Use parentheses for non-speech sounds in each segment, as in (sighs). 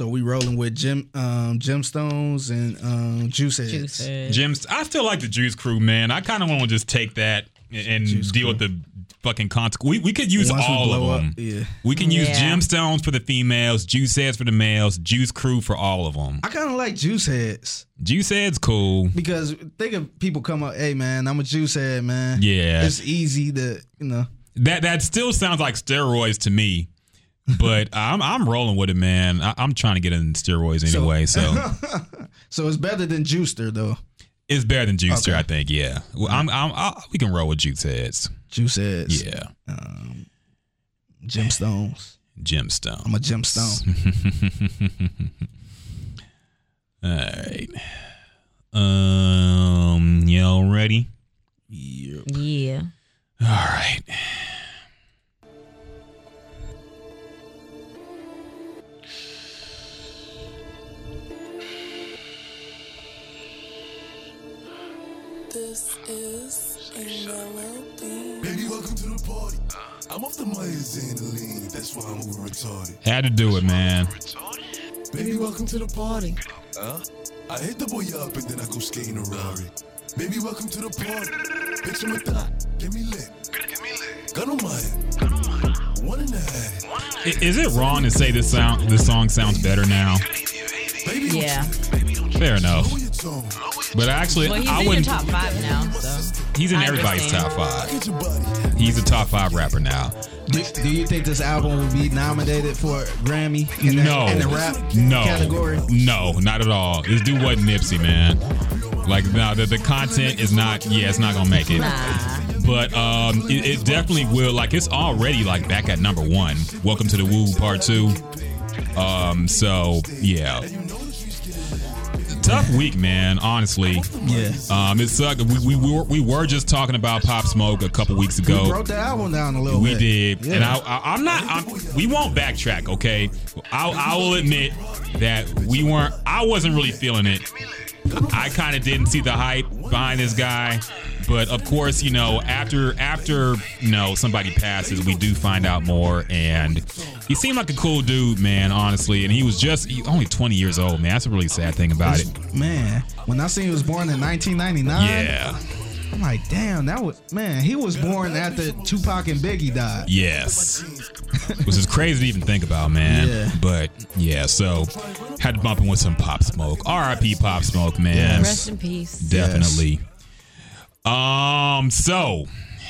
So we rolling with gem um, gemstones and um, juice heads. Juices. Gems. I still like the Juice Crew, man. I kind of want to just take that and Juice deal with the fucking consequence. We, we could use Once we all blow of up, them. yeah. We can use Yeah. gemstones for the females, juice heads for the males, juice crew for all of them. I kind of like juice heads Juice heads cool. because think of people come up, hey man, I'm a juice head, man. Yeah. it's easy to you know. That that still sounds like steroids to me. But I'm I'm rolling with it, man. I, I'm trying to get in steroids anyway, so, (laughs) So it's better than juicer though. it's better than juicer, Okay. I think. Yeah, well, I'm, I'm I, we can roll with juice heads. Juice heads. Yeah, Gemstones. gemstone. I'm a gemstone. (laughs) All right. Um, y'all ready? Yeah. All right. This is a melody. Baby, welcome to the party. I'm off the Myers and the lean. That's why I'm over retarded. Had to do it, man. Baby, welcome to the party. Huh? I hit the boy up and then I go skating a Rari. Baby, welcome to the party. Picture my thigh. Get me lit. Gun on my head. One and a half. I- Is it wrong to say this sound this song sounds better now? Baby, Yeah. Fair enough. lower your tone. But actually, Well, he's I in your wouldn't. top five now, so He's in I everybody's understand. top five. Get your body. He's a top five rapper now. Do, do you think this album will be nominated for Grammy in the, No, in the rap no, category? no, not at all. This dude wasn't Nipsey, man. Like, no, the, the content is not. Yeah, it's not gonna make it. nah. But um, it, it definitely will. Like, it's already like back at number one. Welcome to the Woo Part Two. Um, so yeah, tough week, man. Honestly, Yeah. um, it sucked. We, we were we were just talking about Pop Smoke a couple weeks ago. We broke the album down a little We bit. did, Yeah. and I, I'm not. I'm, we won't backtrack, okay? I'll, I will admit that we weren't. I wasn't really feeling it. I kind of didn't see the hype behind this guy, but of course, you know, after after you know somebody passes, we do find out more, and he seemed like a cool dude, man. Honestly, and he was just he, only 20 years old, man. That's a really sad thing about it. Man, when I seen he was born in 1999, Yeah. I'm like, damn, that was man. He was born after Tupac and Biggie died. Yes. Which is crazy to even think about, man. Yeah. But yeah, so had to bump in with some Pop Smoke. R.I.P. Pop Smoke, man. Rest in peace. Definitely. Um, so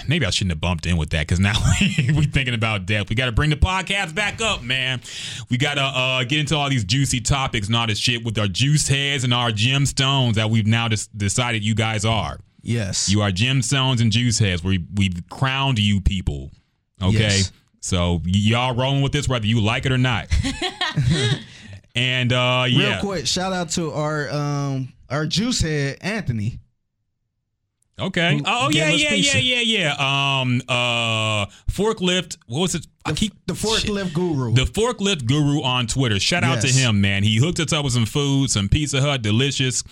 maybe I shouldn't have bumped in with that because now (laughs) we're thinking about death. We got to bring the podcast back up, man. We got to uh, get into all these juicy topics and all this shit with our juice heads and our gemstones that we've now des- decided you guys are. Yes. You are gemstones and juice heads. We we've crowned you people. Okay. Yes. So y- y'all rolling with this whether you like it or not. (laughs) and uh yeah, Real quick, shout out to our um our juice head Anthony. Okay. Who Oh gave yeah, yeah, yeah, yeah, yeah. Um uh forklift, what was it? I keep The forklift guru. the forklift guru on Twitter. Shout out to him, man. He hooked us up with some food, some Pizza Hut, delicious,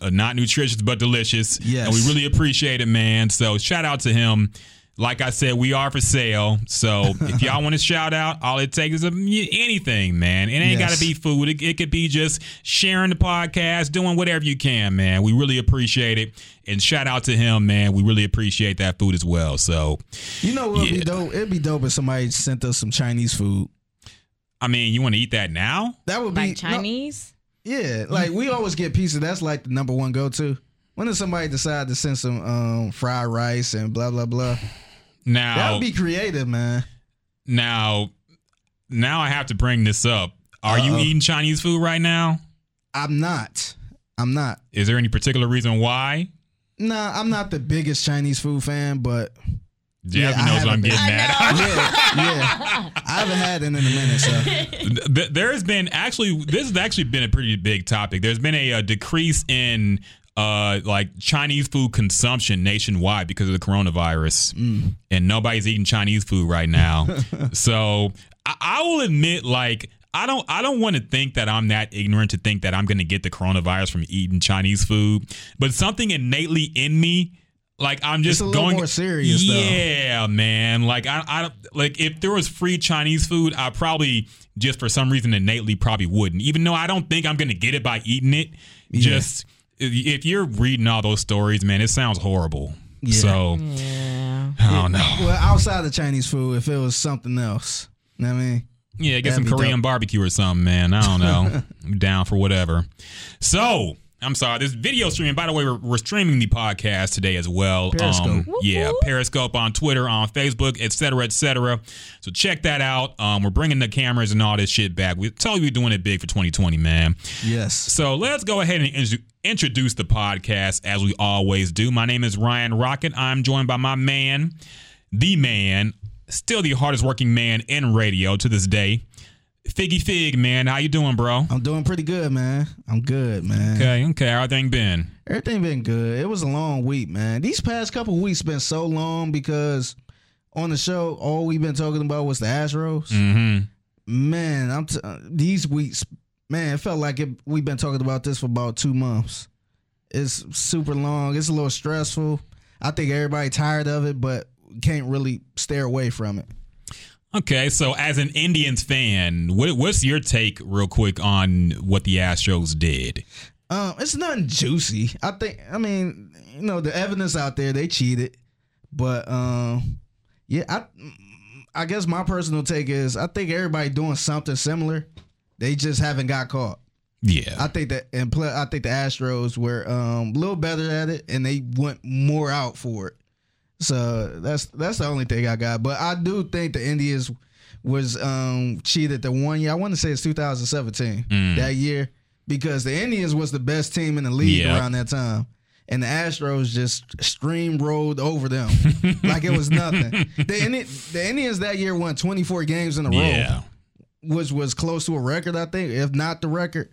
uh, not nutritious but delicious. Yes. and we really appreciate it, man. So shout out to him. Like I said, we are for sale. So (laughs) if y'all want to shout out, all it takes is a, anything, man. It ain't Yes. got to be food. It, it could be just sharing the podcast, doing whatever you can, man. We really appreciate it. And shout out to him, man. We really appreciate that food as well. So, you know what would Yeah. be dope? It'd be dope if somebody sent us some Chinese food. I mean, you want to eat that now? That would be Like no, Chinese? yeah, like we always get pizza. That's like the number one go to. When does somebody decide to send some um, fried rice and blah blah blah? That Now, would be creative, man. now, now I have to bring this up. Are you Uh-oh. eating Chinese food right now? I'm not. I'm not. Is there any particular reason why? Nah, I'm not the biggest Chinese food fan, but Yeah, Jasmine I knows what I'm haven't getting been. at. yeah, yeah. (laughs) I haven't had it in a minute, so there has been actually this has actually been a pretty big topic. There's been a, uh decrease in uh like Chinese food consumption nationwide because of the coronavirus, Mm. and nobody's eating Chinese food right now. (laughs) so I, I will admit, like. I don't. I don't want to think that I'm that ignorant to think that I'm going to get the coronavirus from eating Chinese food. But something innately in me, like I'm just It's a little going more serious, though. Yeah, man. Like I, I, like if there was free Chinese food, I'd probably just for some reason innately probably wouldn't. Even though I don't think I'm gonna get it by eating it. Just if, if you're reading all those stories, man, it sounds horrible. So Yeah. I don't know. Well, outside the Chinese food, if it was something else, you know what I mean? Yeah, get some That'd be Korean dope. barbecue or something, man. I don't know. (laughs) I'm down for whatever. So, I'm sorry. This video streaming, by the way, we're, we're streaming the podcast today as well. Periscope. Um, yeah, Periscope on Twitter, on Facebook, etc., cetera, et cetera. So check that out. Um, we're bringing the cameras and all this shit back. We tell you we're doing it big for 2020, man. Yes. So let's go ahead and in- introduce the podcast as we always do. My name is Ryan Rocket. I'm joined by my man, the man, still the hardest working man in radio to this day. Figgy Fig, man. How you doing, bro? I'm doing pretty good, man. I'm good, man. Okay, okay. How everything been? Everything been good. It was a long week, man. These past couple weeks been so long because on the show, all we've been talking about was the Astros. Mm-hmm. Man, I'm t- uh, these weeks, man. It felt like it, we've been talking about this for about two months. It's super long. It's a little stressful. I think everybody tired of it, but can't really stay away from it. Okay, so as an Indians fan, what, what's your take, real quick, on what the Astros did? Um, it's nothing juicy. I think. I mean, you know, the evidence out there they cheated, but um, yeah, I, I guess my personal take is I think everybody doing something similar. They just haven't got caught. Yeah, I think that, and play, I think the Astros were um a little better at it, and they went more out for it. So that's that's the only thing I got. But I do think the Indians was um cheated the one year. I want to say it's 2017 that year because the Indians was the best team in the league Yeah. around that time. And the Astros just stream rolled over them (laughs) like it was nothing. The, the Indians that year won 24 games in a row yeah. which was close to a record, I think, if not the record.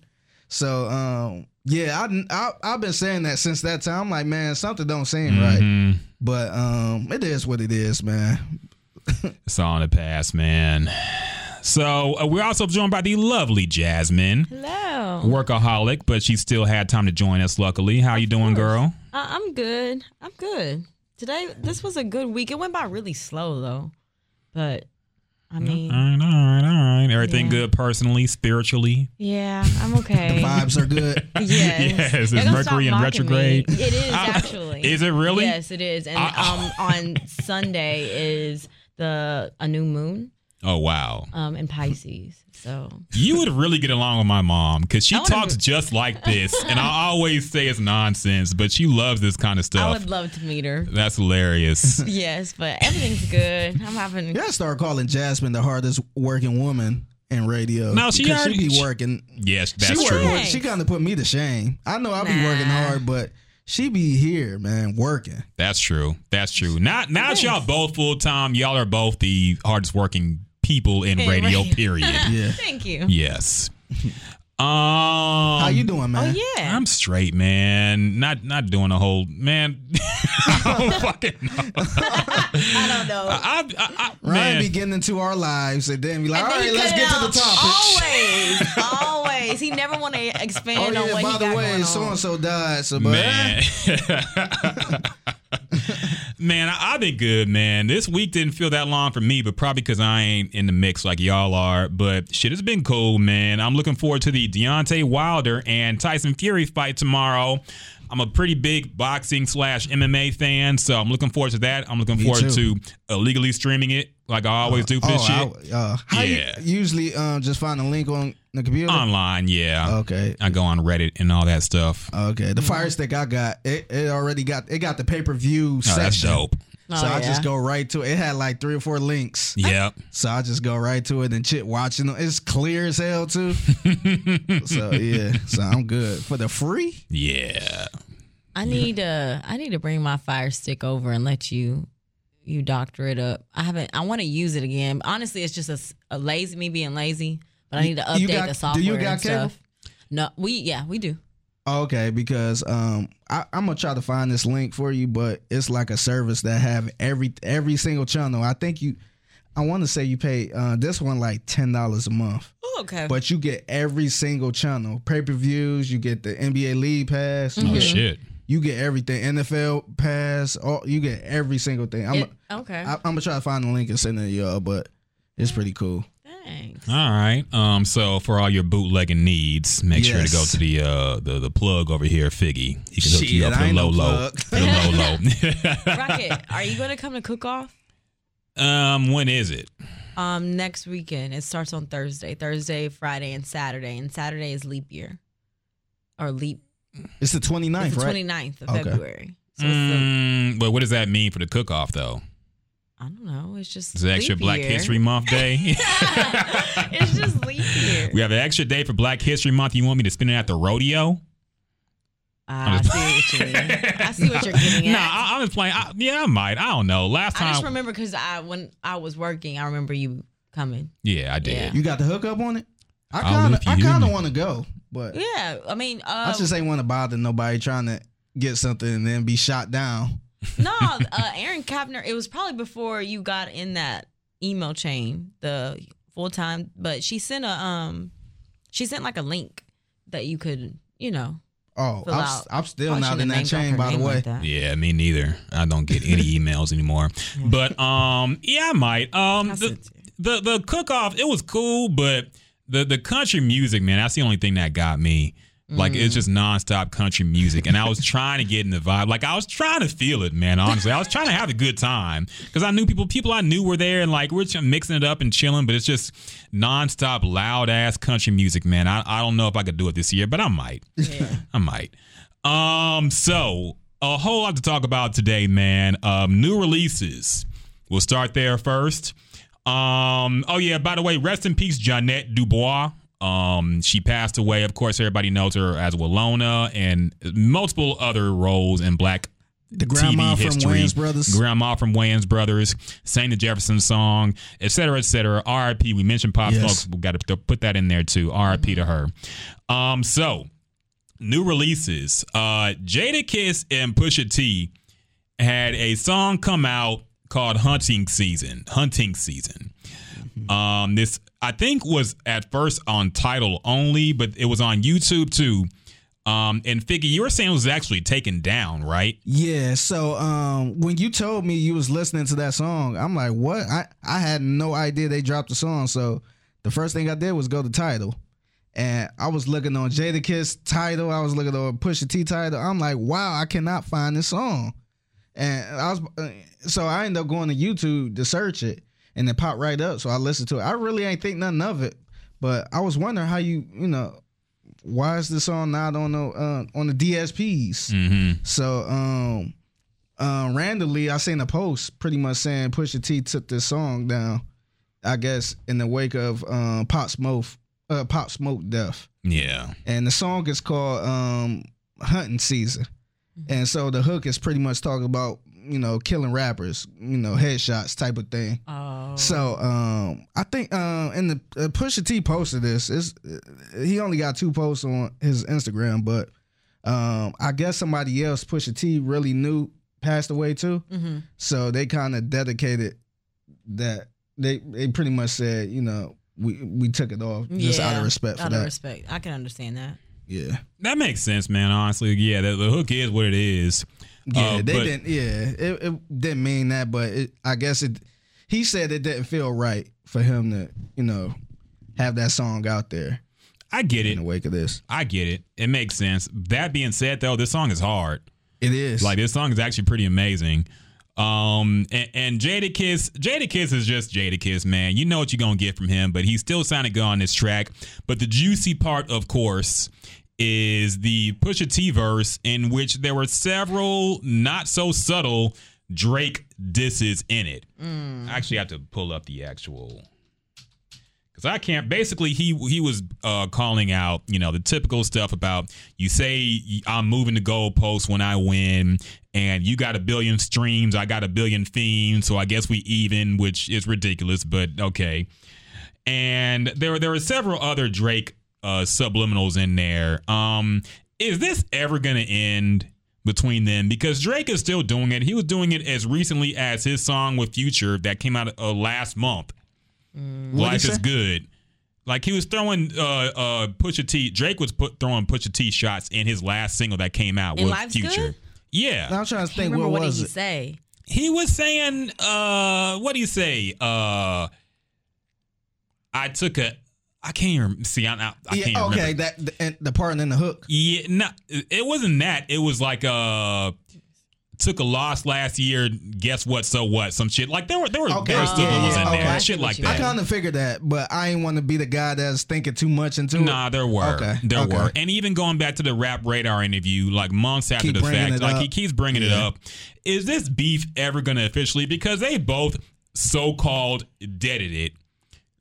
So, um, yeah, I, I I've been saying that since that time. I'm like, man, something don't seem right, Mhm. but um, it is what it is, man. (laughs) It's all in the past, man. So uh, we're also joined by the lovely Jasmine. Hello. workaholic, but she still had time to join us. Luckily, how you doing, girl? Uh, I'm good. I'm good. Today, this was a good week. It went by really slow though, but I mean, All right, all right, all right. Everything Yeah. good personally, spiritually. yeah, I'm (laughs) okay. The vibes are good. (laughs) Yes. Yes, is Y'all gonna stop Mercury in retrograde? me. It is I- actually. Is it really? Yes, it is. And I- um, on Sunday is the a new moon Oh wow, um in Pisces. So you would really get along with my mom because she I wanna- talks just like (laughs) this, and I always say it's nonsense, but she loves this kind of stuff. I would love to meet her. That's hilarious. (laughs) Yes, but everything's good. I'm having. Yeah, I start calling Jasmine the hardest working woman in radio. No, she because already- she be she- working. yes, that's work- true. Thanks. She kind of put me to shame. I know I be Nah. working hard, but she be here, man, working. That's true. That's true. Not now that y'all both full time. Y'all are both the hardest working people in In radio. radio. Period. (laughs) Yeah. Thank you. yes. Um, How you doing, man? Oh yeah. I'm straight, man. Not not doing a whole man. (laughs) I don't (laughs) fucking know. I don't know. I, I, I, Ryan man, be getting into our lives and then be like, And all then right, he let's get to the out. topic. Always, always. He never want to Oh expand on yeah, what by the way, so and so died. So, but man, man, I, I've been good, man. This week didn't feel that long for me, but probably because I ain't in the mix like y'all are. But shit, it's been cool, man. I'm looking forward to the Deontay Wilder and Tyson Fury fight tomorrow. I'm a pretty big boxing slash MMA fan, so I'm looking forward to that. I'm looking Me forward too. to illegally streaming it, like I always do for this oh, shit. I, uh, how Yeah. you usually um, just find a link on the computer? Online, yeah. okay. I go on Reddit and all that stuff. Okay, the Fire Stick I got, it, it already got it got the pay per view Oh, section. that's dope. Oh, so Oh, I just go right to it. It had like three or four links. Yep. So I just go right to it and chit watching them. It's clear as hell too. (laughs) so yeah, so I'm good for the free. Yeah. I need to. I need to bring my Fire Stick over and let you. You doctor it up. I haven't. I want to use it again. Honestly, it's just a lazy me being lazy. But I need to update got- the do software you got and cable? stuff. No, we yeah we do. Okay, because um, I, I'm gonna try to find this link for you, but it's like a service that have every every single channel. I think you, I want to say you pay uh, this one like ten dollars a month, Oh, okay. but you get every single channel, pay per views. You get the NBA League Pass. You, Oh get, shit. you get everything, NFL Pass. All you get every single thing. I'm It- okay. I, I'm gonna try to find the link and send it to y'all, but it's pretty cool. Thanks. All right. Um. So for all your bootlegging needs, make sure to go to the uh the, the plug over here, Figgy. He can hook you up for I the low no low. plug. For the low Rocket, are you going to come to cook off? um. When is it? Um, next weekend. It starts on Thursday, Thursday, Friday, and Saturday. And Saturday is leap year, or leap. It's the 29th, It's the right? 29th of Okay. February. So it's the, Mm, but what does that mean for the cook off though? I don't know. It's just It's an extra Black year. History Month day. (laughs) (laughs) it's just leap year. we have an extra day for Black History Month. You want me to spend it at the rodeo? Ah, I see what you mean. I see what you're getting Nah, at. I, I'm just playing. I, yeah, I might. I don't know. Last time, I just remember because I when I was working, I remember you coming. yeah, I did. Yeah. You got the hookup on it? I kind of I kind of want to go, but Yeah, I mean, uh, I just ain't want to bother nobody trying to get something and then be shot down. No, uh, Aaron Kapner. It was probably before you got in that email chain, the full time. But she sent a um, she sent like a link that you could, you know, Oh, I'm, out. I'm still not in that chain, by the way. like. Yeah, me neither. I don't get any (laughs) emails anymore. But um, yeah, I might. Um, I the the, the cook off it was cool, but the the country music, man, that's the only thing that got me. Like it's just nonstop country music, and I was (laughs) trying to get in the vibe. Like I was trying to feel it, man. Honestly, I was trying to have a good time because I knew people, people I knew were there, and like we're just mixing it up and chilling. But it's just nonstop loud ass country music, man. I, I don't know if I could do it this year, but I might. Yeah. I might. Um, so a whole lot to talk about today, man. Um, new releases. We'll start there first. Um, oh yeah, by the way, rest in peace, Jeanette Dubois. Um, she passed away. Of course, everybody knows her as Willona and multiple other roles in black The grandma TV from history. Wayans Brothers. Grandma from Wayans Brothers, sang the Jefferson song, et cetera, et cetera. R.I.P. We mentioned Pop Yes. Smoke. We got to put that in there too. R.I.P. to her. Um, so new releases. Uh, Jadakiss and Pusha T had a song come out called "Hunting Season." Hunting Season. Um, this I think was at first on Tidal only, but it was on YouTube too. Um, and Figgy, you were saying it was actually taken down, right? Yeah, so um, when you told me you was listening to that song, I'm like, what? I, I had no idea they dropped the song. So the first thing I did was go to Tidal. And I was looking on Jada Kiss Tidal. I was looking on Pusha T Tidal. I'm like, wow, I cannot find this song. And I was uh, so I ended up going to YouTube to search it, and it popped right up. So I listened to it. I really ain't think nothing of it, but I was wondering how you, you know, why is this song not on the uh, on the DSPs? Mm-hmm. So um uh, randomly I seen a post pretty much saying Pusha T took this song down, I guess in the wake of um Pop Smoke uh Pop Smoke death. Yeah. And the song is called um Hunting Season. And so the hook is pretty much talking about, you know, killing rappers, you know, headshots type of thing. Oh, So um, I think uh, in the uh, Pusha T posted this. Is he only got two posts on his Instagram, but um, I guess somebody else Pusha T really knew passed away too. hmm So they kind of dedicated that. They they pretty much said, you know, we we took it off just out of respect for that. out that. of respect. I can understand that. yeah, That makes sense, man. Honestly, yeah, the, the hook is what it is. Yeah. Uh, they but- didn't. Yeah, it, it didn't mean that, but it, I guess it. He said it didn't feel right for him to, you know, have that song out there I get it. in the wake of this. I get it. It makes sense. That being said, though, this song is hard. It is Like this song is actually pretty amazing. Um and, and Jadakiss, Jada Kiss is just Jadakiss, man. You know what you're gonna get from him, but he still sounded good on this track. But the juicy part, of course, is the Pusha T verse in which there were several not so subtle Drake disses in it. I actually have to pull up the actual because I can't. Basically, he he was uh, calling out, you know, the typical stuff about you say I'm moving the goalposts when I win, and you got a billion streams, I got a billion themes, so I guess we even, which is ridiculous, but okay. And there there were several other Drake uh, subliminals in there. Um, is this ever gonna end? Between them, because Drake is still doing it. He was doing it as recently as his song with Future that came out uh, last month. What'd Life is good. Like he was throwing uh uh Pusha T. Drake was put throwing Pusha T shots in his last single that came out And with Life's Future. Good? Yeah, I'm trying to I think remember what what was did he it. say? he was saying uh what do you say uh I took a. I can't even see. I, I, I Yeah, can't okay, remember. that the, and the part in the hook. Yeah, no, it wasn't that. It was like uh took a loss last year. Guess what? So what? Some shit like there were there were Okay. there were still Yeah, was yeah, in okay. there, I shit like you I kind of figured that, but I ain't want to be the guy that's thinking too much into it. Nah, there were. Okay, There okay. were. And even going back to the Rap Radar interview, like months after Keep the fact, like up. he keeps bringing it up. Is this beef ever going to officially? Because they both so called deaded it,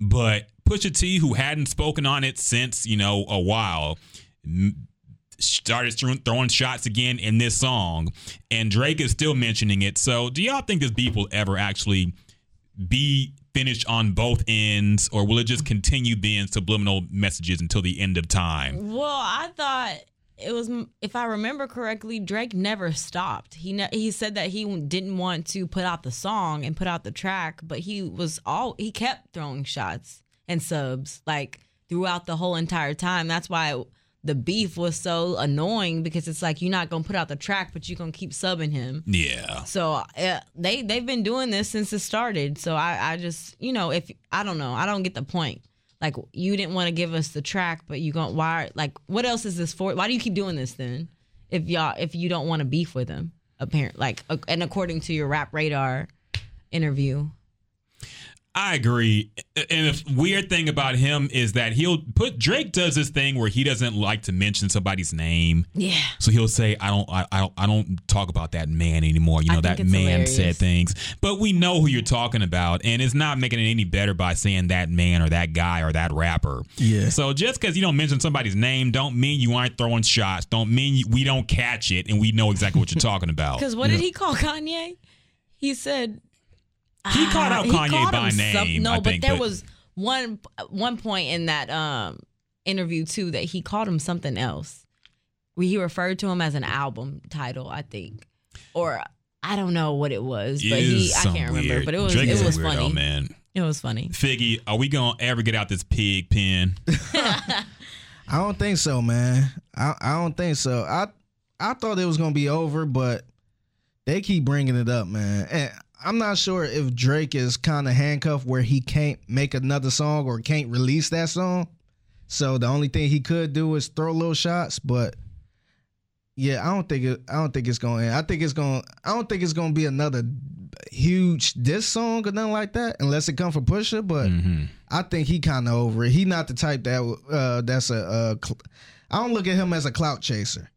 but Pusha T, who hadn't spoken on it since, you know, a while, started throwing- shots again in this song, and Drake is still mentioning it. So, do y'all think this beef will ever actually be finished on both ends, or will it just continue being subliminal messages until the end of time? Well, I thought it was, if I remember correctly, Drake never stopped. He ne- he said that he didn't want to put out the song and put out the track, but he was all he kept throwing shots and subs like throughout the whole entire time. That's why the beef was so annoying because it's like you're not gonna put out the track, but you're gonna keep subbing him. Yeah. So uh, they they've been doing this since it started. So I I just you know if I don't know I don't get the point. Like you didn't want to give us the track, but you gonna why like what else is this for? Why do you keep doing this then? If y'all if you don't want to beef with him, apparent like and according to your rap radar interview. I agree. And the weird thing about him is that he'll put Drake does this thing where he doesn't like to mention somebody's name. Yeah. So he'll say, "I don't, I, I don't, I don't talk about that man anymore." You know, that man hilarious. said things, but we know who you're talking about, and it's not making it any better by saying that man or that guy or that rapper. Yeah. So just because you don't mention somebody's name, don't mean you aren't throwing shots. Don't mean you, we don't catch it and we know exactly what you're talking about. (laughs) Because what did he call Kanye? He said He called out Kanye called by him some- name, no, I but think, there but- was one one point in that um interview too that he called him something else. Where he referred to him as an album title, I think, or I don't know what it was, but It he I can't remember. weird- But it was Drake it is a was weirdo, funny. man. It was funny. Figgy, are we gonna ever get out this pig pen? (laughs) (laughs) I don't think so, man. I, I don't think so. I I thought it was gonna be over, but they keep bringing it up, man. And I'm not sure if Drake is kind of handcuffed where he can't make another song or can't release that song. So the only thing he could do is throw little shots, but yeah, I don't think it. I don't think it's going. to I think it's going. I don't think it's going to be another huge diss song or nothing like that, unless it come from Pusha. But Mm-hmm. I think he kind of over it. He not the type that uh, that's a. Uh, cl- I don't look at him as a clout chaser,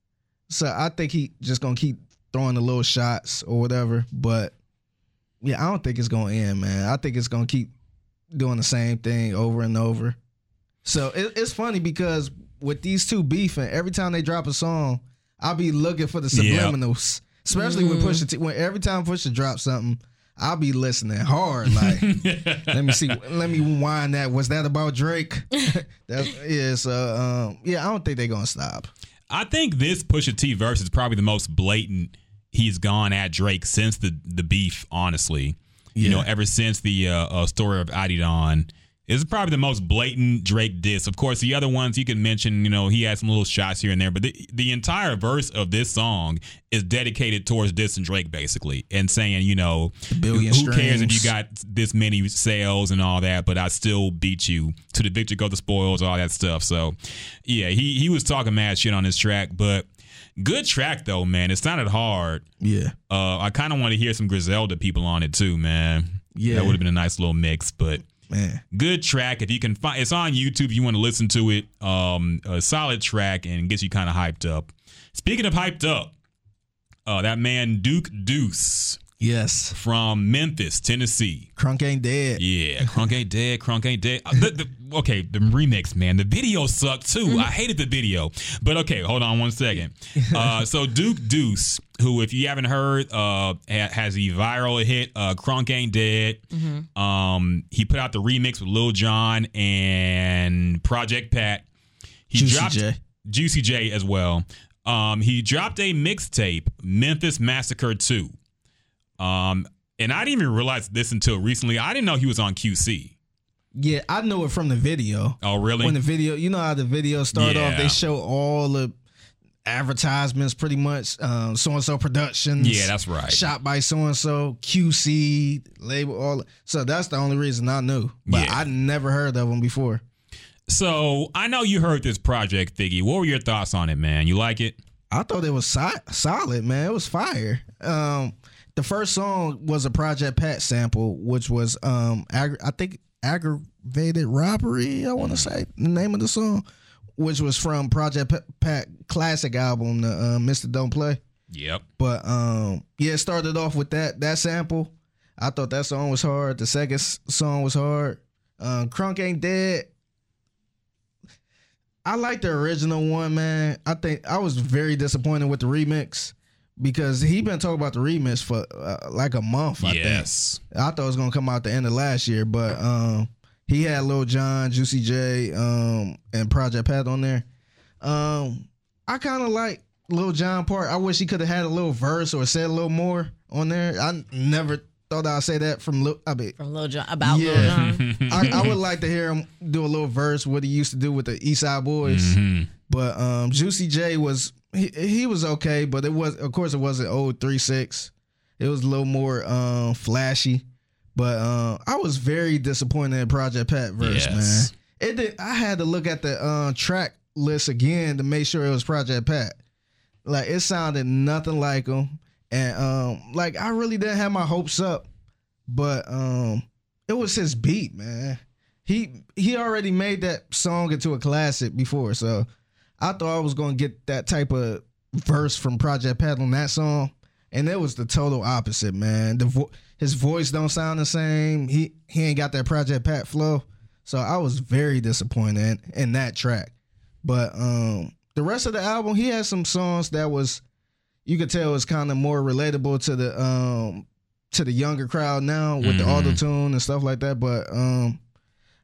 so I think he just gonna keep throwing the little shots or whatever. But yeah, I don't think it's gonna end, man. I think it's gonna keep doing the same thing over and over. So it, it's funny because with these two beefing, every time they drop a song, I'll be looking for the Yeah. subliminals, especially when Pusha T. When every time Pusha drops something. I'll be listening hard, like (laughs) let me see. Let me wind that. Was that about Drake? (laughs) That's yeah. So um, yeah, I don't think they're gonna stop. I think this Pusha T verse is probably the most blatant he's gone at Drake since the the beef. Honestly, you know, ever since the uh, uh, story of Adidon, is probably the most blatant Drake diss. Of course, the other ones you can mention, you know, he had some little shots here and there, but the, the entire verse of this song is dedicated towards dissing Drake, basically, and saying, you know, who cares if you got this many sales and all that, but I still beat you to the victory go the spoils, all that stuff. So, yeah, he he was talking mad shit on this track, but good track though, man. It sounded hard. Yeah, Uh, I kind of want to hear some Griselda people on it too, man. Yeah. that would have been a nice little mix, but man. good track. If you can find, it's on YouTube. If you want to listen to it, um, a solid track and gets you kind of hyped up. Speaking of hyped up, uh, that man Duke Deuce Yes, from Memphis, Tennessee. Crunk ain't dead. Yeah, Crunk ain't dead. Crunk ain't dead. (laughs) The- the- okay, the remix, man. The video sucked too. I hated the video. But okay, hold on one second. (laughs) Uh, so Duke Deuce, who, if you haven't heard, uh, ha- has a viral hit. Uh, Crunk ain't dead. Um, he put out the remix with Lil Jon and Project Pat. He Juicy dropped J. Juicy J as well. Um, he dropped a mixtape, Memphis Massacre 2. Um, and I didn't even realize this until recently. I didn't know he was on QC. Yeah, I know it from the video. Oh, really? When the video, you know how the video start off, they show all the advertisements, pretty much. Um, so and so productions. Yeah, that's right. Shot by so and so, QC label, all. So that's the only reason I knew. But Yeah. I never heard of them before. So I know you heard this project, Figgy. What were your thoughts on it, man? You like it? I thought it was si- solid, man. It was fire. Um, the first song was a Project Pat sample, which was um, ag- I think aggravated robbery. I want to say the name of the song, which was from Project Pa- Pat classic album, the uh, Mista Don't Play. Yep. But um, yeah, it started off with that that sample. I thought that song was hard. The second song was hard. Um, Crunk ain't dead. I like the original one, man. I think I was very disappointed with the remix because he been talking about the remix for uh, like a month. I yes. think I thought it was gonna come out the end of last year, but um, he had Lil Jon, Juicy J, um, and Project Pat on there. Um, I kind of like Lil Jon part. I wish he could have had a little verse or said a little more on there. I never thought I'd say that from Lil. I mean, From Lil Jon about Yeah. Lil Jon. (laughs) I, I would like to hear him do a little verse what he used to do with the East Side Boyz. Mhm. But um, Juicy J was he, he was okay, but it was of course it wasn't old three six. It was a little more um, flashy. But uh, I was very disappointed in Project Pat verse, Yes. man. It did, I had to look at the uh, track list again to make sure it was Project Pat. Like it sounded nothing like him, and um, like I really didn't have my hopes up, but um, it was his beat, man. He he already made that song into a classic before, so I thought I was gonna get that type of verse from Project Pat on that song, and it was the total opposite, man. The vo- his voice don't sound the same. He he ain't got that Project Pat flow, so I was very disappointed in, that track. But um, the rest of the album, he had some songs that was you could tell was kind of more relatable to the um to the younger crowd now with the Mhm. auto tune and stuff like that. But um,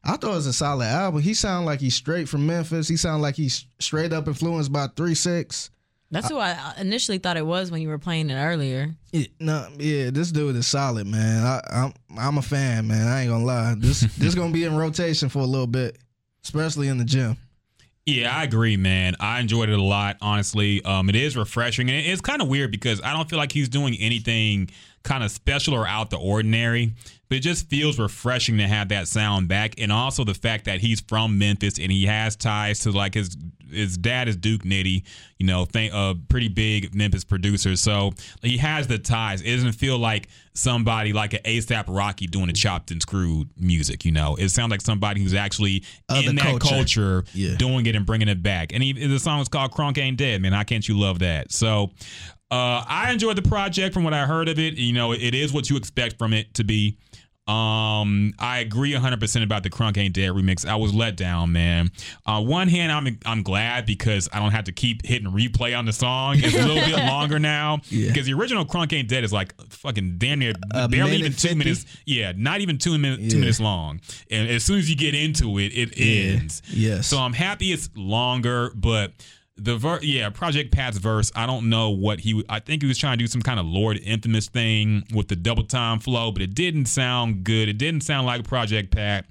I thought it was a solid album. He sounded like he's straight from Memphis. He sounded like he's straight up influenced by Three Six. That's who I initially thought it was when you were playing it earlier. Yeah, no, yeah, this dude is solid, man. I, I'm I'm a fan, man. I ain't gonna lie. This (laughs) this gonna be in rotation for a little bit, especially in the gym. Yeah, I agree, man. I enjoyed it a lot, honestly. Um, it is refreshing, and it's kind of weird because I don't feel like he's doing anything kind of special or out the ordinary. But it just feels refreshing to have that sound back, and also the fact that he's from Memphis and he has ties to like his his dad is Duke Nitty, you know, th- a uh, pretty big Memphis producer. So he has the ties. It doesn't feel like somebody like an ASAP Rocky doing a chopped and screwed music. You know, it sounds like somebody who's actually in that culture. culture, Yeah. doing it and bringing it back. And he, the song is called "Crunk Ain't Dead." Man, how can't you love that? So. Uh, I enjoyed the project from what I heard of it. You know, it is what you expect from it to be. Um, I agree 100% about the Crunk Ain't Dead remix. I was let down, man. On one hand, I'm I'm glad because I don't have to keep hitting replay on the song. It's a little bit (laughs) longer now Yeah. because the original Crunk Ain't Dead is like fucking damn near A barely even two 50? minutes. Yeah, not even two minutes two minutes long. And as soon as you get into it, it Yeah. ends. Yes. So I'm happy it's longer, but the ver- yeah, Project Pat's verse, I don't know what he I think he was trying to do some kind of Lord Infamous thing with the double time flow, but it didn't sound good. It didn't sound like Project Pat.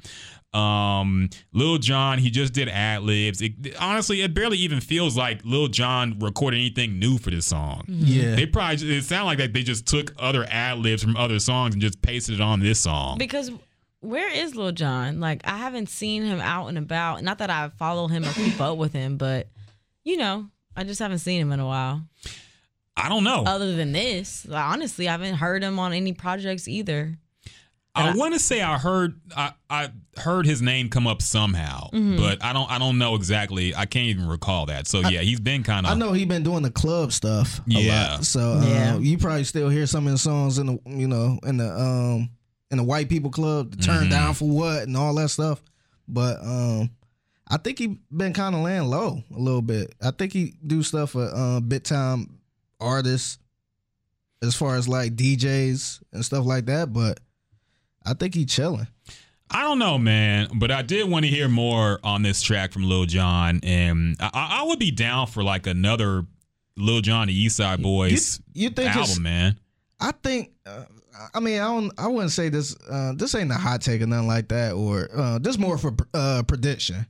Um, Lil Jon, he just did ad libs. Honestly, it barely even feels like Lil Jon recorded anything new for this song. yeah, They probably it sounded like that they just took other ad libs from other songs and just pasted it on this song. Because where is Lil Jon? Like I haven't seen him out and about. Not that I follow him or keep up with him, but you know, I just haven't seen him in a while. I don't know. Other than this, like, honestly, I haven't heard him on any projects either. I want to say I heard I, I heard his name come up somehow, Mm-hmm. but I don't I don't know exactly. I can't even recall that. So yeah, he's been kind of. I know he's been doing the club stuff a Yeah. lot. So uh, Yeah. you probably still hear some of the songs in the you know in the um in the white people club, the turn Mhm. down for what and all that stuff. But um I think he been kind of laying low a little bit. I think he do stuff for uh, bit time artists as far as like DJs and stuff like that. But I think he chilling. I don't know, man, but I did want to hear more on this track from Lil Jon, and I, I would be down for like another Lil Jon and East Side Boyz you, you think album, man. I think. Uh, I mean, I don't. I wouldn't say this. Uh, this ain't a hot take or nothing like that. Or uh, this more for uh, prediction.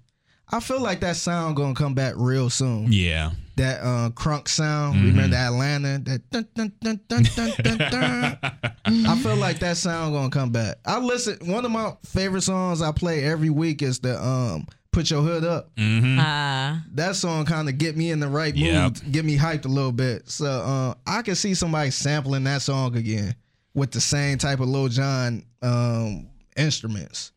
I feel like that sound gonna come back real soon. Yeah, that uh, crunk sound. Mm-hmm. Remember that Atlanta? That dun, dun, dun, dun, dun, dun, dun. (laughs) I feel like that sound gonna come back. I listen. One of my favorite songs I play every week is the um "Put Your Hood Up." Mm-hmm. Uh, That song kind of get me in the right Yep. mood, get me hyped a little bit. So uh, I can see somebody sampling that song again with the same type of Lil Jon um, instruments.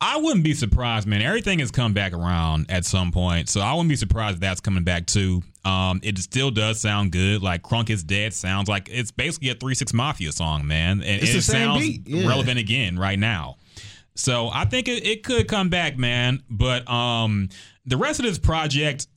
I wouldn't be surprised, man. Everything has come back around at some point, so I wouldn't be surprised if that's coming back too. Um, it still does sound good. Like Crunk is dead sounds like it's basically a Three Six Mafia song, man, and It's it sounds yeah. relevant again right now. So I think it, it could come back, man. But um, the rest of this project,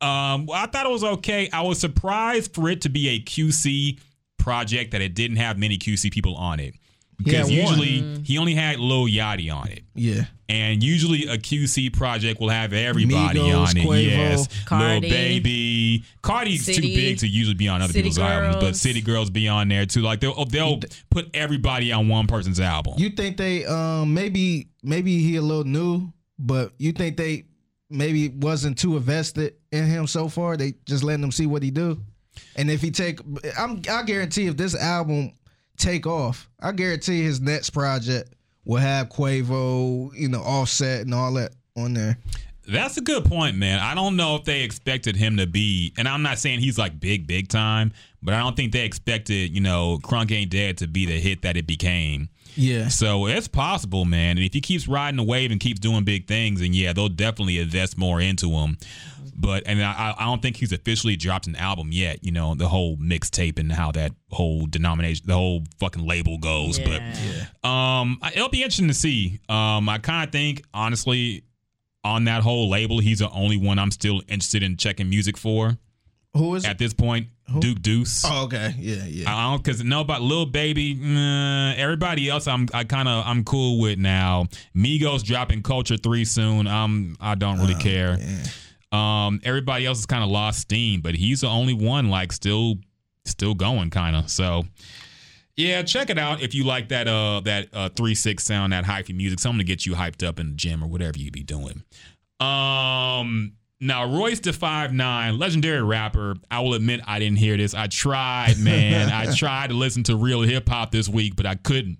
um, well, I thought it was okay. I was surprised for it to be a QC project that it didn't have many QC people on it. Because had one. usually he only had Lil Yachty on it. Yeah. And usually a QC project will have everybody Migos, on it. Quavo, yes. Cardi. Lil Baby. Cardi's too big to usually be on other City people's albums, but City Girls be on there too. Like they'll they'll put everybody on one person's album. You think they um maybe maybe he a little new, but you think they maybe wasn't too invested in him so far? They just letting him see what he do. And if he take I'm I guarantee if this album take off, I guarantee his next project will have Quavo, you know, offset and all that on there. That's a good point, man. I don't know if they expected him to be, and I'm not saying he's like big, big time, but I don't think they expected, you know, Crunk Ain't Dead to be the hit that it became. Yeah. So it's possible, man. And if he keeps riding the wave and keeps doing big things, and yeah, they'll definitely invest more into him. But and I, I don't think he's officially dropped an album yet. You know, the whole mixtape and how that whole denomination, the whole fucking label goes. Yeah. But um, it'll be interesting to see. Um, I kind of think honestly, on that whole label, he's the only one I'm still interested in checking music for Who is at this point. Duke Deuce. Oh, okay. Yeah, yeah. I don't because know about Lil Baby. Nah, everybody else, I'm I kind of I'm cool with now. Migos dropping Culture Three soon. Um, I don't really care. Um, everybody else is kind of lost steam, but he's the only one like still still going kind of. So yeah, check it out if you like that uh that uh three six sound that hyphy music, something to get you hyped up in the gym or whatever you be doing. Um. Now, Royce the Five Nine, legendary rapper. I will admit I didn't hear this. I tried, man. I (laughs) tried to listen to real hip hop this week, but I couldn't.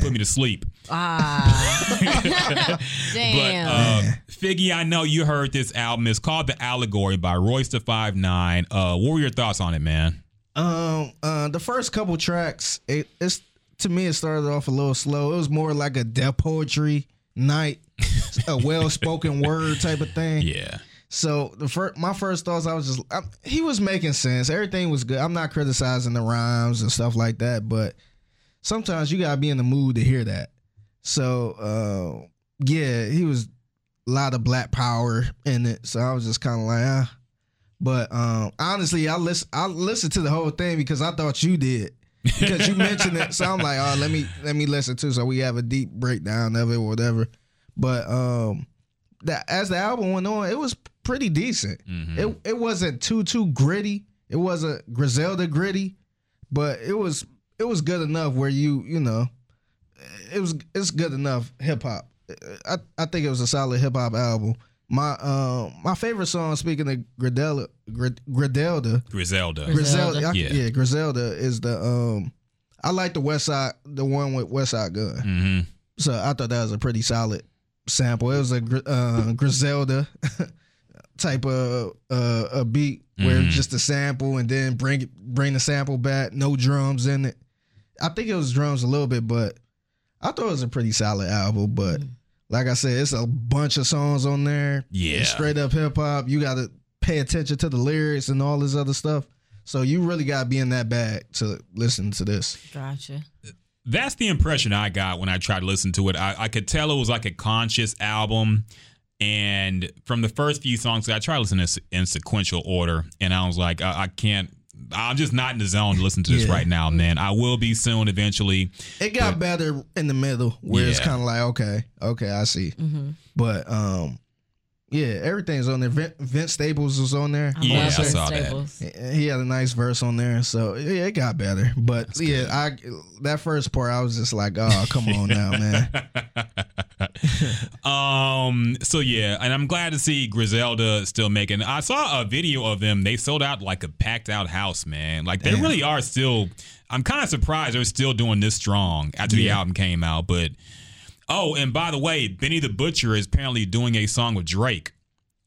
Put me to sleep. ah. (laughs) (laughs) But Damn. uh, Figgy, I know you heard this album. It's called The Allegory by Royce the Five Nine. Uh, what were your thoughts on it, man? Um, uh, the first couple tracks, it, it's to me, it started off a little slow. It was more like a Def Poetry night, a (laughs) well spoken word type of thing. Yeah. So the first, my first thoughts, I was just, i he was making sense. Everything was good. I'm not criticizing the rhymes and stuff like that, but sometimes you gotta be in the mood to hear that. So, uh, yeah, he was a lot of black power in it. So I was just kind of like, ah. But um, honestly, I listen, I listened to the whole thing because I thought you did. because you mentioned it, so I'm like, oh, let me let me listen too, so we have a deep breakdown of it, or whatever. But um, that as the album went on, it was pretty decent. It it wasn't too too gritty. It wasn't Griselda gritty, but it was it was good enough where you you know, it was it's good enough hip hop. I I think it was a solid hip hop album. My um my favorite song, speaking of Griselda, Grid- Griselda, Griselda. Griselda, I- Yeah. yeah. Griselda is the um. I like the West Side, the one with Westside Gunn. hmm So I thought that was a pretty solid sample. It was a uh, Griselda (laughs) type of uh, a beat where Mhm. just a sample and then bring bring the sample back, no drums in it. I think it was drums a little bit, but I thought it was a pretty solid album. But mm. like I said, it's a bunch of songs on there. Yeah. It's straight up hip hop. You got to pay attention to the lyrics and all this other stuff. So you really got to be in that bag to listen to this. Gotcha. That's the impression I got when I tried to listen to it. I, I could tell it was like a conscious album. And from the first few songs, I tried listening to this in sequential order. And I was like, I, I can't, I'm just not in the zone to listen to this Yeah. right now, man. I will be soon eventually. It got better in the middle where it's Yeah. kind of like, okay, okay, I see. Mm-hmm. But um, yeah, everything's on there. Vince, Vince Staples was on there. I Yeah, I Vince saw that. He had a nice verse on there, so yeah, it got better. But yeah, I that first part, I was just like, oh, come on now, man. (laughs) (laughs) um. So yeah, and I'm glad to see Griselda still making. I saw a video of them. They sold out like a packed out house, man. Like they Damn. really are still. I'm kind of surprised they're still doing this strong after the album came out. But oh, and by the way, Benny the Butcher is apparently doing a song with Drake,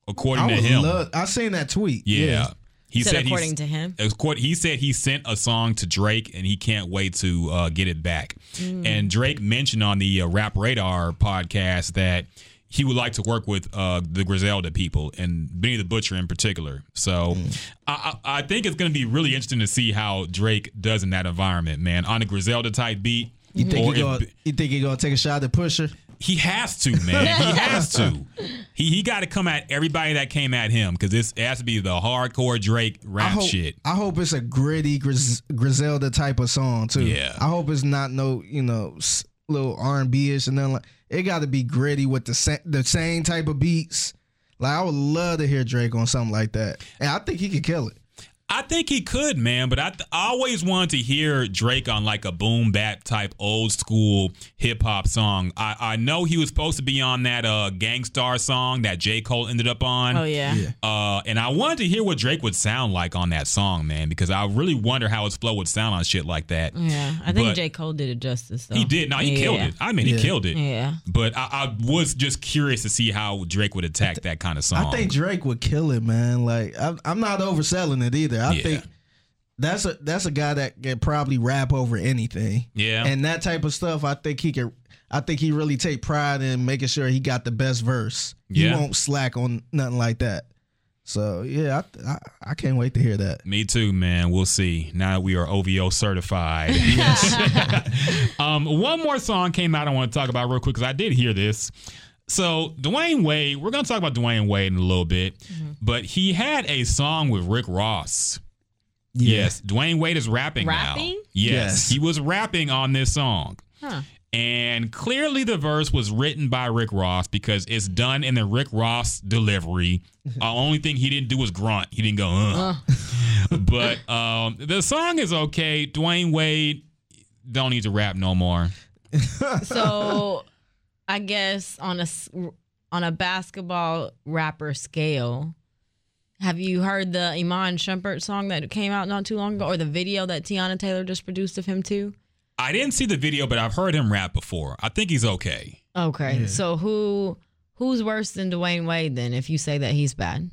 according I to him. love. I seen that tweet. yeah. He Said said according to him. Accord- He said he sent a song to Drake and he can't wait to uh, get it back. And Drake mentioned on the uh, Rap Radar podcast that he would like to work with uh, the Griselda people and Benny the Butcher in particular. So I, I, I think it's going to be really interesting to see how Drake does in that environment, man, on a Griselda type beat. You think Or he gonna? You think he gonna take a shot at the Pusha? he has to, man. He has to. (laughs) He he got to come at everybody that came at him because this it has to be the hardcore Drake I rap hope. shit. I hope it's a gritty Gris- Griselda type of song too. Yeah. I hope it's not no you know little R and B ish and then like it got to be gritty with the sa- the same type of beats. Like I would love to hear Drake on something like that, and I think he could kill it. I think he could, man, but I, th- I always wanted to hear Drake on like a boom bap type old school hip hop song. I, I know he was supposed to be on that uh Gang Starr song that J. Cole ended up on. Oh yeah. Yeah. Uh, and I wanted to hear what Drake would sound like on that song, man, because I really wonder how his flow would sound on shit like that. Yeah. I think But- J. Cole did it justice though. He did. No, he Yeah. killed it. I mean, he killed it. Yeah. But I, I was just curious to see how Drake would attack that kind of song. I think Drake would kill it, man. Like I'm, I'm not overselling it either. I Yeah. think that's a that's a guy that can probably rap over anything. Yeah. and that type of stuff. I think he could. I think he really take pride in making sure he got the best verse. Yeah. He won't slack on nothing like that. So yeah, I, I, I can't wait to hear that. Me too, man. We'll see. Now that we are OVO certified. (laughs) (laughs) um, one more song came out I want to talk about real quick because I did hear this. So Dwyane Wade, we're gonna talk about Dwyane Wade in a little bit, but he had a song with Rick Ross. Yes, Dwyane Wade is rapping, now. Rapping? Yes, Yes. he was rapping on this song. Huh. And clearly, the verse was written by Rick Ross because it's done in the Rick Ross delivery. The (laughs) only thing he didn't do was grunt. He didn't go, uh. (laughs) but um, the song is okay. Dwyane Wade don't need to rap no more. (laughs) So, I guess on a s- on a basketball rapper scale, have you heard the Iman Shumpert song that came out not too long ago, or the video that Teyana Taylor just produced of him too? I didn't see the video, but I've heard him rap before. I think he's okay. Okay, so who who's worse than Dwyane Wade then? If you say that he's bad,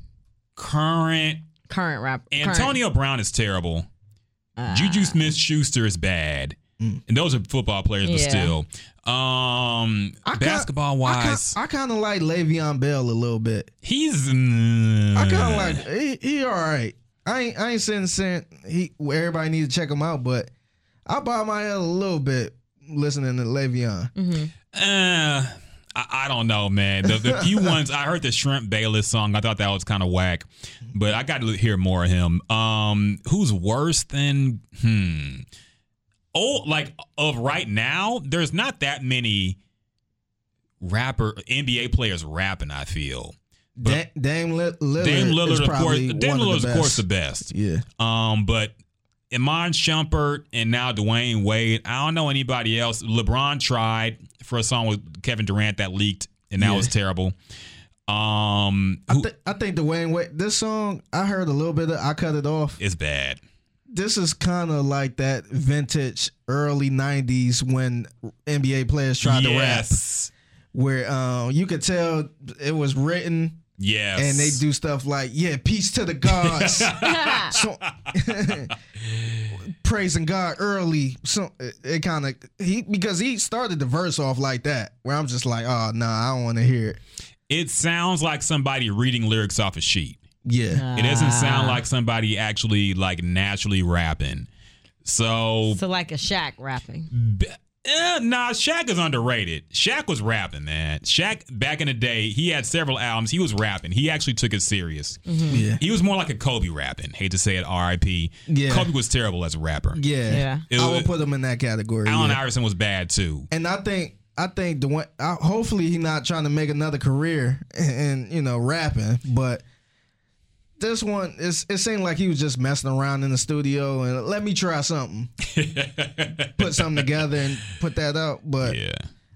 Current current rap, current- Antonio Brown is terrible. Ah. Juju Smith Schuster is bad. And those are football players, but Yeah. still. Um, I kinda- basketball wise, I kind of like Le'Veon Bell a little bit. he's. I kind of like he, he all right. I ain't I ain't saying saying he everybody needs to check him out, but I bob my head a little bit listening to Le'Veon. Uh, I, I don't know, man. The, the few (laughs) ones I heard the Shrimp Bayless song, I thought that was kind of whack, but I got to hear more of him. Um, who's worse than hmm? Oh, like of right now, there's not that many rapper NBA players rapping. I feel Da- Dame Li- Lillard, Dame is Lillard, of course. Dame Lillard, the of course, best. the best. Yeah, Um, but Iman Shumpert and now Dwyane Wade. I don't know anybody else. LeBron tried for a song with Kevin Durant that leaked, and that Yeah. was terrible. Um, I, th- I think Dwyane Wade. This song I heard a little bit. of I cut it off. It's bad? This is kind of like that vintage early '90s when NBA players tried to rap, where um, you could tell it was written. Yes. and they do stuff like, yeah, peace to the gods. (laughs) (laughs) so, (laughs) praising God early. So it, it kind of he because he started the verse off like that, where I'm just like, oh nah, I don't want to hear it. It sounds like somebody reading lyrics off a sheet. Yeah, It doesn't Ah. sound like somebody actually like naturally rapping. So, so like a Shaq rapping. eh, nah, Shaq is underrated. Shaq was rapping, man. Shaq back in the day, he had several albums. He was rapping. He actually took it serious. yeah, He was more like a Kobe rapping. Hate to say it, R.I.P. Yeah. Kobe was terrible as a rapper. yeah. Yeah. It I would put him in that category. Allen yeah. Iverson was bad too. And I think I think Dwyane. I, hopefully, he's not trying to make another career and, you know rapping, but. This one, it's, it seemed like he was just messing around in the studio and let me try something, (laughs) put something together and put that out. But Yeah.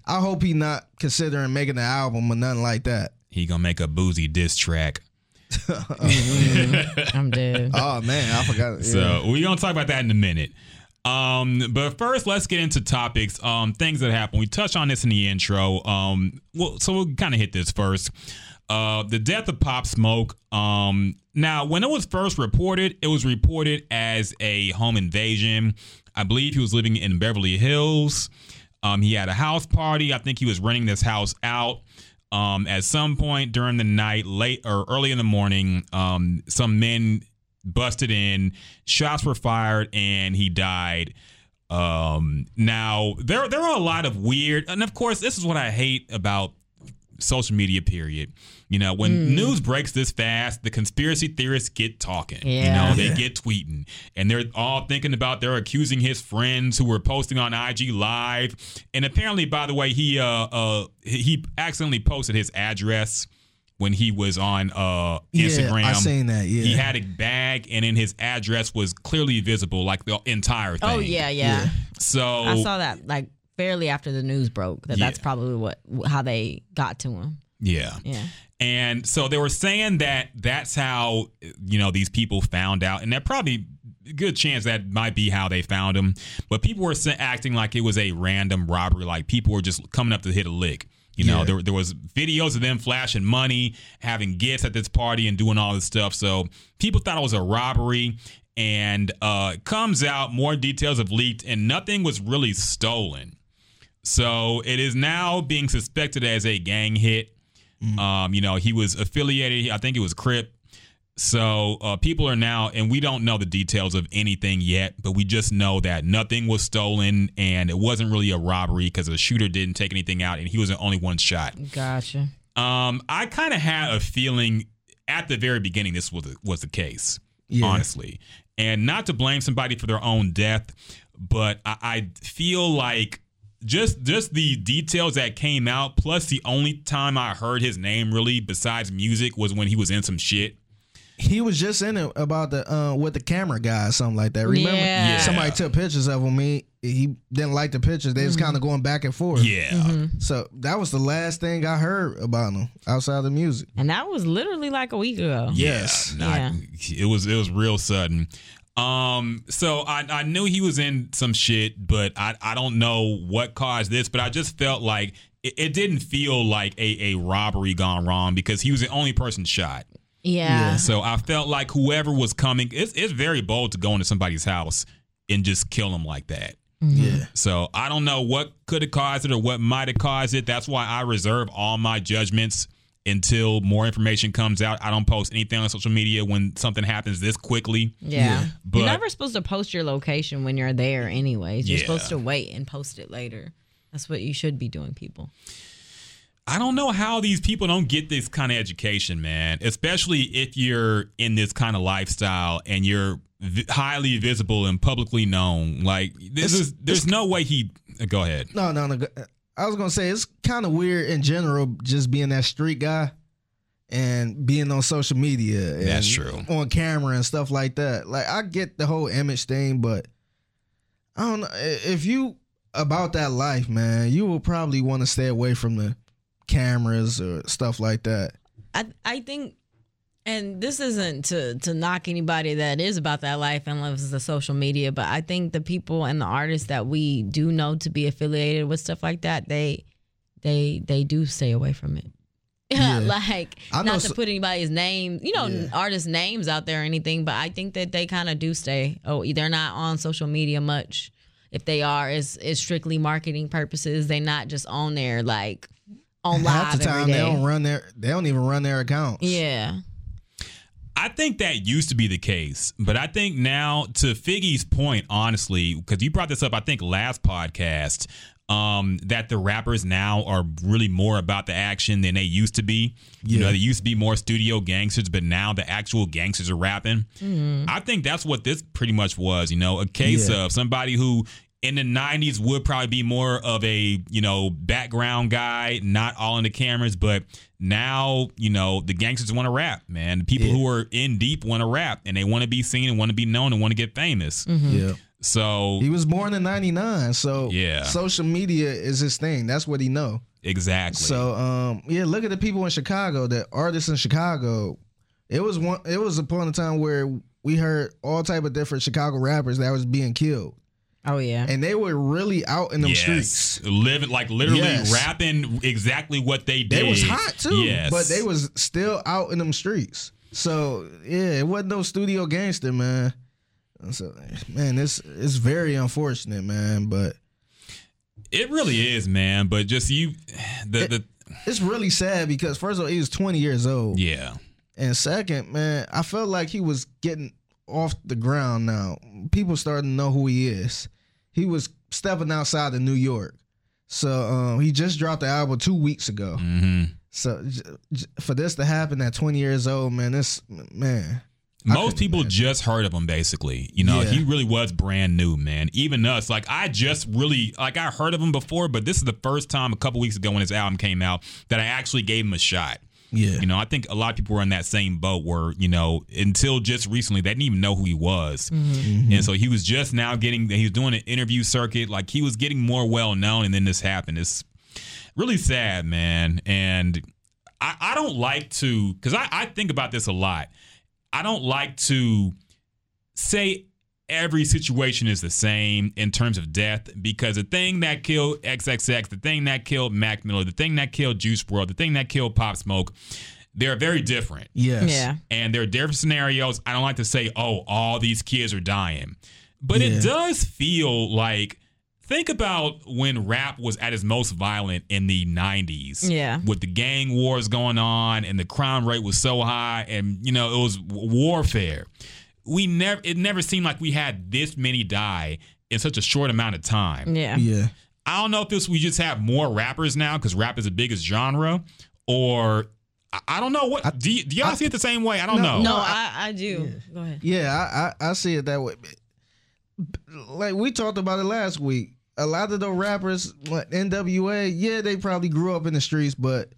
I hope he not considering making an album or nothing like that. He gonna make a Boosie diss track. (laughs) I'm dead. (laughs) Oh man, I forgot. Yeah. So we're gonna talk about that in a minute. Um, but first, let's get into topics. Um, things that happen. We touched on this in the intro. Um, well, so we'll kind of hit this first. Uh, the death of Pop Smoke. Um, now, when it was first reported, it was reported as a home invasion. I believe he was living in Beverly Hills. Um, he had a house party. I think he was renting this house out. Um, at some point during the night, late or early in the morning, um, some men busted in, shots were fired, and he died. Um, now there there are a lot of weird, and of course, this is what I hate about social media. Period. You know, when news breaks this fast, the conspiracy theorists get talking. You Yeah. know, they get tweeting, and they're all thinking about they're accusing his friends who were posting on IG Live. And apparently, by the way, he uh uh he accidentally posted his address when he was on uh Yeah, Instagram. I seen that. Yeah, He had a bag, and then his address was clearly visible, like the entire thing. Oh yeah, yeah. So I saw that like fairly after the news broke. That that's probably what how they got to him. yeah. Yeah. And so they were saying that that's how you know these people found out, and that probably good chance that might be how they found him. But people were acting like it was a random robbery, like people were just coming up to hit a lick. You know, Yeah. there, there was videos of them flashing money, having gifts at this party, and doing all this stuff. So people thought it was a robbery. And uh, comes out, more details have leaked, and nothing was really stolen. So it is now being suspected as a gang hit. Um, you know, he was affiliated. I think it was Crip. So uh, people are now, and we don't know the details of anything yet, but we just know that nothing was stolen and it wasn't really a robbery because the shooter didn't take anything out and he was the only one shot. Gotcha. Um, I kind of had a feeling at the very beginning this was was the case, Yeah. honestly, and not to blame somebody for their own death, but I, I feel like just just the details that came out, plus the only time I heard his name really besides music was when he was in some shit. he was just in it about the uh with the camera guy or something like that. Remember? Yeah. Yeah. Somebody took pictures of him. He he didn't like the pictures. They was kind of going back and forth. Yeah, So that was the last thing I heard about him outside of the music. And that was literally like a week ago. Yes. not- Yeah. it was it was real sudden. Um, so I I knew he was in some shit, but I I don't know what caused this, but I just felt like it, it didn't feel like a a robbery gone wrong because he was the only person shot. Yeah. So I felt like whoever was coming, it's it's very bold to go into somebody's house and just kill them like that. Yeah. So I don't know what could have caused it or what might have caused it. That's why I reserve all my judgments until more information comes out. I don't post anything on social media when something happens this quickly. Yeah. But- you're never supposed to post your location when you're there anyways. You're Yeah. supposed to wait and post it later. That's what you should be doing, people. I don't know how these people don't get this kind of education, man. Especially if you're in this kind of lifestyle and you're vi- highly visible and publicly known. Like this It's- is there's no way he. Go ahead. No, no, no. Go- I was gonna say it's kind of weird in general, just being that street guy and being on social media. And That's true. On camera and stuff like that. Like I get the whole image thing, but I don't know if you about that life, man. You will probably want to stay away from the cameras or stuff like that. I I think and this isn't to to knock anybody that is about that life and loves the social media, but I think the people and the artists that we do know to be affiliated with stuff like that, they they they do stay away from it. (laughs) Yeah. like I not to so- put anybody's name, you know, Yeah. artists' names out there or anything, but I think that they kind of do stay. Oh, they're not on social media much. If they are, it's, it's strictly marketing purposes. They not just on there like on live Half the time they don't run their they don't even run their accounts. Yeah. I think that used to be the case, but I think now, to Figgy's point, honestly, because you brought this up, I think last podcast, um, that the rappers now are really more about the action than they used to be. You know, Yeah. they used to be more studio gangsters, but now the actual gangsters are rapping. I think that's what this pretty much was. You know, a case Yeah. of somebody who. In the '90s, would probably be more of a you know background guy, not all in the cameras. But now, you know, the gangsters want to rap, man. The people Yeah. who are in deep want to rap, and they want to be seen and want to be known and want to get famous. Yeah. So He was born in '99, so Yeah. social media is his thing. That's what he know. exactly. So um, yeah, look at the people in Chicago, the artists in Chicago. It was one. It was upon a point in time where we heard all type of different Chicago rappers that was being killed, Oh yeah. and they were really out in the yes, streets. living like literally Yes. rapping exactly what they did. They was hot too, Yes, but they was still out in them streets. So yeah, it wasn't no studio gangster, man. So man, it's it's very unfortunate, man. But It really is, man. But just you, the the it's really sad because first of all, he was 20 years old. yeah, And second, man, I felt like he was getting off the ground now. People starting to know who he is. He was stepping outside of New York. So um, he just dropped the album two weeks ago. hmm So j- j- for this to happen at 20 years old, man, this man. Most people imagine. just heard of him basically. You know, Yeah. he really was brand new, man. Even us, like I just really like I heard of him before, but this is the first time a couple weeks ago when his album came out that I actually gave him a shot. Yeah. You know, I think a lot of people were in that same boat where, you know, until just recently, they didn't even know who he was. Mm-hmm. And so he was just now getting, he was doing an interview circuit. Like he was getting more well known. And then this happened. It's really sad, man. And I, I don't like to, because I, I think about this a lot. I don't like to say every situation is the same in terms of death because the thing that killed XXX, the thing that killed Mac Miller, the thing that killed Juice WRLD, the thing that killed Pop Smoke, they're very different. Yes. yeah. And there are different scenarios. I don't like to say, oh, all these kids are dying. But it does feel like think about when rap was at its most violent in the 90s. Yeah. With the gang wars going on and the crime rate was so high and you know, it was warfare. We never it never seemed like we had this many die in such a short amount of time. Yeah. Yeah. I don't know if this we just have more rappers now because rap is the biggest genre, or I, I don't know what do, y- do y'all see it the same way? I don't No, know. No, I, I do. Go ahead. Yeah, I, I, I see it that way. Like we talked about it last week. A lot of the rappers, like NWA, yeah, they probably grew up in the streets, but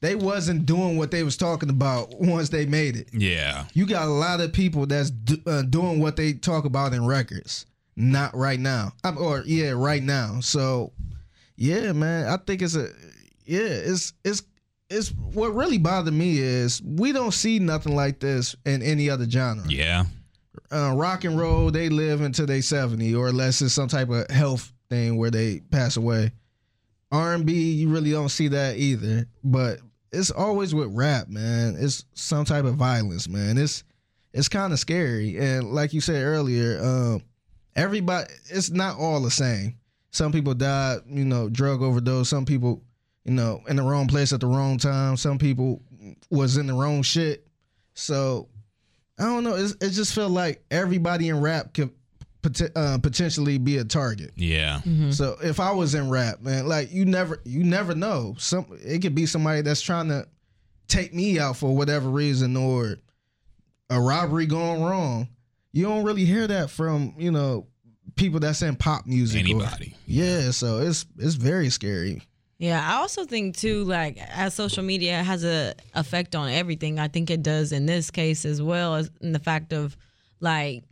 they wasn't doing what they was talking about once they made it. Yeah, You got a lot of people that's do, uh, doing what they talk about in records, not right now, Um, or yeah, right now. So, yeah, man, I think it's a yeah, it's it's it's what really bothered me is we don't see nothing like this in any other genre yeah, uh, rock and roll, they live until they seventy, or unless it's some type of health thing where they pass away. R and B, you really don't see that either. But it's always with rap, man. It's some type of violence, man. It's it's kind of scary, and like you said earlier, um, everybody, it's not all the same. Some people died, you know, drug overdose. Some people, you know, in the wrong place at the wrong time. Some people was in the wrong shit. So I don't know. It's, it just felt like everybody in rap could pot- uh, potentially be a target. yeah, So if I was in rap, man, like you never, you never know. Some it could be somebody that's trying to take me out for whatever reason, or a robbery going wrong. You don't really hear that from you know people that's in pop music. or- Anybody. yeah, so it's it's very scary. Yeah, I also think too, like as social media has a effect on everything. I think it does in this case as well as in the fact of like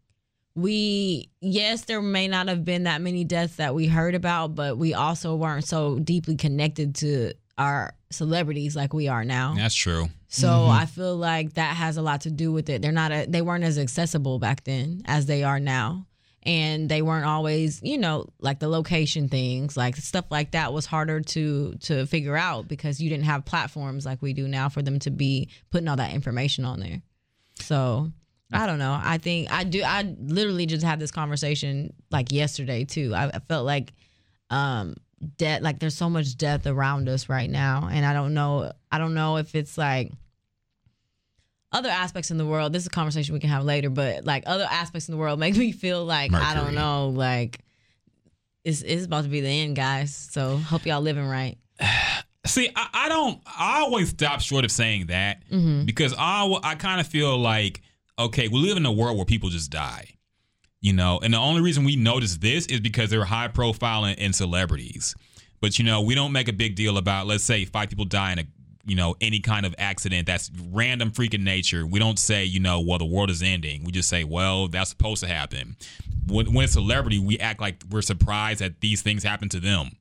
we yes, there may not have been that many deaths that we heard about, but we also weren't so deeply connected to our celebrities like we are now. that's true. So mm-hmm. I feel like that has a lot to do with it. They're not a, they weren't as accessible back then as they are now. And they weren't always, you know, like the location things, like stuff like that was harder to to figure out because you didn't have platforms like we do now for them to be putting all that information on there. So I don't know. I think I do. I literally just had this conversation like yesterday too. I, I felt like um death like there's so much death around us right now and i don't know i don't know if it's like other aspects in the world this is a conversation we can have later but like other aspects in the world make me feel like i don't know like it's, it's about to be the end guys so hope y'all living right (sighs) See, I, I don't. I always stop short of saying that because I, I kind of feel like okay, we live in a world where people just die, you know, and the only reason we notice this is because they're high profile and, and celebrities. But you know, we don't make a big deal about let's say five people die in a you know any kind of accident that's random freaking nature. We don't say you know well the world is ending. We just say well that's supposed to happen. when, when a celebrity, we act like we're surprised that these things happen to them.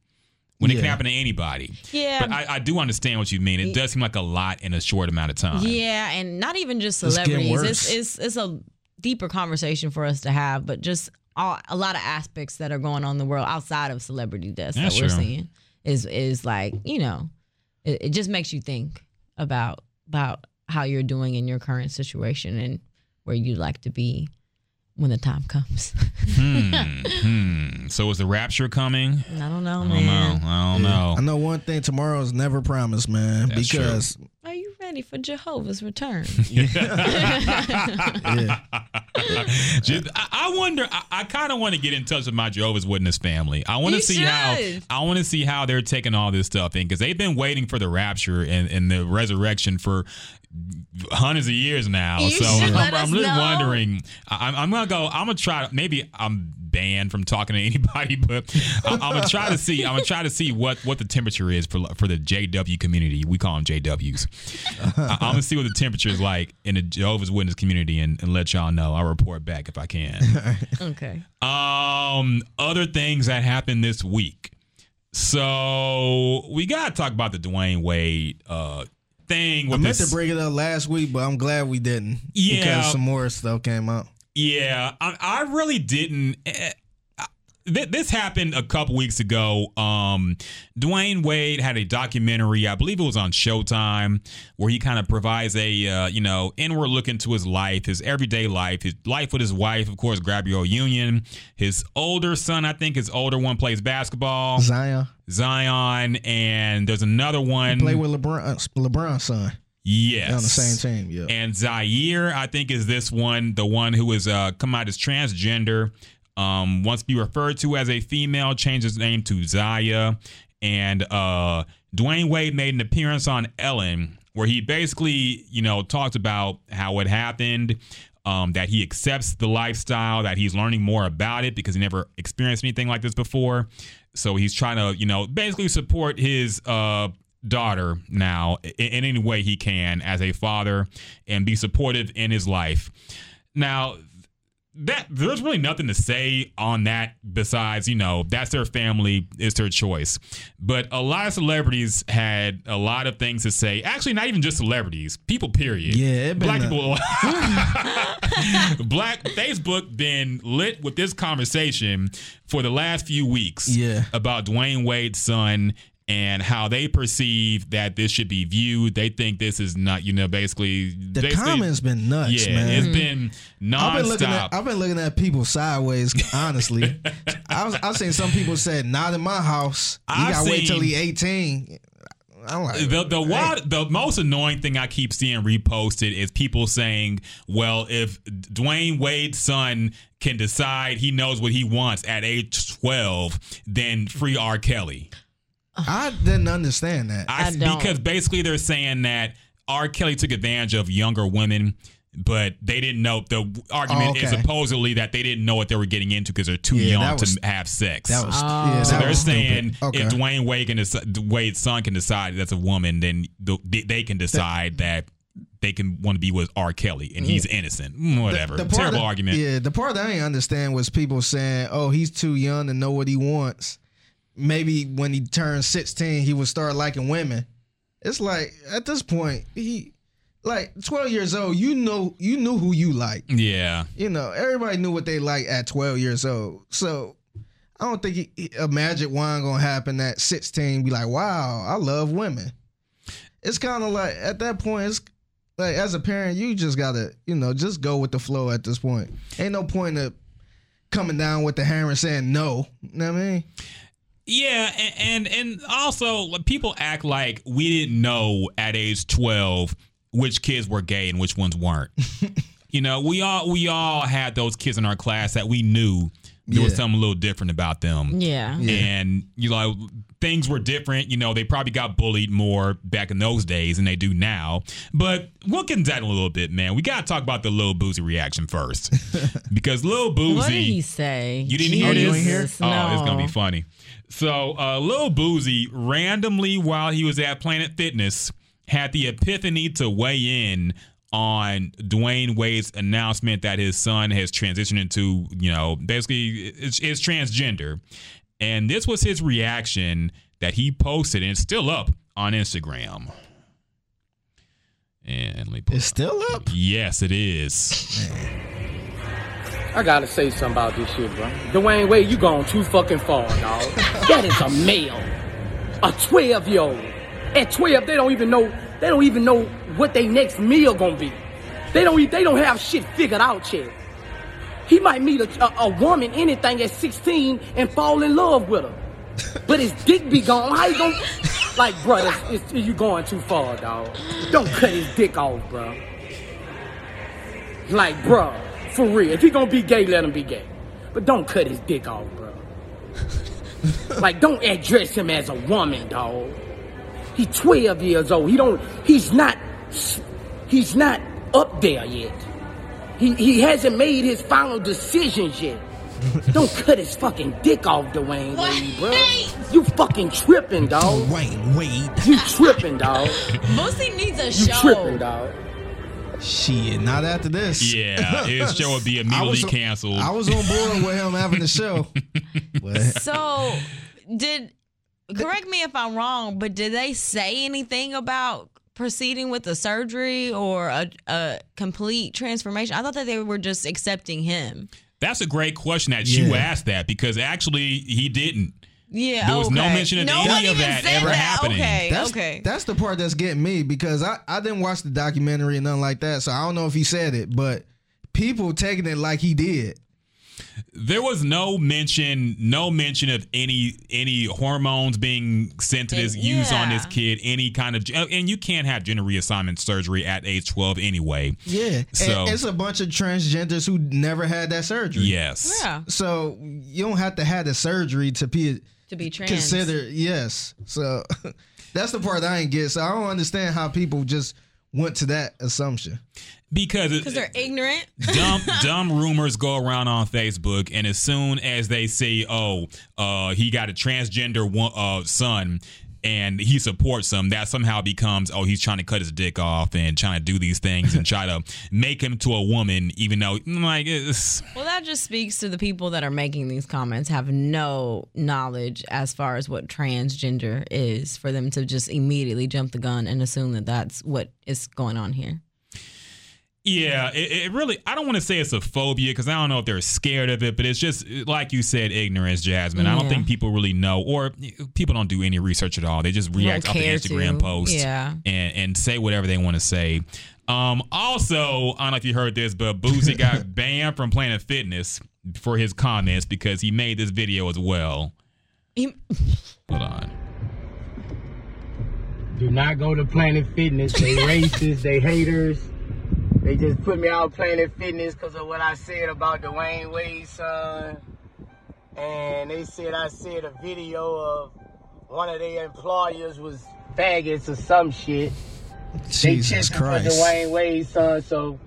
When it can happen to anybody. Yeah. But I, I do understand what you mean. It does seem like a lot in a short amount of time. Yeah, and not even just celebrities. worse. It's, it's it's a deeper conversation for us to have, but just all, a lot of aspects that are going on in the world outside of celebrity deaths Yeah, that we're sure. seeing is is like you know, it, it just makes you think about about how you're doing in your current situation and where you'd like to be when the time comes. Hmm, (laughs) hmm. So is the rapture coming? I don't know, I don't man. know. I don't know. I know one thing: tomorrow is never promised, man. That's true. Because Are you ready for Jehovah's return? (laughs) yeah, Just- I, I wonder. I, I kind of want to get in touch with my Jehovah's Witness family. I want to You see how. I want to see how they're taking all this stuff in because they've been waiting for the rapture and, and the resurrection for hundreds of years now. You so I'm, let I'm us really know. wondering. I, I'm, I'm gonna go. I'm gonna try. Maybe I'm banned from talking to anybody, (laughs) but I, I'm gonna try to see. I'm gonna try to see what what the temperature is for for the JW community. We call them JWs. I, I'm gonna see what the temperature is like in the Jehovah's Witness community and, and let y'all know. I'll report back if I can. (laughs) okay. Um, other things that happened this week. So we gotta talk about the Dwyane Wade uh thing I with meant this. to bring it up last week, but I'm glad we didn't. Yeah. because some more stuff came out. Yeah, I, I really didn't. eh, I- th- This happened a couple weeks ago. Um, Dwyane Wade had a documentary, I believe it was on Showtime, where he kind of provides a uh, you know inward look into his life, his everyday life, his life with his wife, of course, Gabrielle Union. His older son, I think, his older one plays basketball, Zion Zion, and there's another one. play with LeBron, LeBron's son yes, They're on the same team. Yeah, and Zaire, I think, is this one, the one who is uh, come out as transgender. Um, wants to be referred to as a female, changed his name to Zaya. And uh, Dwyane Wade made an appearance on Ellen where he basically, you know, talked about how it happened, um, that he accepts the lifestyle, that he's learning more about it because he never experienced anything like this before. So he's trying to, you know, basically support his uh, daughter now in, in any way he can as a father and be supportive in his life. Now, that there's really nothing to say on that besides you know that's their family it's their choice but a lot of celebrities had a lot of things to say actually not even just celebrities people period Yeah, black a- people (laughs) black facebook been lit with this conversation for the last few weeks Yeah. about dwyane wade's son and how they perceive that this should be viewed they think this is not you know basically the they- they- comments been nuts, yeah, man. it's been hmm. nonstop. I've been looking at I've been looking at people sideways. Honestly, (laughs) I was, I've seen some people said, "Not in my house. You I've gotta wait till seen- he 18." Like, the the wild, the most annoying thing I keep seeing reposted is people saying, "Well, if Dwyane Wade's son can decide he knows what he wants at age twelve, then free R. Kelly." I didn't understand that. I, I don't. because basically they're saying that R. Kelly took advantage of younger women. But they didn't know the argument is okay. supposedly that they didn't know what they were getting into because they're too Yeah, young was- to have sex. that was Oh. yeah. So that they're was saying okay. if Dwyane Wade can deci- Wade's son can decide that's a woman, then th- they can decide that they can want to be with R. Kelly and he's innocent. Mm, Whatever. part Terrible that- argument. Yeah, the part that I didn't understand was people saying, "Oh, he's too young to know what he wants." Maybe when he turns sixteen, he would start liking women. It's like at this point, he like twelve years old. You know, you knew who you like. Yeah. You know, everybody knew what they like at twelve years old. So I don't think he, he- a magic wand gonna happen at sixteen. Be like, wow, I love women. It's kind of like at that point, it's like as a parent, you just gotta, you know, just go with the flow at this point. Ain't no point of coming down with the hammer and saying no. You know what I mean? Yeah, and, and and also people act like we didn't know at age twelve which kids were gay and which ones weren't. (laughs) you know, we all we all had those kids in our class that we knew there was something a little different about them. Yeah. And you know, things were different. You know, they probably got bullied more back in those days than they do now. But we'll get into that in a little bit, man. We gotta talk about the Lil Boosie reaction first. (laughs) because Lil Boosie What did he say? you didn't hear this? you ain't Oh, it's gonna be funny. So, uh, Lil Boosie randomly while he was at Planet Fitness had the epiphany to weigh in on Dwyane Wade's announcement that his son has transitioned into, you know, basically it's, it's transgender. And this was his reaction that he posted, and it's still up on Instagram. And let me pull It's it still up. Yes, it is. I gotta say something about this shit, bro. Dwyane Wade, you gone too fucking far, dog. that is a male. A 12 year old. At 12, they don't even know, they don't even know what their next meal gonna be. They don't, they don't have shit figured out yet. He might meet a, a, a woman, anything at 16, and fall in love with her. But his dick be gone. How you gonna, like, bro, it's, it's, you going too far, dog. Don't cut his dick off, bro. Like, bruh, for real. If he gonna be gay, let him be gay. But don't cut his dick off, bro. (laughs) like, don't address him as a woman, dog. He 12 years old. He don't, he's not, he's not up there yet. He, he hasn't made his final decisions yet. (laughs) Don't cut his fucking dick off, Dwyane Wade, bro. You fucking tripping, dog. Wayne Wade. You tripping, dog. Boosie (laughs) needs a You show. tripping, dog. Shit, not after this. Yeah, his show would be (laughs) I immediately was, canceled. I was on board with him having the show. (laughs) So, did correct me if I'm wrong, but did they say anything about proceeding with the surgery or a, a complete transformation? I thought that they were just accepting him. That's a great question that you asked that because actually he didn't. Yeah, There was no mention of no any of that ever that. happening. Okay, that's okay. that's the part that's getting me because I, I didn't watch the documentary and nothing like that, so I don't know if he said it, but people taking it like he did. There was no mention, no mention of any any hormones being sent to this use on this kid, any kind of, uh, and you can't have gender reassignment surgery at age twelve anyway. Yeah, So- and it's a bunch of transgenders who never had that surgery. Yes. yeah, So you don't have to have the surgery to be to be trans. considered. Yes. So (laughs) that's the part I ain't get. So I don't understand how people just went to that assumption. Because because they're ignorant. dumb (laughs) dumb rumors go around on Facebook, and as soon as they say, "Oh, uh, he got a transgender one, uh, son," and he supports him, that somehow becomes, "Oh, he's trying to cut his dick off and trying to do these things and try to make him to a woman," even though, like, it's, Well, that just speaks to the people that are making these comments have no knowledge as far as what transgender is for them to just immediately jump the gun and assume that that's what is going on here. Yeah, it, it really. I don't want to say it's a phobia because I don't know if they're scared of it, but it's just like you said, ignorance, Jasmine. I don't think people really know, or people don't do any research at all. They just react off the Instagram to. post, Yeah. and and say whatever they want to say. Um, also, I don't know if you heard this, but Boosie got (laughs) banned from Planet Fitness for his comments because he made this video as well. He- Hold on. Do not go to Planet Fitness. They (laughs) racist. they haters. They just put me out Planet Fitness because of what I said about Dwyane Wade's son. And they said I said a video of one of their employers was faggots or some shit. They Jesus for Christ. Dwyane Wade's son, so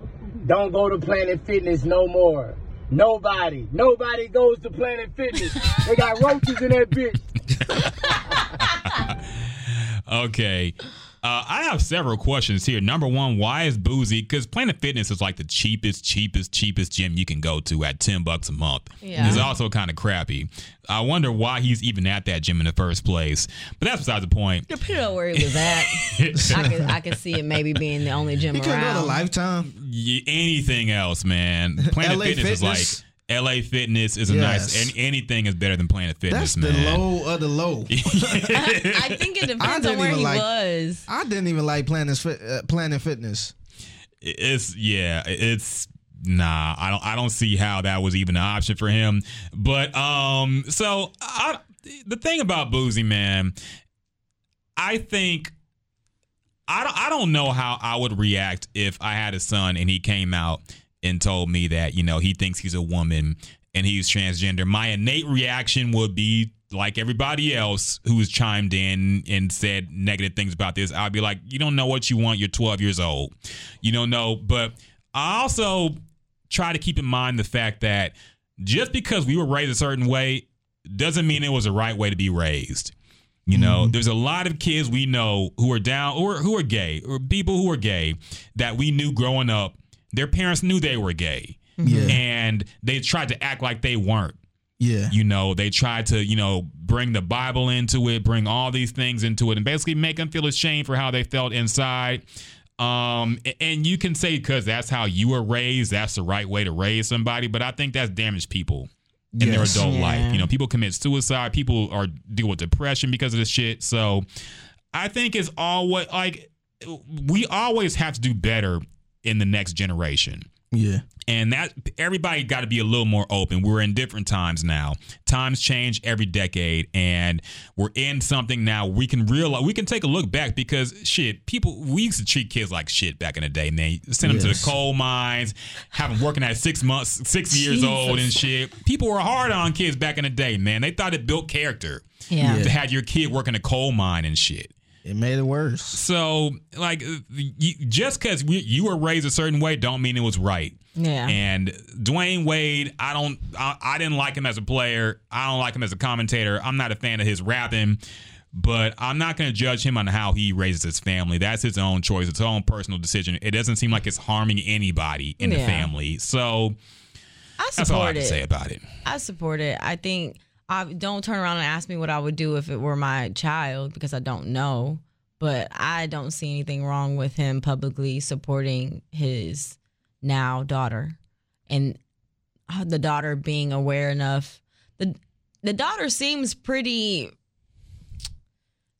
don't go to Planet Fitness no more. Nobody, nobody goes to Planet Fitness. they got roaches in that bitch. (laughs) Okay. Uh, I have several questions here. Number one, why is Boosie? Because Planet Fitness is like the cheapest, cheapest, cheapest gym you can go to at ten bucks a month. Yeah. It's also kind of crappy. I wonder why he's even at that gym in the first place. But that's besides the point. Depending on where he was at, (laughs) I could I could see it maybe being the only gym He couldn't go to around. Lifetime. Y- Anything else, man? Planet LA Fitness, is like LA Fitness is a nice. Yes. And anything is better than Planet Fitness, That's the man. low of the low. (laughs) I think it (laughs) depends didn't on where even he like- was. I didn't even like Planet uh, Planet Fitness. it's yeah it's nah i don't i don't see how that was even an option for him but um so I, the thing about Boosie man i think I don't, I don't know how I would react if I had a son and he came out and told me that, you know, he thinks he's a woman and he's transgender. My innate reaction would be like everybody else who's chimed in and said negative things about this. I'd be like, you don't know what you want. You're 12 years old. You don't know. But I also try to keep in mind the fact that just because we were raised a certain way doesn't mean it was the right way to be raised. You know, mm-hmm. there's a lot of kids we know who are down or who are gay or people who are gay that we knew growing up. Their parents knew they were gay, Yeah. and they tried to act like they weren't. Yeah. You know, they tried to, you know, bring the Bible into it, bring all these things into it, and basically make them feel ashamed for how they felt inside. Um, and you can say because that's how you were raised, that's the right way to raise somebody, but I think that's damaged people in their adult Yeah. life. You know, people commit suicide, people are deal with depression because of this shit. So I think it's always like we always have to do better in the next generation Yeah. and that everybody got to be a little more open. We're in different times now. Times change every decade, and we're in something now. We can realize we can take a look back because shit, people we used to treat kids like shit back in the day. Man, send them to the coal mines, have them working at six months, six years old, and shit. People were hard on kids back in the day. Man, they thought it built character Yeah. to have your kid working a coal mine and shit. It made it worse. So, like, you, just because you were raised a certain way, don't mean it was right. Yeah. And Dwyane Wade, I don't, I, I didn't like him as a player. I don't like him as a commentator. I'm not a fan of his rapping, but I'm not going to judge him on how he raises his family. That's his own choice. It's his own personal decision. It doesn't seem like it's harming anybody in the family. So I that's all I can it. say about it. I support it. I think I don't turn around and ask me what I would do if it were my child because I don't know. But I don't see anything wrong with him publicly supporting his now daughter, and uh, the daughter being aware enough. the The daughter seems pretty,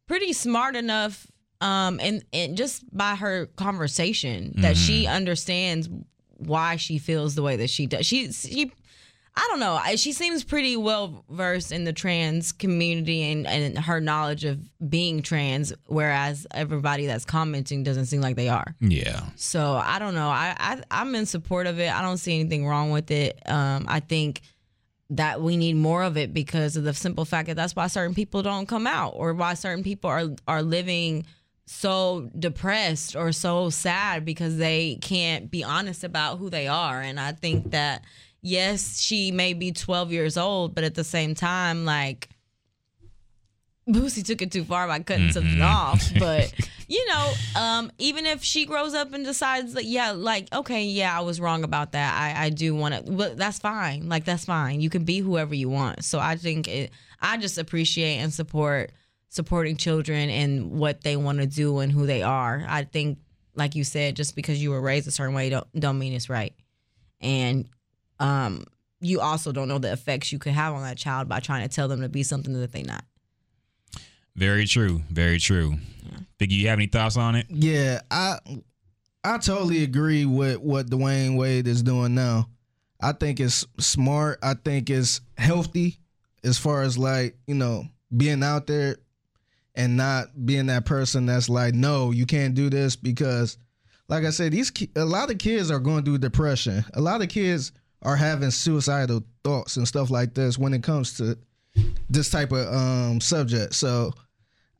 pretty smart enough, um, and and just by her conversation that she understands why she feels the way that she does. She she I don't know. I- She seems pretty well versed in the trans community and, and her knowledge of being trans, whereas everybody that's commenting doesn't seem like they are. Yeah. So I don't know. I, I I'm in support of it. I don't see anything wrong with it. Um, I think that we need more of it because of the simple fact that that's why certain people don't come out, or why certain people are are living so depressed or so sad because they can't be honest about who they are. And I think that yes, she may be 12 years old, but at the same time, like Boosie took it too far by cutting something off. (laughs) But you know, um, even if she grows up and decides that, yeah, like okay, yeah, I was wrong about that. I I do want to, but that's fine. Like that's fine. You can be whoever you want. So I think it. I just appreciate and support supporting children and what they want to do and who they are. I think, like you said, just because you were raised a certain way don't don't mean it's right. And um, you also don't know the effects you could have on that child by trying to tell them to be something that they're not. Very true. Very true. Think you have any thoughts on it? Yeah, I I totally agree with what Dwyane Wade is doing now. I think it's smart. I think it's healthy as far as like, you know, being out there and not being that person that's like, no, you can't do this because like I said, these ki- a lot of kids are going through depression. A lot of kids are having suicidal thoughts and stuff like this when it comes to this type of um subject. So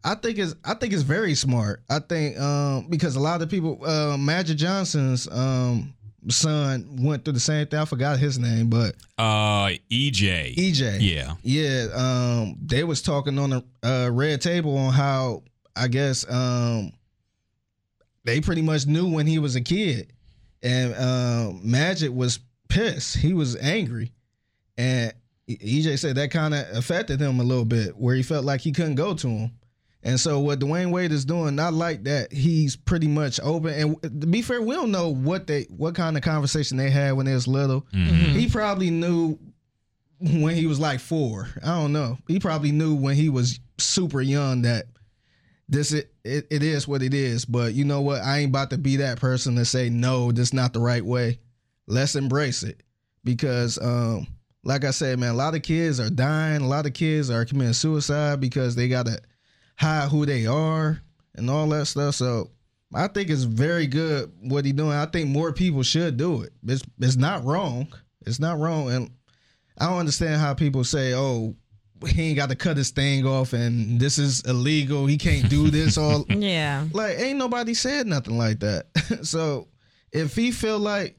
I think it's I think it's very smart. I think um because a lot of people uh, Magic Johnson's um son went through the same thing. I forgot his name, but Uh, EJ. EJ. Yeah. Yeah, um they was talking on the uh, red table on how I guess um they pretty much knew when he was a kid. And um Magic was pissed. He was angry. And EJ said that kind of affected him a little bit where he felt like he couldn't go to him. And so what Dwyane Wade is doing, not like that, he's pretty much open. And to be fair, we don't know what they what kind of conversation they had when they was little. Mm-hmm. He probably knew when he was like four. I don't know. He probably knew when he was super young that this it, it, it is what it is. But you know what? I ain't about to be that person to say no, this not the right way. Let's embrace it because, um, like I said, man, a lot of kids are dying. A lot of kids are committing suicide because they gotta hide who they are and all that stuff. So I think it's very good what he doing. I think more people should do it. It's it's not wrong. It's not wrong. And I don't understand how people say, "Oh, he ain't got to cut his thing off, and this is illegal. He can't do this." All (laughs) Yeah. like, ain't nobody said nothing like that. (laughs) so, if he feel like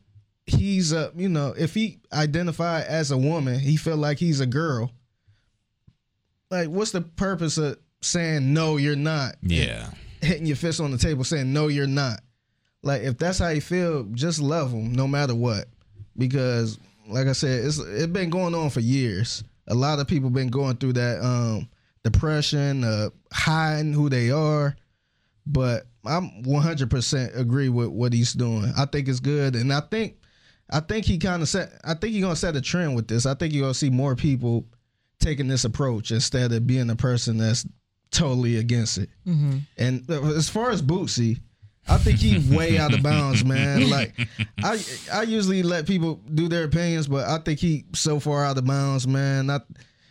he's a, you know, if he identified as a woman, he felt like he's a girl. Like, what's the purpose of saying no, you're not. Yeah. hitting your fist on the table saying no you're not like if that's how you feel just love them no matter what because like i said it's it's been going on for years a lot of people been going through that um depression uh hiding who they are but i'm 100% agree with what he's doing i think it's good and i think i think he kind of set i think he's gonna set a trend with this i think you're gonna see more people taking this approach instead of being a person that's totally against it and uh, as far as Boosie, I think he way out of bounds, man. (laughs) Like I I usually let people do their opinions, but I think he so far out of bounds, man. Not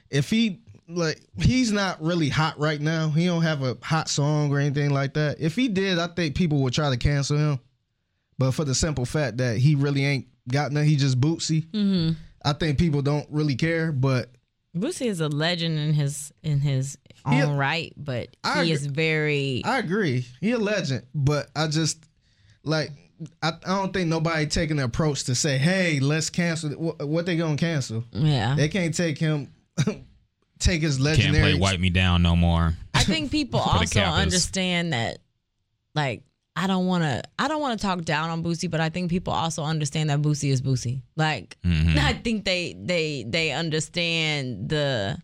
if he like he's not really hot right now. He don't have a hot song or anything like that. If he did, I think people would try to cancel him. But for the simple fact that he really ain't got nothing, he just Boosie. Mm-hmm. I think people don't really care. But Boosie is a legend in his in his own He- right, but I he agree- is very I agree. He a legend, but I just like I, I don't think nobody taking the approach to say, "Hey, let's cancel." What, what they gonna cancel? yeah. They can't take him, (laughs) take his legendary. Can't play Wipe Me Down no more. I think people (laughs) also understand that like I don't want to I don't want to talk down on Boosie, but I think people also understand that Boosie is Boosie. Like Mm-hmm. (laughs) I think they they they understand the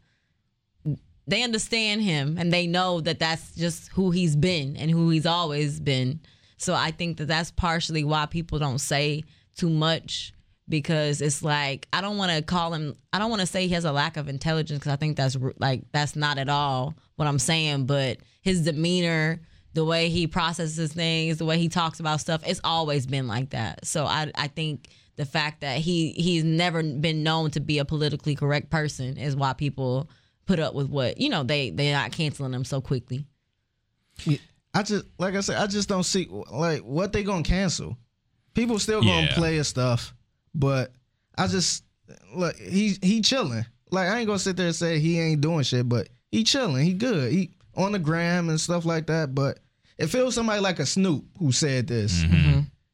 they understand him and they know that that's just who he's been and who he's always been. So I think that that's partially why people don't say too much because it's like I don't want to call him I don't want to say he has a lack of intelligence because I think that's like that's not at all what I'm saying, but his demeanor, the way he processes things, the way he talks about stuff, it's always been like that. So I I think the fact that he he's never been known to be a politically correct person is why people put up with what you know they they're not canceling him so quickly. I just like I said, I just don't see like what they gonna cancel. People still gonna Yeah. play his stuff, but I just look he he chilling. Like I ain't gonna sit there and say he ain't doing shit, but he chilling. He good. He on the gram and stuff like that. But if it was somebody like a Snoop who said this,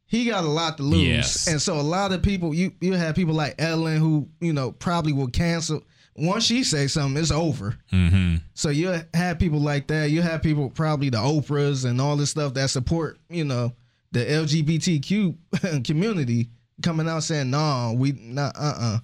he got a lot to lose. Yes. And so a lot of people, you you have people like Ellen who you know probably will cancel. Once she say something, it's over. Mm-hmm. So you have people like that. You have people probably the Oprahs and all this stuff that support, you know, the LGBTQ (laughs) community coming out saying, "No, we not uh uh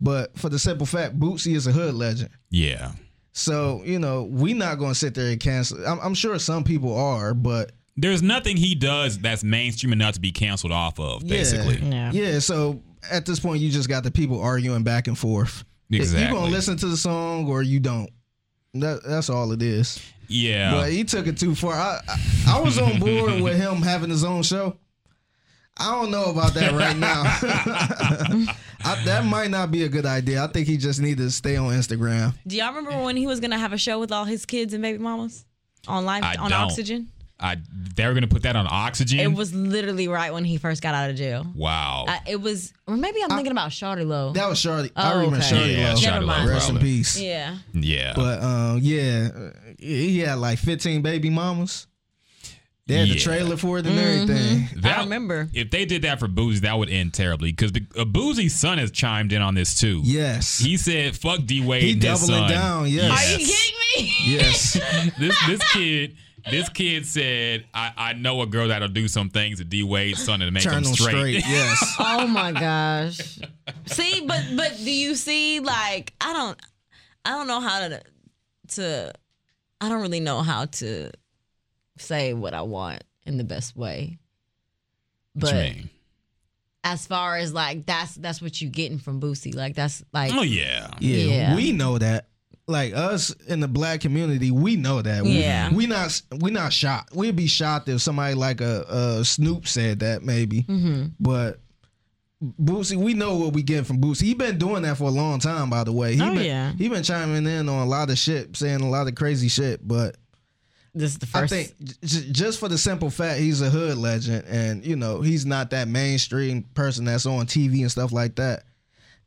But for the simple fact, Boosie is a hood legend. Yeah. So you know, we not gonna sit there and cancel. I'm, I'm sure some people are, but There's nothing he does that's mainstream enough to be canceled off of, basically. yeah, Yeah. yeah. So at this point, you just got the people arguing back and forth. You Exactly. gonna listen to the song or you don't. That that's all it is. Yeah. But he took it too far. I, I I was on board with him having his own show. I don't know about that right now. (laughs) (laughs) I, that might not be a good idea. I think he just need to stay on Instagram. Do y'all remember when he was gonna have a show with all his kids and baby mamas on live I on don't. Oxygen? I, they were going to put that on oxygen. It was literally right when he first got out of jail. wow. Uh, it was, or maybe I'm thinking about Shawty Lo. That was Charlie. I Oh, remember okay. Charlie yeah, Lowe. Shawty Never Low, mind. Rest in peace. yeah, Yeah. But um, yeah, he had like 15 baby mamas. They had the Yeah. trailer for it and Mm-hmm. everything. I remember. If they did that for Boosie, that would end terribly because uh, Boosie's son has chimed in on this too. Yes. He said, "Fuck D Wade." He and his doubling son. down, yes. Are you kidding me? yes. (laughs) this this kid, this kid said, "I I know a girl that'll do some things to D Wade's son and make Turn him straight." straight. (laughs) Yes. oh my gosh. See, but but do you see like I don't I don't know how to to I don't really know how to say what I want in the best way. What But you mean? as far as like that's that's what you getting from Boosie. Like that's like Oh yeah. Yeah, Yeah. we know that. Like us in the black community, we know that. We, Yeah. we not we not shocked. We'd be shocked if somebody like a, a Snoop said that maybe. Mm-hmm. But Boosie, we know what we get from Boosie. He been doing that for a long time, by the way. He Oh, been, yeah. he been chiming in on a lot of shit, saying a lot of crazy shit. But this is the first. I think j- just for the simple fact he's a hood legend, and you know he's not that mainstream person that's on TV and stuff like that.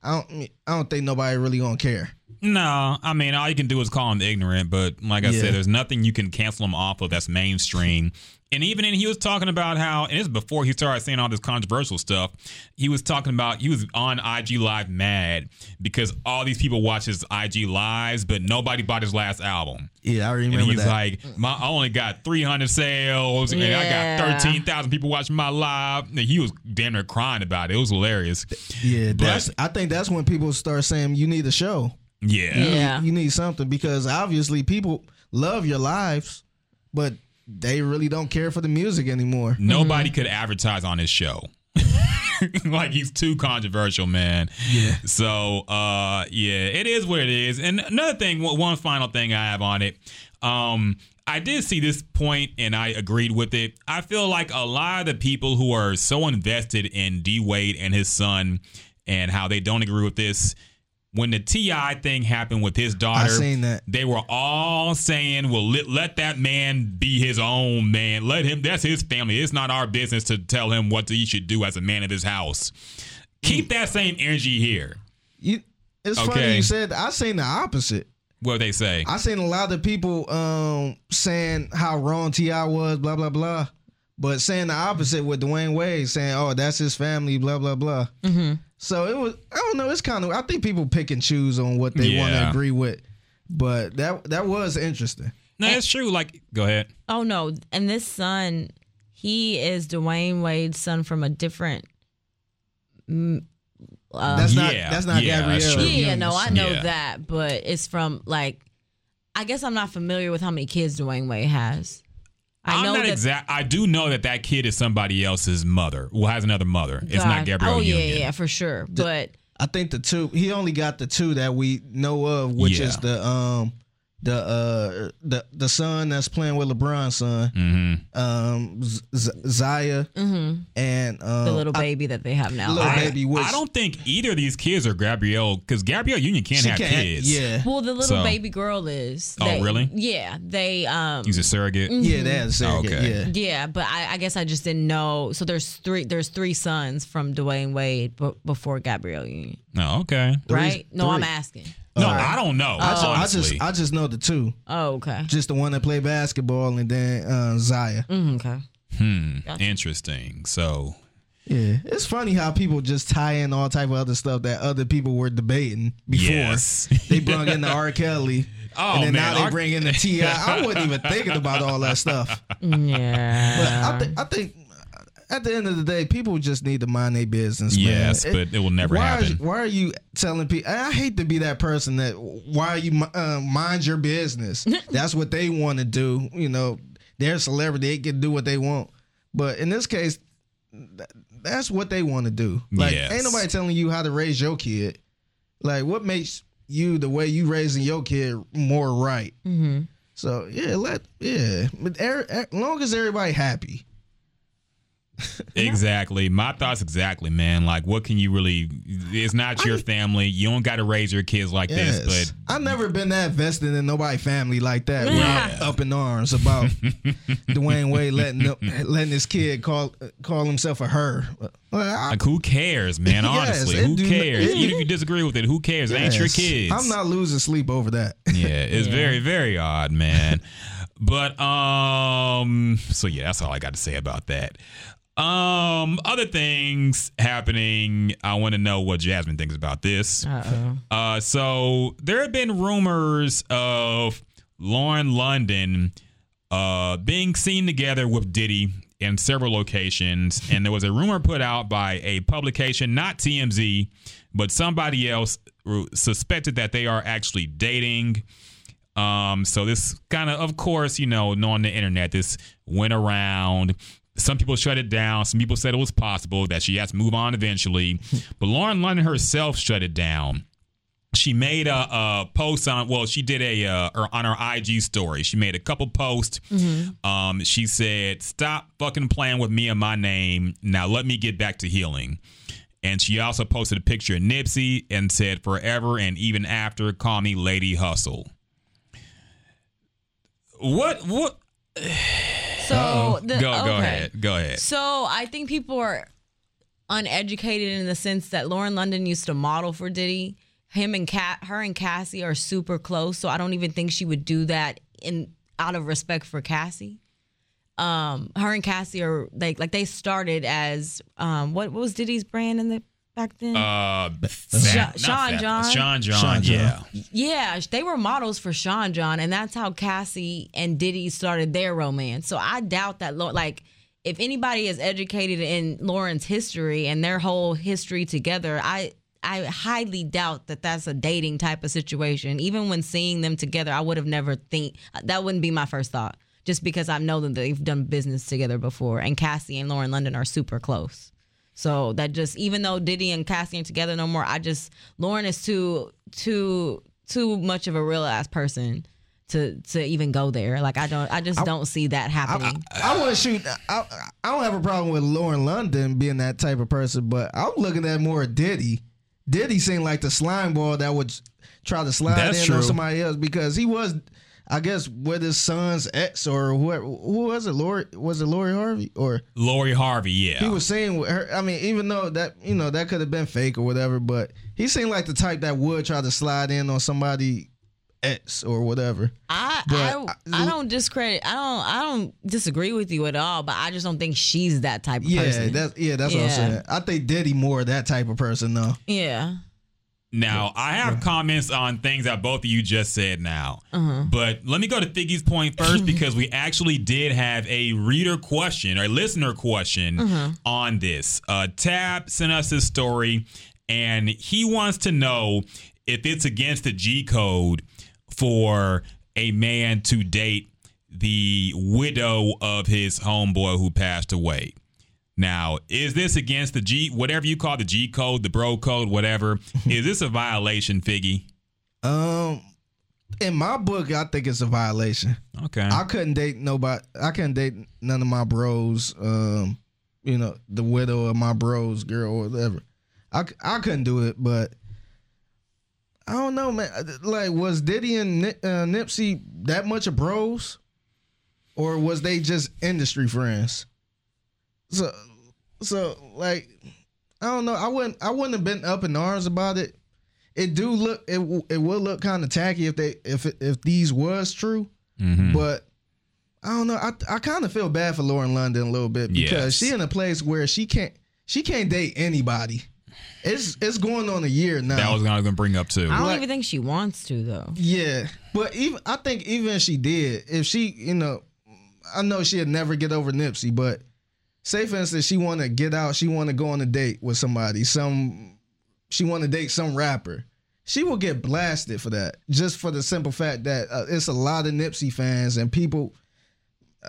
I don't. I don't think nobody really gonna care. No, I mean all you can do is call him ignorant. But like I Yeah. said, there's nothing you can cancel him off of that's mainstream. And even in he was talking about how, and it's before he started saying all this controversial stuff. He was talking about he was on IG Live mad because all these people watch his IG lives, but nobody bought his last album. Yeah, I remember And he's that. like, my, I only got 300 sales, and I got 13,000 people watching my live. And he was damn near crying about it. It was hilarious. yeah, but- that's. I think that's when people start saying you need a show. Yeah. Yeah. You need something because obviously people love your lives, but they really don't care for the music anymore. Nobody could advertise on his show. (laughs) like he's too controversial, man. Yeah. So, uh, yeah, it is what it is. And another thing, one one final thing I have on it. Um, I did see this point and I agreed with it. I feel like a lot of the people who are so invested in D Wade and his son and how they don't agree with this. When the T.I. thing happened with his daughter, I seen that. they were all saying, "Well, let, let that man be his own man. Let him. That's his family. It's not our business to tell him what he should do as a man of his house." Keep that same energy here. You, it's Okay. funny you said. I seen the opposite. What they say? I seen a lot of people um, saying how wrong T.I. was, blah blah blah, but saying the opposite with Dwyane Wade, saying, "Oh, that's his family," blah blah blah. Mm-hmm. So it was. I don't know. It's kind of. I think people pick and choose on what they want to agree with, but that that was interesting. no, it's true. Like, go ahead. Oh no, and this son, he is Dwyane Wade's son from a different. um, That's not. yeah, That's not yeah, Gabrielle. that's true. yeah, no, I know Yeah. that, but it's from like, I guess I'm not familiar with how many kids Dwyane Wade has. I am know not that. exact. I do know that that kid is somebody else's mother. Well, has another mother. It's not God- Gabrielle Oh yeah, Union. yeah, for sure. But I think the two. He only got the two that we know of, which Yeah. is the um the uh the the son that's playing with LeBron's son, Mm-hmm. um Z- Z- Zaya, and um, Mm-hmm. the little I- baby that they have now. Little I- baby was I don't think either of these kids are Gabrielle because Gabrielle Union can't have can't- kids. Yeah, well, the little So- baby girl is. Oh, They- really? Yeah, they um. He's a surrogate. yeah, they had a surrogate. Okay. Yeah, Yeah, but I, I guess I just didn't know. So there's three. There's three sons from Dwyane Wade b- before Gabrielle Union, Oh, okay. right? No, I'm asking. No, I don't know. I, ju- I just I just know the two, Oh, okay. just the one that played basketball, and then uh, Zaya. Mm, okay. Hmm. Gotcha. Interesting. So Yeah, it's funny how people just tie in all type of other stuff that other people were debating before. Yes. (laughs) they brought in the R. Kelly. (laughs) Oh, and then man, now they R- bring in the Ti. I wasn't even thinking about all that stuff. (laughs) Yeah, but I, think I think at the end of the day, people just need to mind their business. man. yes, but it will never why happen. Are, why are you telling people? I hate to be that person that why are you uh, mind your business. (laughs) That's what they want to do. You know, they're a celebrity; they can do what they want. But in this case, th- that's what they want to do. Like, Yes. ain't nobody telling you how to raise your kid. Like, what makes you the way you raising your kid more right? hmm So yeah, let yeah. But er, as long as everybody happy. (laughs) Exactly. My thoughts exactly, man. Like, what can you really? It's not your family. You don't got to raise your kids like Yes. this. But I've never been that vested in nobody family like that. Yeah. Up in arms about (laughs) Dwyane Wade letting letting his kid call call himself a her. I- like, who cares, man? (laughs) Honestly, it who cares? it- Even if you disagree with it, who cares? It ain't your yes. kids. I'm not losing sleep over that. Yeah, it's very, very odd, man. but um, so yeah, that's all I got to say about that. Um, other things happening. I want to know what Jasmine thinks about this. Uh-oh. Uh, so there have been rumors of Lauren London uh, being seen together with Diddy in several locations, and there was a rumor put out by a publication, not TMZ, but somebody else suspected that they are actually dating. Um, so this kind of, of course, you know, knowing the internet, this went around. Some people shut it down. Some people said it was possible that she has to move on eventually. (laughs) But Lauren London herself shut it down. She made a, a post on well, she did a uh, or on her IG story. She made a couple posts. Um, she said, "Stop fucking playing with me and my name. Now let me get back to healing." And she also posted a picture of Nipsey and said, "Forever and even after, call me Lady Hustle." What? What? (sighs) (sighs) (sighs) So the, Go go ahead. Go ahead. So I think people are uneducated in the sense that Lauren London used to model for Diddy. Him and Cat, her and Cassie are super close. So I don't even think she would do that in out of respect for Cassie. um, her and Cassie are like like they started as um, what what was Diddy's brand in the back then? Uh, Sean John. Sean John. Sean John. yeah. Yeah, they were models for Sean John, and that's how Cassie and Diddy started their romance. So I doubt that, like, if anybody is educated in Lauren's history and their whole history together, I I highly doubt that that's a dating type of situation. Even when seeing them together, I would have never think that wouldn't be my first thought. Just because I know that they've done business together before, and Cassie and Lauren London are super close. So that just even though Diddy and Cassie ain't together no more, I just Lauren is too too too much of a real ass person to to even go there. Like I don't I just don't see that happening. I want to shoot. I, I don't have a problem with Lauren London being that type of person, but I'm looking at more Diddy. Diddy seemed like the slime ball that would try to slide That's in true. on somebody else because he was, I guess, with his son's ex or whoever. Who was it? Lori? Was it Lori Harvey or? Lori Harvey. Yeah. He was saying with her. I mean, even though that you know that could have been fake or whatever, but he seemed like the type that would try to slide in on somebody ex or whatever. I but I, I don't discredit I don't I don't disagree with you at all, but I just don't think she's that type of Yeah, person. that's yeah, that's what I'm saying. I think Diddy more that type of person though. yeah. Now, I have comments on things that both of you just said now. Uh-huh. But let me go to Figgy's point first (laughs) because we actually did have a reader question or listener question Uh-huh. on this. Uh, Tab sent us this story and he wants to know if it's against the G code for a man to date the widow of his homeboy who passed away. Now, is this against the G, whatever you call the G code, the bro code, whatever? (laughs) is this a violation, Figgy? Um, in my book, I think it's a violation. Okay. I couldn't date nobody. I couldn't date none of my bros. Um, you know, the widow of my bros, girl, or whatever. I, I couldn't do it, but I don't know, man. Like, was Diddy and Ni- uh, Nipsey that much of bros, or was they just industry friends? So, so like, I don't know. I wouldn't. I wouldn't have been up in arms about it. It do look. It w- it would look kind of tacky if they if if these was true. Mhm. But I don't know. I I kind of feel bad for Lauren London a little bit because Yes. she in a place where she can't she can't date anybody. It's it's going on a year now. that was what I was going to bring up too. I don't Like- even think she wants to though. yeah, but even I think even if she did, if she you know, I know she'd never get over Nipsey, but say for instance she want to get out, she want to go on a date with somebody, some she want to date some rapper. She will get blasted for that, just for the simple fact that uh, it's a lot of Nipsey fans and people.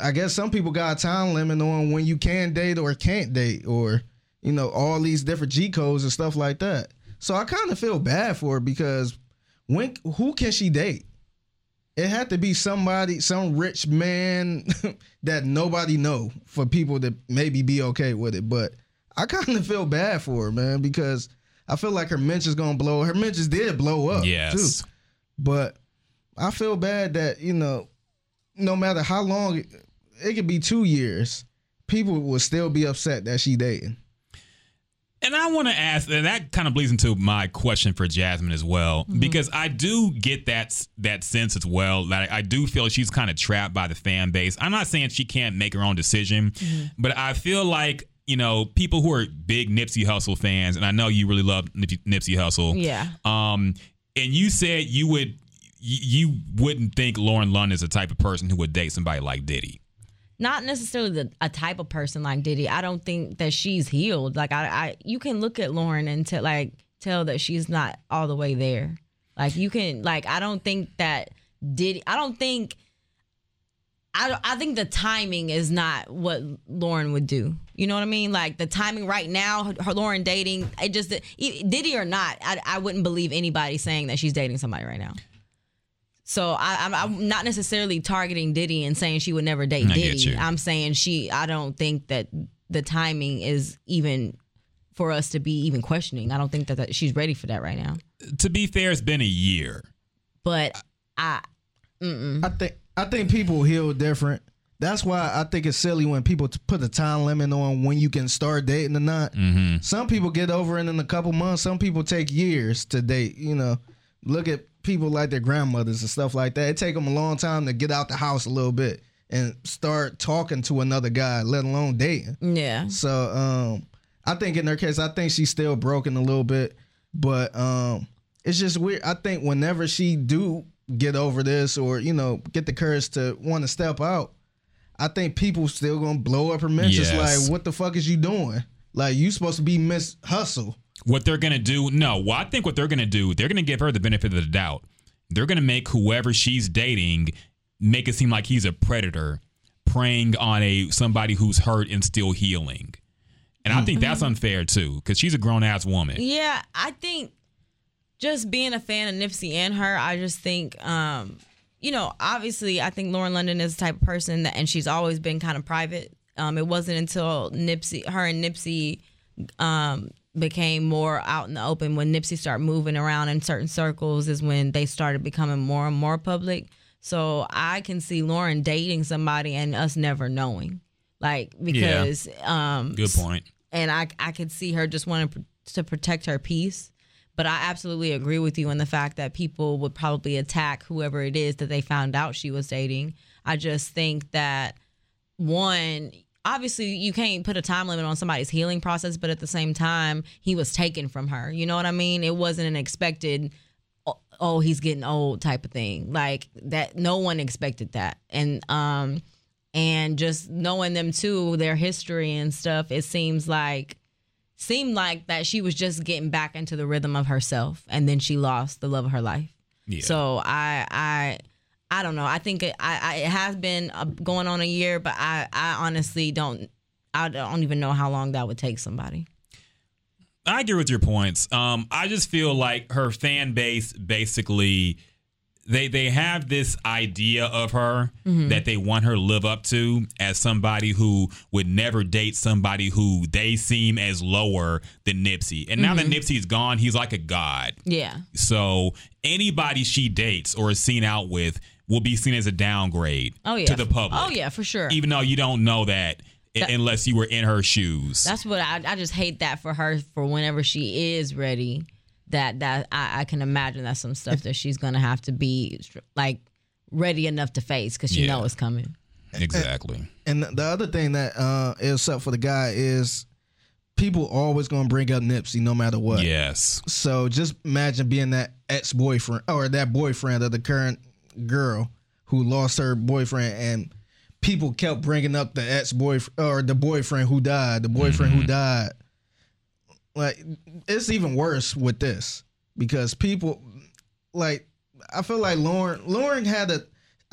I guess some people got a time limit on when you can date or can't date, or you know all these different G codes and stuff like that. So I kind of feel bad for her because when who can she date? It had to be somebody, some rich man (laughs) that nobody know for people to maybe be okay with it. But I kind of feel bad for her, man, because I feel like her mentions gonna blow. Her mentions did blow up, Yes. too. But I feel bad that you know, no matter how long, it, it could be two years, people will still be upset that she dating. And I want to ask, and that kind of bleeds into my question for Jasmine as well, because I do get that that sense as well. That I, do feel she's kind of trapped by the fan base. I'm not saying she can't make her own decision, but I feel like you know people who are big Nipsey Hussle fans, and I know you really love Nip- Nipsey Hussle. Yeah. Um, and you said you would you, you wouldn't think Lauren London is the type of person who would date somebody like Diddy. Not necessarily the, a type of person like Diddy. I don't think that she's healed. Like I, I you can look at Lauren and tell like tell that she's not all the way there. Like you can like I don't think that Diddy. I don't think. I, I think the timing is not what Lauren would do. You know what I mean? Like the timing right now, her, her Lauren dating, it just Diddy or not, I, I wouldn't believe anybody saying that she's dating somebody right now. So I, I'm, I'm not necessarily targeting Diddy and saying she would never date I get Diddy. you. I'm saying she. I don't think that the timing is even for us to be even questioning. I don't think that, that she's ready for that right now. To be fair, it's been a year. But I, I think I think people heal different. That's why I think it's silly when people put a time limit on when you can start dating or not. Mm-hmm. Some people get over it in a couple months. Some people take years to date. You know, look at people like their grandmothers and stuff like that. It take them a long time to get out the house a little bit and start talking to another guy, let alone dating. Yeah. So um I think in her case, I think she's still broken a little bit, but um it's just weird. I think whenever she do get over this or you know get the courage to want to step out, I think people still gonna blow up her mentions Yes. like, what the fuck is you doing? Like you supposed to be Miss Hustle. What they're gonna do? No, well, I think what they're gonna do, they're gonna give her the benefit of the doubt. They're gonna make whoever she's dating make it seem like he's a predator, preying on a somebody who's hurt and still healing. And I think that's unfair too, because she's a grown ass woman. Yeah, I think just being a fan of Nipsey and her, I just think, um, you know, obviously, I think Lauren London is the type of person that, and she's always been kind of private. Um, it wasn't until Nipsey, her and Nipsey, um, became more out in the open when Nipsey started moving around in certain circles is when they started becoming more and more public. So I can see Lauren dating somebody and us never knowing, like because um, Good point. and I I could see her just wanting to protect her peace. But I absolutely agree with you in the fact that people would probably attack whoever it is that they found out she was dating. I just think that one, obviously you can't put a time limit on somebody's healing process, but at the same time, he was taken from her. You know what I mean? It wasn't an expected "Oh, oh he's getting old type of thing. Like that no one expected that. And um and just knowing them too, their history and stuff, it seems like seemed like that she was just getting back into the rhythm of herself and then she lost the love of her life. Yeah. So I I I don't know. I think it, I, I it has been uh, going on a year, but I I honestly don't I don't even know how long that would take somebody. I agree with your points. Um, I just feel like her fan base basically they they have this idea of her that they want her to live up to as somebody who would never date somebody who they seem as lower than Nipsey. And now that Nipsey's gone, he's like a god. Yeah. So anybody she dates or is seen out with will be seen as a downgrade Oh yeah. to the public. Oh yeah, for sure. Even though you don't know that, That- unless you were in her shoes. That's what I I just hate that for her for whenever she is ready. That that I, I can imagine that some stuff that she's gonna have to be like ready enough to face because she Yeah. know it's coming. exactly. And the other thing that uh is up for the guy is people always gonna bring up Nipsey no matter what. Yes. So just imagine being that ex boyfriend or that boyfriend of the current girl who lost her boyfriend and people kept bringing up the ex boyfriend or the boyfriend who died, the boyfriend who mm-hmm. died. Like it's even worse with this because people like I feel like Lauren Lauren had a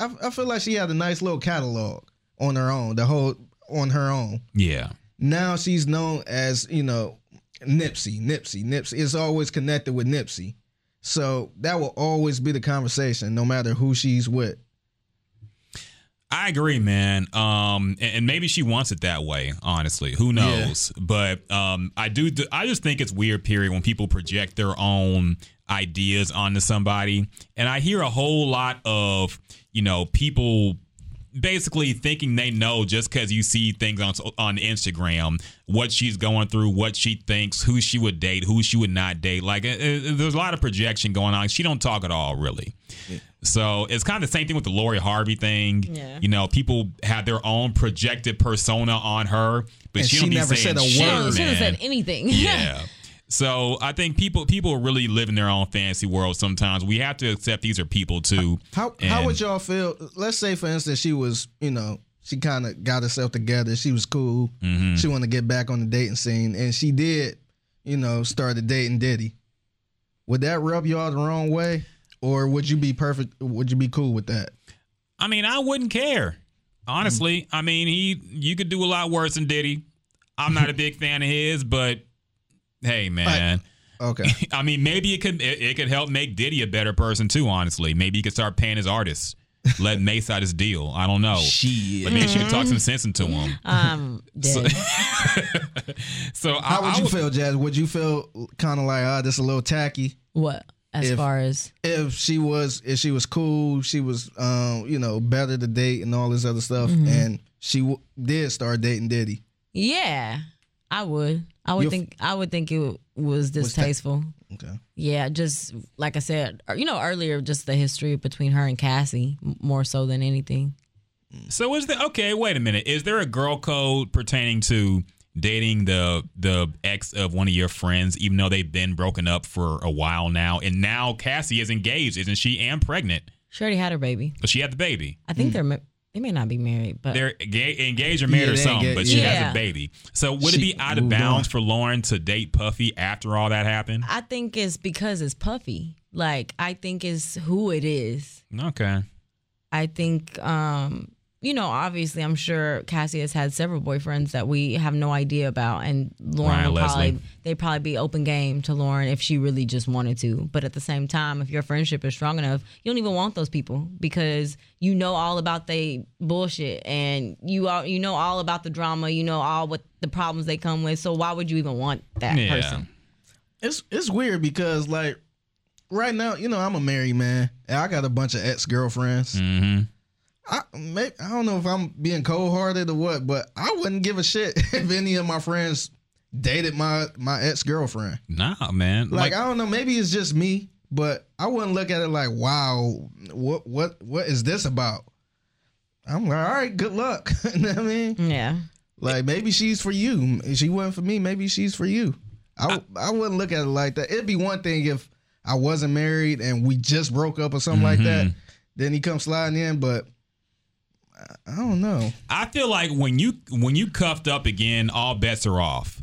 I, I feel like she had a nice little catalog on her own, the whole on her own Yeah. now she's known as you know Nipsey, Nipsey, Nipsey. It's always connected with Nipsey, so that will always be the conversation, no matter who she's with. I agree, man. Um, and, maybe she wants it that way. Honestly, who knows? But um, I do. I just think it's weird. Period. When people project their own ideas onto somebody, and I hear a whole lot of you know people basically thinking they know just because you see things on on Instagram, what she's going through, what she thinks, who she would date, who she would not date. Like, uh, uh, there's a lot of projection going on. She don't talk at all, really. So it's kind of the same thing with the Lori Harvey thing. Yeah. You know, people have their own projected persona on her, but And she, she don't be never saying said a word. She man. should have said anything. Yeah. (laughs) So I think people people really live in their own fantasy world. Sometimes we have to accept these are people too. How how would y'all feel? Let's say, for instance, she was, you know, she kind of got herself together. She was cool. Mm-hmm. She wanted to get back on the dating scene, and she did, you know, started dating Diddy. Would that rub y'all the wrong way, or would you be perfect? Would you be cool with that? I mean, I wouldn't care. Honestly, I mean, he you could do a lot worse than Diddy. I'm not a big fan of his, but hey, man. Okay. (laughs) I mean, maybe it could it, it could help make Diddy a better person too. Honestly, maybe he could start paying his artists, let (laughs) Mase out his deal. I don't know, Shit. but maybe she could talk some sense into him. Um, (laughs) dead. So I, How would I you feel, Jazz? Would you feel kind of like, ah, this a little tacky? what as If- far as If she was, if she was cool, she was, um, you know, better to date and all this other stuff, Mm-hmm. and she w- did start dating Diddy. yeah, I would. I would You're- think. I would think it was distasteful. Okay. Yeah, just like I said, er, you know, earlier, just the history between her and Cassie, more so than anything. So is there okay? Wait a minute. Is there a girl code pertaining to dating the the ex of one of your friends, even though they've been broken up for a while now, and now Cassie is engaged, isn't she? And pregnant. She already had her baby. But she had the baby. I think they're ma- they may not be married, but They're ga- engaged or married Yeah, or something, engaged, but she has a baby. So would it be out of bounds on. for Lauren to date Puffy after all that happened? I think it's because it's Puffy. Like I think it's who it is. Okay. I think, um, you know, obviously, I'm sure Cassie has had several boyfriends that we have no idea about, and Lauren Ryan would probably they'd probably be open game to Lauren if she really just wanted to. But at the same time, if your friendship is strong enough, you don't even want those people because you know all about they bullshit, and you are you know all about the drama, you know all what the problems they come with. So why would you even want that Yeah. person? It's it's weird because like right now, you know, I'm a married man and I got a bunch of ex girlfriends. Mm-hmm. I may, I don't know if I'm being cold hearted or what, but I wouldn't give a shit (laughs) if any of my friends dated my my ex girlfriend. Nah, man. Like, I don't know, maybe it's just me, but I wouldn't look at it like, wow, what what what is this about? I'm like, all right, good luck. (laughs) you know what I mean? Yeah. Like maybe she's for you. If she wasn't for me, maybe she's for you. I I wouldn't look at it like that. It'd be one thing if I wasn't married and we just broke up or something like mm-hmm. that. Then he comes sliding in, but I- don't know. I feel like when you when you cuffed up again, all bets are off.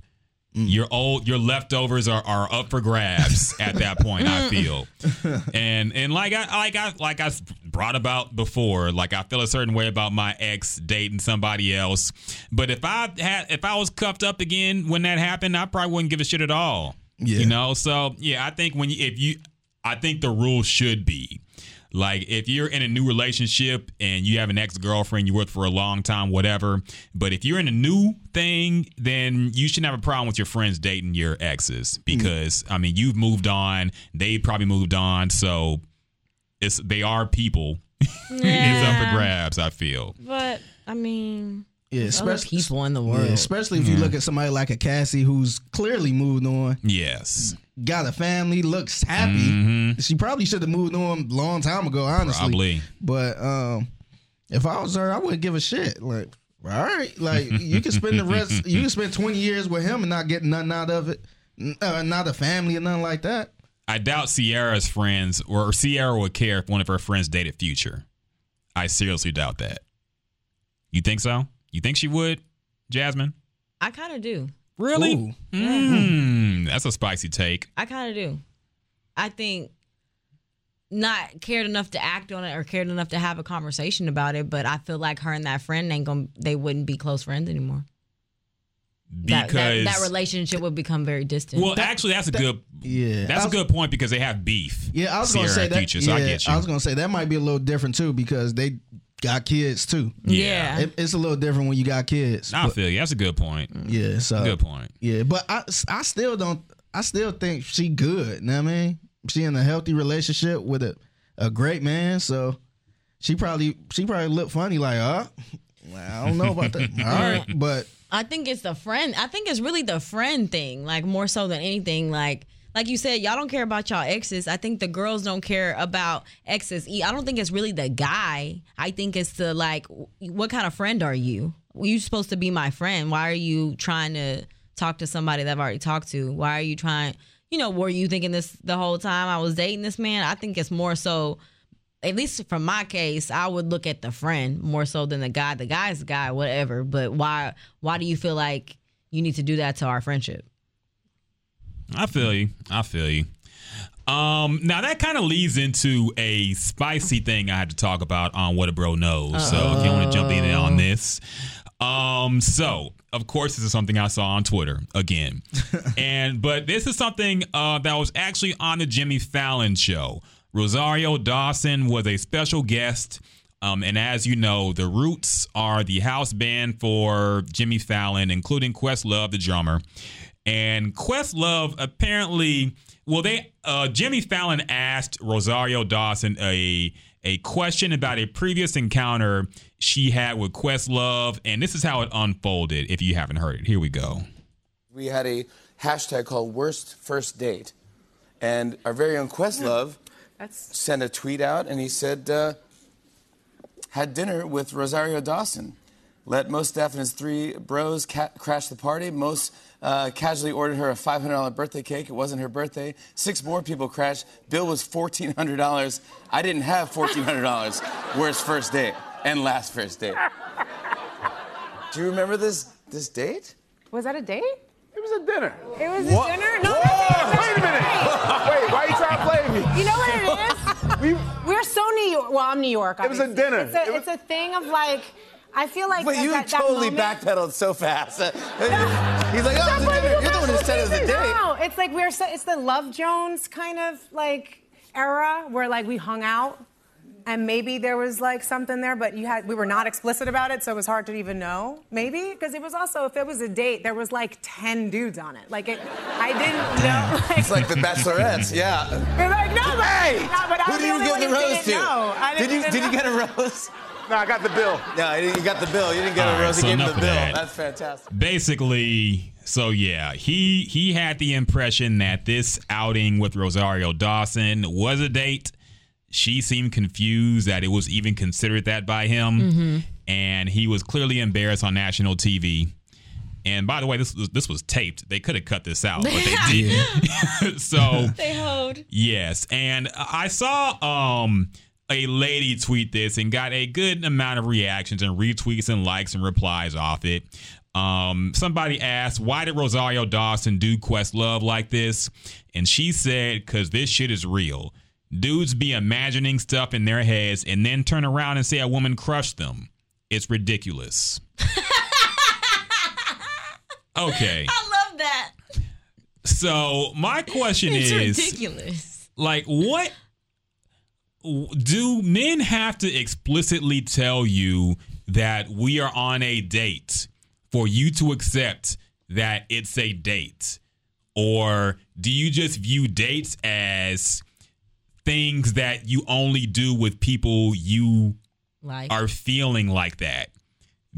Mm. Your old your leftovers are, are up for grabs (laughs) at that point. I feel, (laughs) and and like I like I like I brought about before, like I feel a certain way about my ex dating somebody else. But if I had if I was cuffed up again when that happened, I probably wouldn't give a shit at all. Yeah. You know, so yeah, I think when you if you I think the rule should be like if you're in a new relationship and you have an ex-girlfriend you worked for a long time whatever. But if you're in a new thing then you shouldn't have a problem with your friends dating your exes. Hmm. Because i mean you've moved on. They probably moved on. So it's they are people. (laughs) It's up for grabs i feel. But I mean, Yeah, there's other especially people in the yeah, especially if you look at somebody like a Cassie who's clearly moved on, yes. Got a family, looks happy. She probably should have moved on a long time ago, honestly. probably. But um, if I was her, I wouldn't give a shit. Like, all right, like you can spend the rest, (laughs) you can spend twenty years with him and not get nothing out of it, N- uh, not a family or nothing like that. i doubt Ciara's friends or sierra would care if one of her friends dated future. I seriously doubt that. You think so you think she would jasmine I kind of do. Really? Mm, that's a spicy take. I kind of do. I think not cared enough to act on it or cared enough to have a conversation about it, but I feel like her and that friend ain't gonna they wouldn't be close friends anymore. That, Because that, that relationship would become very distant. well, actually, that's a good Yeah, that's I a was- good point because they have beef. Yeah, I was gonna say that. Future, so yeah, I get you. was gonna say that might be a little different too because they got kids too. yeah. It, it's a little different when you got kids. I but- feel you. That's a good point. yeah, so Good point. Yeah, but I, I still don't. I still think she good. You know what I mean? She in a healthy relationship with a, a great man. So she probably she probably look funny like, uh, I don't know about that. (laughs) All right, but I think it's the friend. I think it's really the friend thing, like more so than anything. Like, like you said, y'all don't care about y'all exes. I think the girls don't care about exes. I don't think it's really the guy. I think it's the like, what kind of friend are you? You supposed to be my friend. Why are you trying to talk to somebody that I've already talked to? Why are you trying? You know, were you thinking this the whole time I was dating this man? I think it's more so at least from my case, I would look at the friend more so than the guy. The guy's the guy, whatever. But why why do you feel like you need to do that to our friendship? I feel you. I feel you. Um, now that kind of leads into a spicy thing I had to talk about on what a bro knows. So if you want to jump in on this, um, so of course this is something I saw on Twitter again, (laughs) and but this is something uh, that was actually on the Jimmy Fallon show. Rosario Dawson was a special guest. Um, and as you know, the Roots are the house band for Jimmy Fallon, including Questlove, the drummer. And Questlove apparently, well, they uh, Jimmy Fallon asked Rosario Dawson a a question about a previous encounter she had with Questlove, and this is how it unfolded. If you haven't heard it, here we go. we had a hashtag called worst first date and our very own questlove sent a tweet out and he said uh, had dinner with Rosario Dawson. Let Mos Def and his three bros ca- crash the party. Mos uh, casually ordered her a $500 birthday cake. It wasn't her birthday. Six more people crashed. Bill was $1,400. I didn't have $1,400. Worst first date and last first date. Do you remember this this date? Was that a date? It was a dinner. It was What? a dinner? No, Whoa, that's wait a minute. (laughs) Wait, why are you trying to play me? You know what it is? (laughs) We, We're so New York. Well, I'm New York. It was a dinner. It's a, It was- it's a thing of like, I feel like But you that, that totally moment- backpedaled so fast. (laughs) He's like, oh, it's a dinner. You're the one who said it was a date. No, it's like we're so, it's the Love Jones kind of like era where like we hung out and maybe there was like something there, but you had we were not explicit about it, so it was hard to even know. Maybe because it was also if it was a date, there was like ten dudes on it. Like it, I didn't know. Like, It's like the Bachelorettes, yeah. We're like, no, but, Hey, no, but who I'm did you only give the rose to? know. I Did didn't you even did you get a rose? no, I got the bill. No, you got the bill. You didn't get All a right, rose. so he gave him the bill. that. That's fantastic. basically so yeah he he had the impression that this outing with rosario dawson was a date she seemed confused that it was even considered that by him and he was clearly embarrassed on national tv and by the way this was this was taped they could have cut this out but they (laughs) didn't (laughs) so They hold. Yes, and I saw um a lady tweet this and got a good amount of reactions and retweets and likes and replies off it. Um, somebody asked, "Why did Rosario Dawson do Questlove like this?" And she said, "Cause this shit is real. Dudes be imagining stuff in their heads and then turn around and say a woman crushed them. It's ridiculous." (laughs) okay, I love that. so my question It's is ridiculous. like what do men have to explicitly tell you that we are on a date for you to accept that it's a date or do you just view dates as things that you only do with people you Like, are feeling like that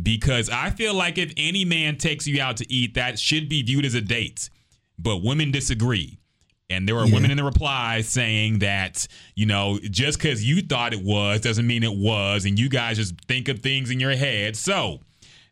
because I feel like if any man takes you out to eat, that should be viewed as a date. But women disagree. And there are Yeah. women in the replies saying that, you know, just because you thought it was doesn't mean it was. And you guys just think of things in your head. So,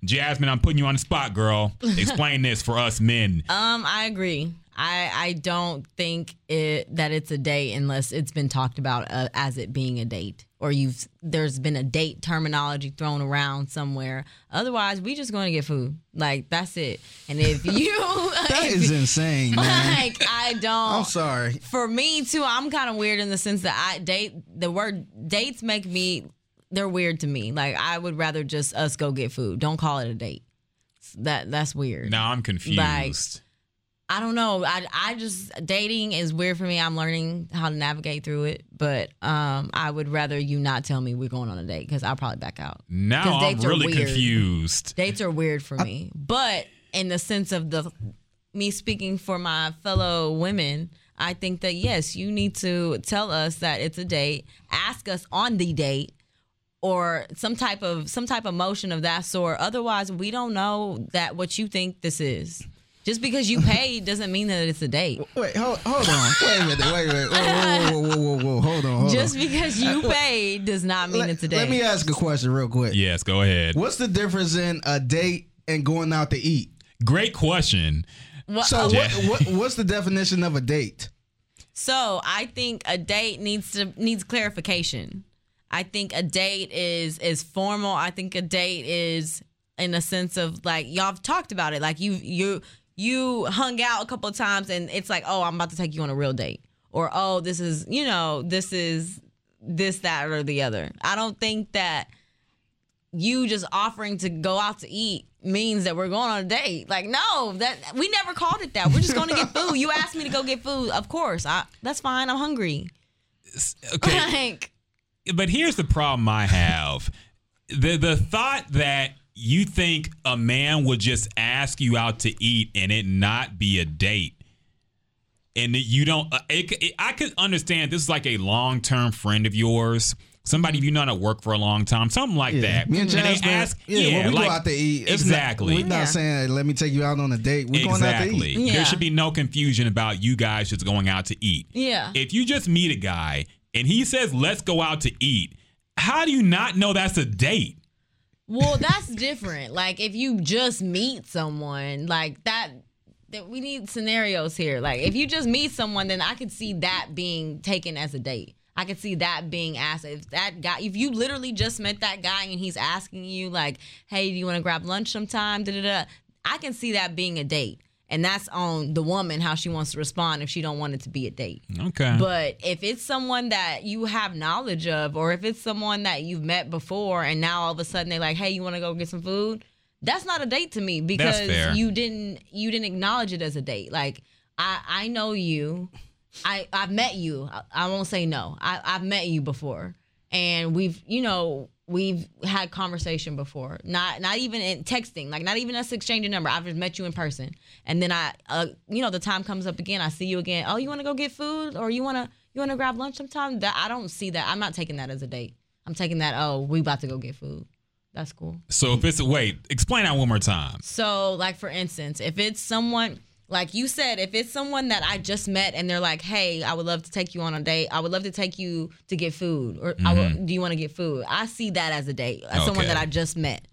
Jasmine, I'm putting you on the spot, girl. (laughs) Explain this for us men. Um, I agree. I I don't think it that it's a date unless it's been talked about uh, as it being a date or you've there's been a date terminology thrown around somewhere. Otherwise, we just going to get food. Like that's it. And if you (laughs) (laughs) That if is you- insane, man. like I don't. I'm sorry. For me too, I'm kind of weird in the sense that I date the word dates make me they're weird to me. Like I would rather just us go get food. Don't call it a date. That that's weird. Now I'm confused. Like, I don't know. I I just dating is weird for me. I'm learning how to navigate through it, but um, I would rather you not tell me we're going on a date because I'll probably back out. now I'm really confused. Dates are weird for me, but in the sense of the me speaking for my fellow women, I think that yes, you need to tell us that it's a date. Ask us on the date or some type of some type of motion of that sort. Otherwise, we don't know that what you think this is. Just because you paid doesn't mean that it's a date. (laughs) Wait, hold, hold on. (laughs) Wait a minute. Wait a minute. Whoa, whoa, whoa, whoa, whoa, whoa. Hold on. Hold Just on. because you paid does not mean let, it's a date. let me ask a question real quick. Yes, go ahead. What's the difference in a date and going out to eat? Great question. Well, So what, what what's the definition of a date? So I think a date needs to needs clarification. I think a date is is formal. I think a date is in a sense of like y'all have talked about it. Like you you you hung out a couple of times and it's like, oh, I'm about to take you on a real date. Or oh, this is, you know, this is this, that, or the other. I don't think that you just offering to go out to eat means that we're going on a date. Like, no, that we never called it that. We're just going to get (laughs) food. You asked me to go get food. Of course, I, that's fine. I'm hungry. Okay. (laughs) Like, but here's the problem I have. The the thought that you think a man would just ask you out to eat and it not be a date. And you don't uh, it, it, I could understand this is like a long-term friend of yours. Somebody you know to work for a long time, something like Yeah. that. Me and they Jasmine, ask, yeah, when we like- go out to eat, exactly. Not, we're not Yeah. saying let me take you out on a date. We're going out to Exactly. eat. Yeah. There should be no confusion about you guys just going out to eat. Yeah. If you just meet a guy and he says, let's go out to eat, how do you not know that's a date? Well, that's different. Like if you just meet someone, like that that we need scenarios here. Like if you just meet someone, then I could see that being taken as a date. I could see that being asked. If that guy, if you literally just met that guy and he's asking you like, "Hey, do you want to grab lunch sometime?" Da da da. I can see that being a date, and that's on the woman how she wants to respond if she don't want it to be a date. Okay. But if it's someone that you have knowledge of, or if it's someone that you've met before, and now all of a sudden they're like, "Hey, you want to go get some food?" That's not a date to me because you didn't you didn't acknowledge it as a date. Like I I know you, I I've met you. I, I won't say no. I I've met you before, and we've you know we've had conversation before. Not not even in texting, like not even us exchanging number. I've just met you in person, and then I uh you know the time comes up again. I see you again. Oh, you want to go get food, or you want to you want to grab lunch sometime? That I don't see that. I'm not taking that as a date. I'm taking that. Oh, we about to go get food. That's cool. So if it's wait, explain that one more time. So, like for instance, if it's someone like you said, if it's someone that I just met and they're like, "Hey, I would love to take you on a date. I would love to take you to get food, or I would, do you want to get food?" I see that as a date, as someone that I just met.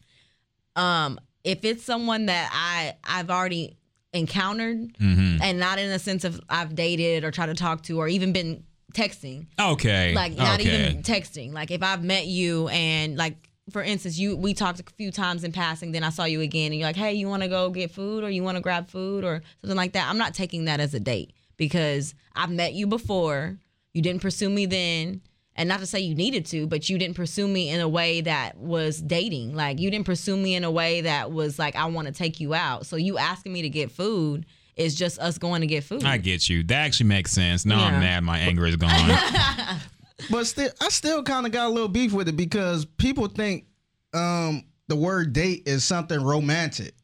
Um, if it's someone that I I've already encountered, and not in a sense of I've dated or tried to talk to or even been texting, Okay. like not okay. even texting like if i've met you and like for instance you we talked a few times in passing then i saw you again and you're like hey you want to go get food or you want to grab food or something like that i'm not taking that as a date because i've met you before you didn't pursue me then and not to say you needed to but you didn't pursue me in a way that was dating like you didn't pursue me in a way that was like i want to take you out so you asking me to get food is just us going to get food I get you. That actually makes sense. Now Yeah. I'm mad. My anger is gone. (laughs) But still, I still kind of got a little beef with it because people think um, the word date is something romantic,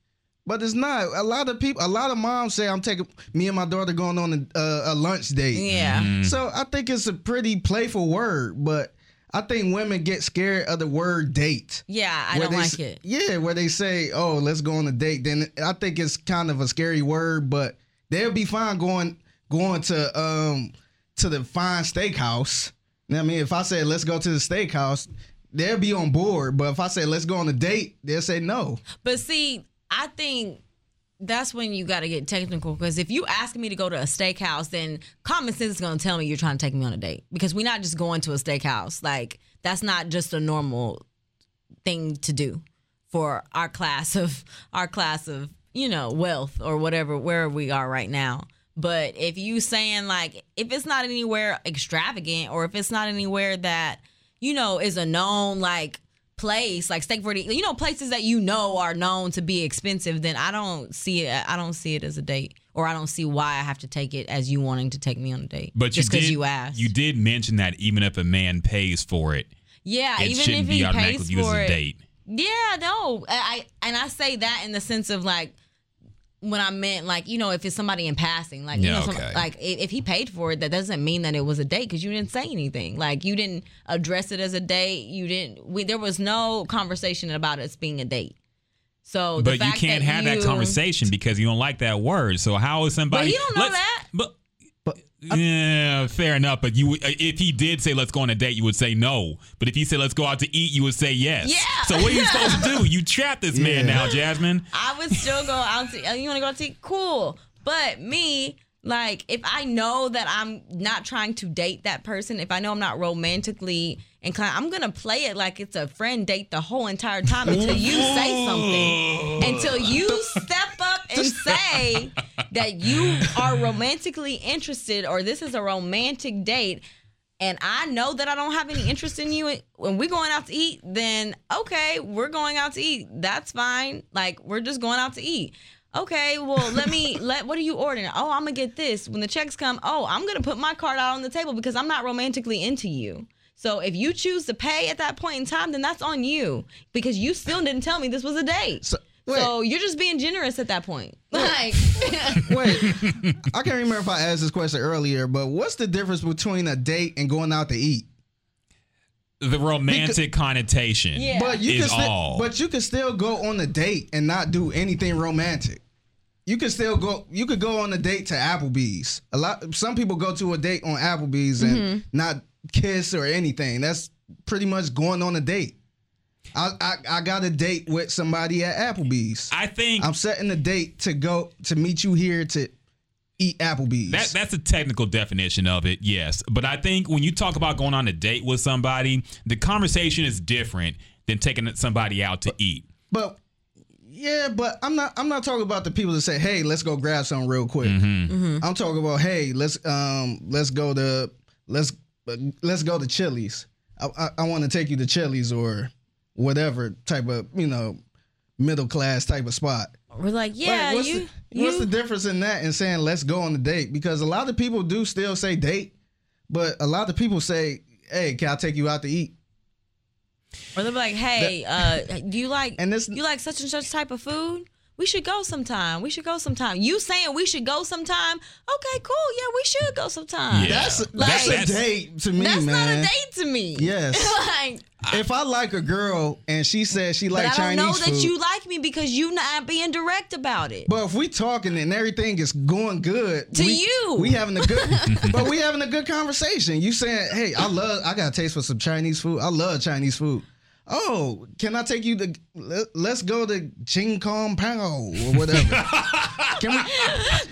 but it's not. A lot of people, a lot of moms say, "I'm taking me and my daughter going on a, a, a lunch date." yeah Mm-hmm. So I think it's a pretty playful word, but I think women get scared of the word date. yeah i Where don't they like it Yeah, where they say, "Oh, let's go on a date." Then I think it's kind of a scary word, but they'll be fine going going to um to the fine steakhouse. I mean, if I say let's go to the steakhouse, they'll be on board. But if I say let's go on a date, they'll say no. But see, I think that's when you got to get technical because if you ask me to go to a steakhouse, then common sense is going to tell me you're trying to take me on a date because we're not just going to a steakhouse. Like that's not just a normal thing to do for our class of our class of you know wealth or whatever where we are right now. But if you saying like if it's not anywhere extravagant or if it's not anywhere that you know is a known like place like steak for the you know places that you know are known to be expensive then i don't see it i don't see it as a date or i don't see why i have to take it as you wanting to take me on a date But just you because did. you asked You did mention that even if a man pays for it, yeah it even shouldn't if be he automatically pays viewed as for a it date. yeah no i I- and i say that in the sense of like when I meant like you know if it's somebody in passing like you Yeah, know some, like if, he paid for it that doesn't mean that it was a date because you didn't say anything like you didn't address it as a date you didn't we there was no conversation about us being a date so the But you can't that have that conversation because you don't like that word. So how is somebody? But he don't know that. But. Yeah, fair enough. But you, if he did say let's go on a date, you would say no. But if he said let's go out to eat, you would say yes. Yeah. So what are you supposed to do? You trap this man now, Jasmine. I would still go out to. uh, You want to go out to eat? Cool. But me, like, if I know that I'm not trying to date that person, if I know I'm not romantically inclined, I'm gonna play it like it's a friend date the whole entire time until you say something. (laughs) Until you step up and say that you are romantically interested or this is a romantic date. And I know that I don't have any interest in you when we're going out to eat, then okay, we're going out to eat. That's fine. Like we're just going out to eat. Okay, well, let me (laughs) let what are you ordering? Oh, I'm gonna get this. When the checks come, oh, I'm gonna put my card out on the table because I'm not romantically into you. So if you choose to pay at that point in time, then that's on you because you still didn't tell me this was a date. So, So, you're just being generous at that point. (laughs) Like (laughs) Wait, I can't remember if I asked this question earlier, but what's the difference between a date and going out to eat? The romantic connotation Yeah. But you is can still, all. but you can still go on a date and not do anything romantic. You can still go. You could go on a date to Applebee's. A lot. Some people go to a date on Applebee's and Mm-hmm. not kiss or anything. That's pretty much going on a date. I, I I got a date with somebody at Applebee's. I think I'm setting a date to go to meet you here to eat Applebee's. That, that's a technical definition of it, yes. But I think when you talk about going on a date with somebody, the conversation is different than taking somebody out to eat. But yeah, but I'm not. I'm not talking about the people that say, "Hey, let's go grab something real quick." Mm-hmm. I'm talking about, "Hey, let's um, let's go to let's let's go to Chili's. I I, I want to take you to Chili's or whatever type of you know middle class type of spot." We're like, yeah, Like, what's you, the, what's the difference in that and saying let's go on a date? Because a lot of people do still say date, but a lot of people say, "Hey, can I take you out to eat?" Or they'll be like, "Hey, uh, do you like (laughs) And this- you like such and such type of food? We should go sometime. We should go sometime. You saying we should go sometime? Okay, cool. Yeah, we should go sometime. Yeah. That's Like- that's a date to me, That's man. not a date to me. Yes. (laughs) like, if I like a girl and she says she but like I don't know food, that you like me because you not being direct about it. but if we talking and everything is going good To we, you. we having a good, (laughs) but we having a good conversation. You saying, "Hey, I love, I got a taste for some Chinese food. I love Chinese food." Oh, can I take you to? Let, let's go to Ching Kong Pao or whatever. (laughs) can we?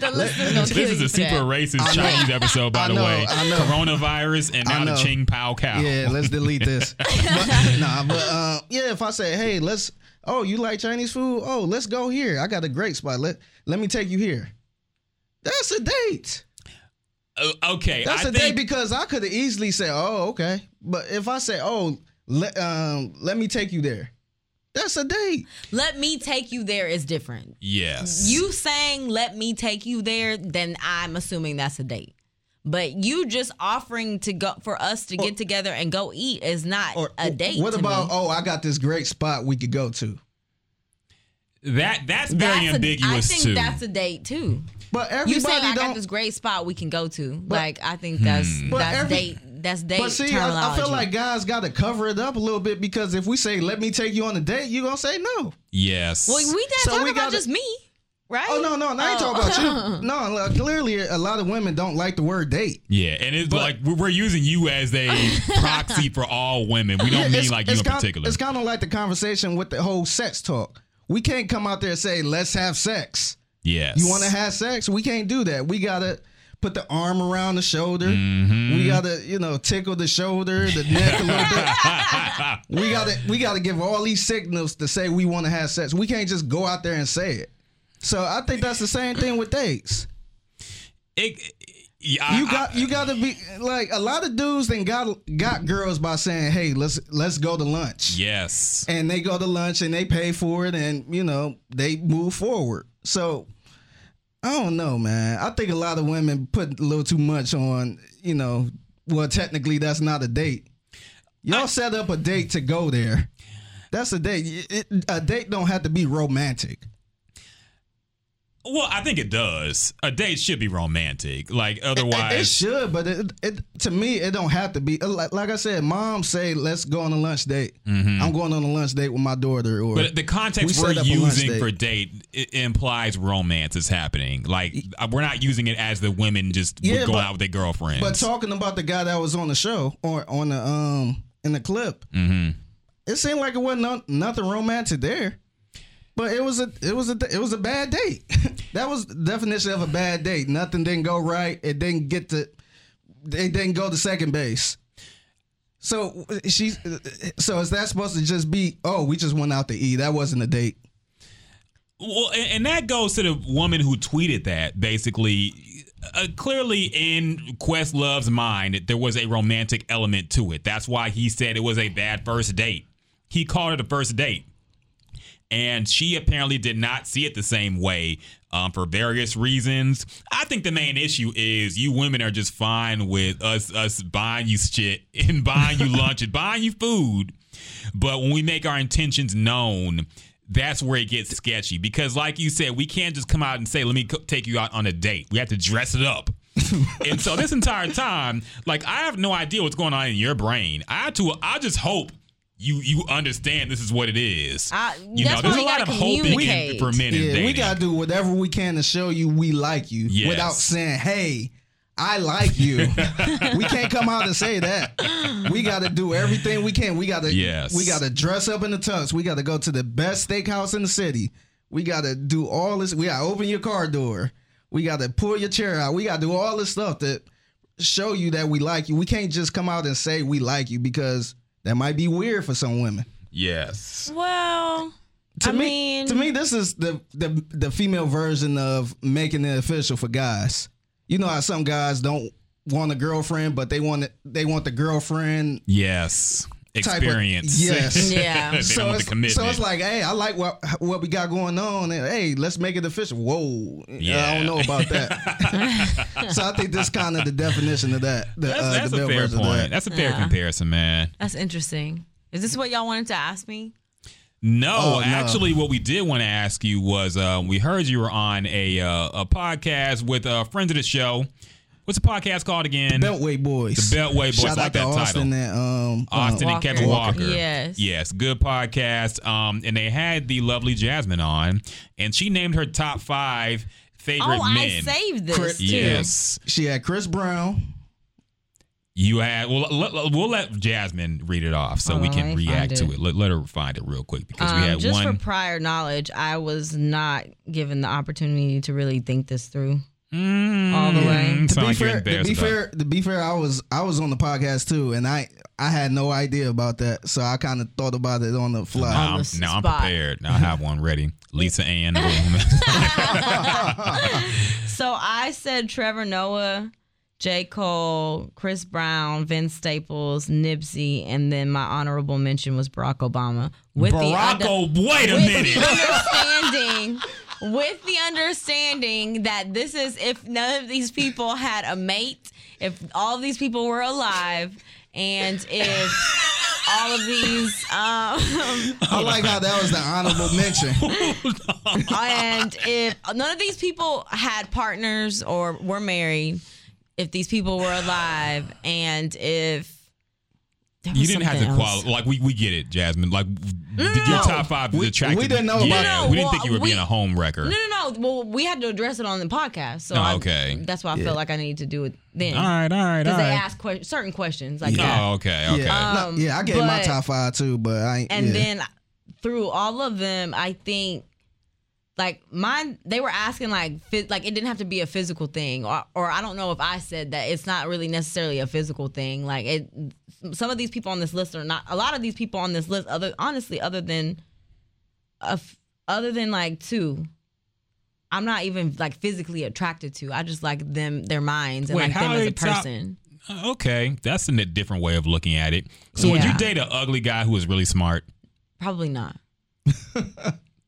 the listeners gonna This is a super that. racist I know. Chinese episode, by I the know, way. I know. Coronavirus and I now the know. Ching Pao Cow. Yeah, let's delete this. (laughs) but, nah, but uh, yeah, if I say, "Hey, let's," oh, you like Chinese food? Oh, let's go here. I got a great spot. Let let me take you here. That's a date. Uh, okay, That's I a think date because I could have easily said, "Oh, okay," but if I say, "Oh, let um, let me take you there," that's a date. Let me take you there is different. yes. You saying let me take you there, then I'm assuming that's a date. But you just offering to go for us to get together and go eat is not Or a date. What to about? me. Oh, I got this great spot we could go to. that that's very That's a- ambiguous I think too. that's a date too. But everybody You said I don't. got this great spot we can go to. like I think that's But that's every- date. That's date But see, I. I feel like guys got to cover it up a little bit because if we say "Let me take you on a date," you gonna say no. yes. well, we not So talking we about gotta- just me, right? Oh no, no, no, I ain't talking about you. Oh. No, like, clearly a lot of women don't like the word date. yeah, and it's But- like we're we're using you as a (laughs) proxy for all women. We don't Yeah, mean like you in kind, particular. It's kind of like the conversation with the whole sex talk. We can't come out there and say, "Let's have sex." yes. You want to have sex? We can't do that. We gotta put the arm around the shoulder. Mm-hmm. We gotta, you know, tickle the shoulder, the neck a little bit. (laughs) we gotta, we gotta give all these signals to say we want to have sex. We can't just go out there and say it. So I think that's the same thing with dates. It, yeah, You I- got, you gotta be like a lot of dudes. Then got got girls by saying, "Hey, let's let's go to lunch." yes. and they go to lunch and they pay for it and you know they move forward so i don't know man. I think a lot of women put a little too much on you know well technically that's not a date. Y'all set up a date to go there. That's a date. It- a date don't have to be romantic Well, I think it does. A date should be romantic. Like otherwise, it should but it, it to me it don't have to be like, like i said mom say let's go on a lunch date i'm going on a lunch date with my daughter or Mm-hmm. But the context we're set up a lunch using for date it implies romance is happening. Like uh, we're not using it as the women just Yeah, would go but- out with their girlfriends. But talking about the guy that was on the show or on the um in the clip, Mm-hmm. it seemed like it wasn't no, nothing romantic there. But it was a it was a it was a bad date. (laughs) that was definition of a bad date. Nothing didn't go right. It didn't get to. It didn't go to second base. So she's so is that supposed to just be? Oh, we just went out to eat. That wasn't a date. Well, and, that goes to the woman who tweeted that. Basically, uh, clearly in Questlove's mind, there was a romantic element to it. That's why he said it was a bad first date. He called it a first date, and she apparently did not see it the same way um, for various reasons. I think the main issue is you women are just fine with us us buying you shit (laughs) and buying you lunch and buying you food, but when we make our intentions known that's where it gets sketchy. Because like you said we can't just come out and say let me co- take you out on a date. We have to dress it up. (laughs) And so this entire time like i have no idea what's going on in your brain. I to i just hope you you understand this is what it is I- you know there's a we lot of gotta in, communicate. for men Yeah, dating we gotta do whatever we can to show you we like you Yes. without saying, "Hey, I like you." (laughs) we can't come out and say that. we got to do everything we can. We got to Yes. we got to dress up in the tux. We got to go to the best steakhouse in the city. We got to do all this. We got to open your car door. We got to pull your chair out. We got to do all this stuff to show you that we like you. We can't just come out and say we like you because that might be weird for some women. Yes. Well, To I me, mean, to me, this is the, the the female version of making it official for guys. You know how some guys don't want a girlfriend, but they want it, they want the girlfriend Yes. Type of- Experience. yes. (laughs) Yeah. they so want it's, the so it's like, hey, I like what what we got going on, and hey, let's make it official. Whoa, yeah. I don't know about that. (laughs) so I think that's kind of the definition of that. The, that's uh, that's the a fair point. that. That's a fair Yeah. comparison, man. that's interesting. Is this what y'all wanted to ask me? No, Oh, no. actually, what we did want to ask you was uh, we heard you were on a uh, a podcast with uh, friends of the show. What's the podcast called again? Beltway boys. The Beltway Boys. Shout I like out to that Austin title. and um, Austin um, and Kevin Walker. Walker. Yes. Yes, good podcast. Um, and they had the lovely Jasmine on, and she named her top five favorite Oh, I saved this Chris- too. yes, She had Chris Brown. you had. Well, let, let- we'll let Jasmine read it off so Hold we can react find to it. it. Let, let her find it real quick because we Um, had just one. for prior knowledge, I was not given the opportunity to really think this through Mm, all the way. sound To be like fair, to be fair, to be fair, I was I was on the podcast too, and I I had no idea about that, so I kind of thought about it on the fly. Now, I'm, the now I'm prepared. Now I have one ready. (laughs) Lisa Ann. boom. (laughs) (laughs) So I said Trevor Noah, J. Cole, Chris Brown, Vince Staples, Nipsey, and then my honorable mention was Barack Obama. With Barack, the oh, wait a with minute. understanding, with the understanding that this is if none of these people had a mate, if all of these people were alive, and if all of these um I like how that was the honorable mention. (laughs) and if none of these people had partners or were married, if these people were alive, and if there You didn't have to qualify. Like we, we get it, Jasmine. Like your no. top five is We- attractive. we didn't know yeah, about it. We didn't Well, think you were being a home wrecker. No, no, no. Well, we had to address it on the podcast, so Oh, I- okay. that's why I felt like I needed to do it then. All right, all right, Because they right. asked que- certain questions like that. Oh, okay, okay. Yeah, no, Um, yeah, I gave my top five too, but I ain't- and yeah. then through all of them, I think like mine, they were asking like like it didn't have to be a physical thing, or or I don't know if I said that it's not really necessarily a physical thing. Like it, some of these people on this list are not. A lot of these people on this list, other honestly, other than a f- other than like two. I'm not even like physically attracted to. I just like them, their minds, and Wait, like them as a top- person. Uh, okay, that's a different way of looking at it. So would you date an ugly guy who is really smart, Probably not. (laughs)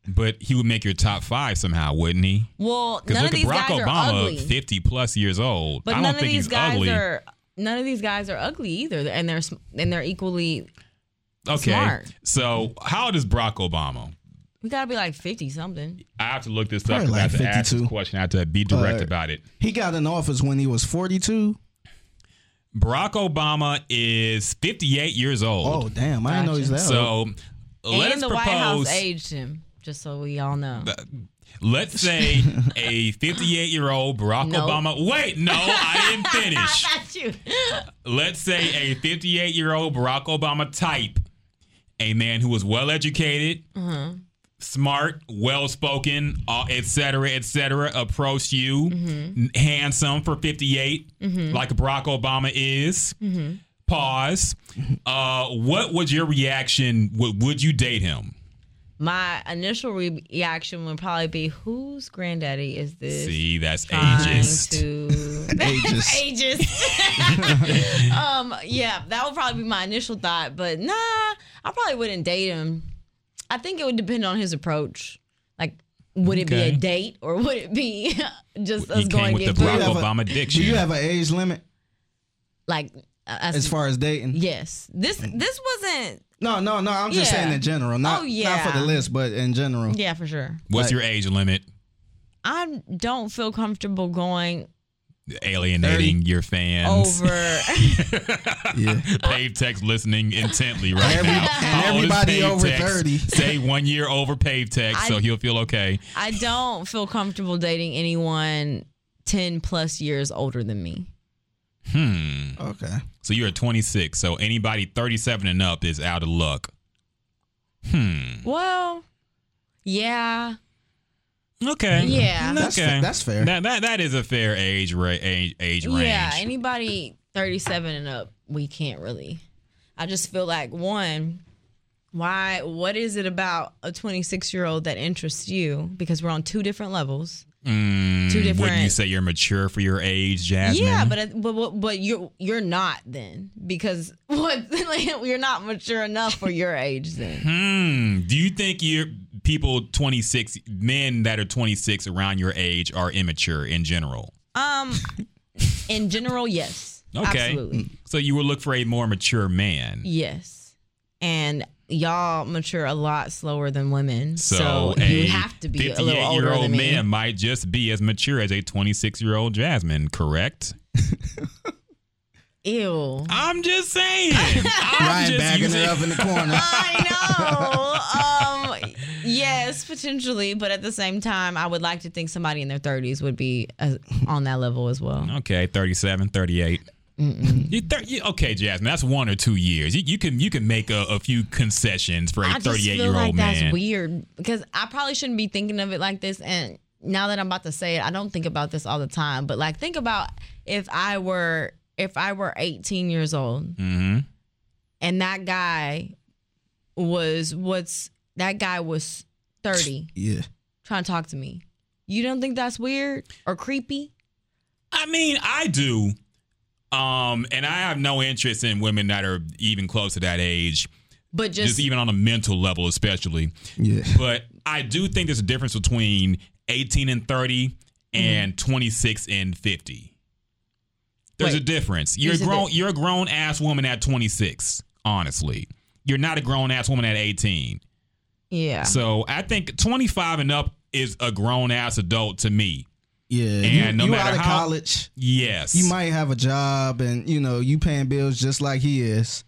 but he would make your top five somehow, wouldn't he? Well, Because none look of at these Barack guys are Obama, ugly. fifty plus years old. But I don't none of think these he's guys ugly. are none of these guys are ugly either, and they're and they're equally. okay, smart. so how old is Barack Obama? We gotta be like fifty something. I have to look this up Probably because I have like to ask this question. I have to be direct Uh, about it. he got in office when he was 42. Barack Obama is 58 years old. Oh damn, I didn't know he's that. old. So let and us the propose. White House aged him, just so we all know. Let's say a 58 year old Barack No. Obama. Wait, no, I didn't finish. (laughs) Let's say a 58 year old Barack Obama type, a man who was well educated, Uh-huh. smart, well spoken, uh, et cetera, et cetera, approached you, Mm-hmm. handsome for 58, like Barack Obama is. Mm-hmm. Pause. Uh, what was your reaction? Would, would you date him? My initial re- reaction would probably be, "Whose granddaddy is this?" See, that's ages. ageist. To Ageist. (laughs) ageist. (laughs) um, yeah, that would probably be my initial thought. But nah, I probably wouldn't date him. I think it would depend on his approach. Like, would it be a date or would it be (laughs) just us He going came to with get the Barack a- Obama diction. Do you have an age limit Like, uh, as, as far as dating? yes, this this wasn't. No, no, no. I'm just Yeah. saying in general, not Oh, not yeah. for the list, but in general. Yeah, for sure. What's like- your age limit? I don't feel comfortable going Alienating your fans. over. (laughs) Yeah. Pave text listening intently right Every- now. (laughs) and How old is everybody over Text? 30. Say one year over Pave text, so he'll feel okay. I don't feel comfortable dating anyone ten plus years older than me. Hmm. Okay. So you're 26. So anybody 37 and up is out of luck. Hmm. Well, yeah. Okay. Yeah. That's okay. fa- that's fair. That that that is a fair age ra- age age range. Yeah, anybody 37 and up, we can't really. I just feel like one, why what is it about a 26 year old that interests you? Because we're on two different levels. Mm, Two Wouldn't you say you're mature for your age, Jasmine? Yeah, but, but but but you're you're not then because (laughs) what like, you're not mature enough for your age then. (laughs) Hmm. Do you think you're people 26 men that are 26 around your age are immature in general? Um, in general, yes, Okay. absolutely, So you would look for a more mature man. yes, and y'all mature a lot slower than women, So, so, a you have to be a little 58 older year old than me. man might just be as mature as a 26 year old Jasmine, correct? Ew. I'm just saying. (laughs) I'm Ryan just bagging using- it up in the corner. I know. Um, yes, potentially, but at the same time, I would like to think somebody in their 30s would be uh, on that level as well. Okay, 37, 38. You thir- you- okay, Jasmine, that's one or two years. You, you can you can make a, a few concessions for a I just 38 feel year like old man. that's weird because I probably shouldn't be thinking of it like this. And now that I'm about to say it, I don't think about this all the time. But like, think about if I were if I were 18 years old Mm-hmm. and that guy was what's that guy was 30 (sniffs) Yeah. trying to talk to me. You don't think that's weird or creepy? I mean, I do. Um, and I have no interest in women that are even close to that age, But just, just, even on a mental level, especially. Yeah. But I do think there's a difference between 18 and 30 and 26 and 50. There's a difference. You're a a grown di- you're a grown ass woman at 26, honestly. You're not a grown ass woman at 18. yeah. So I think 25 and up is a grown ass adult to me. Yeah. And you, no you matter out of how- college. Yes. You might have a job and you know you paying bills just like he is.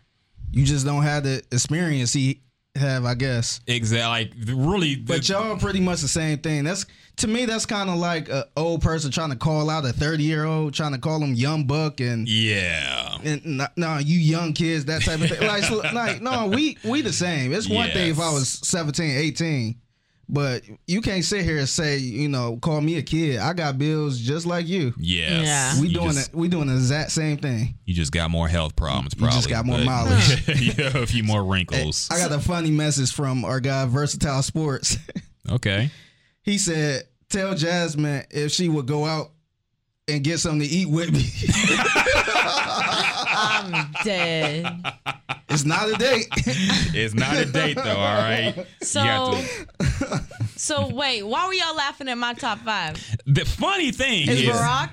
You just don't have the experience he have, I guess. Exactly. Like really, But y'all are pretty much the same thing. That's to me. That's kind of like an old person trying to call out a thirty year old, trying to call him young buck and yeah. and no, no, you young kids, that type of thing. Like, so, like no, we we the same. It's one thing if I was 17, 18, but you can't sit here and say, you know, call me a kid. I got bills just like you. Yes. Yeah. We You doing just, it. We doing the exact same thing. You just got more health problems, You probably. just got more but- mileage. (laughs) you have a few more wrinkles. I got a funny message from our guy Versatile Sports. (laughs) okay. he said, "Tell Jasmine if she would go out and get something to eat with me. (laughs) I'm dead. It's not a date." (laughs) It's not a date though. All right. So, You have so wait, why were y'all laughing at my top five? The funny thing Is is, Barack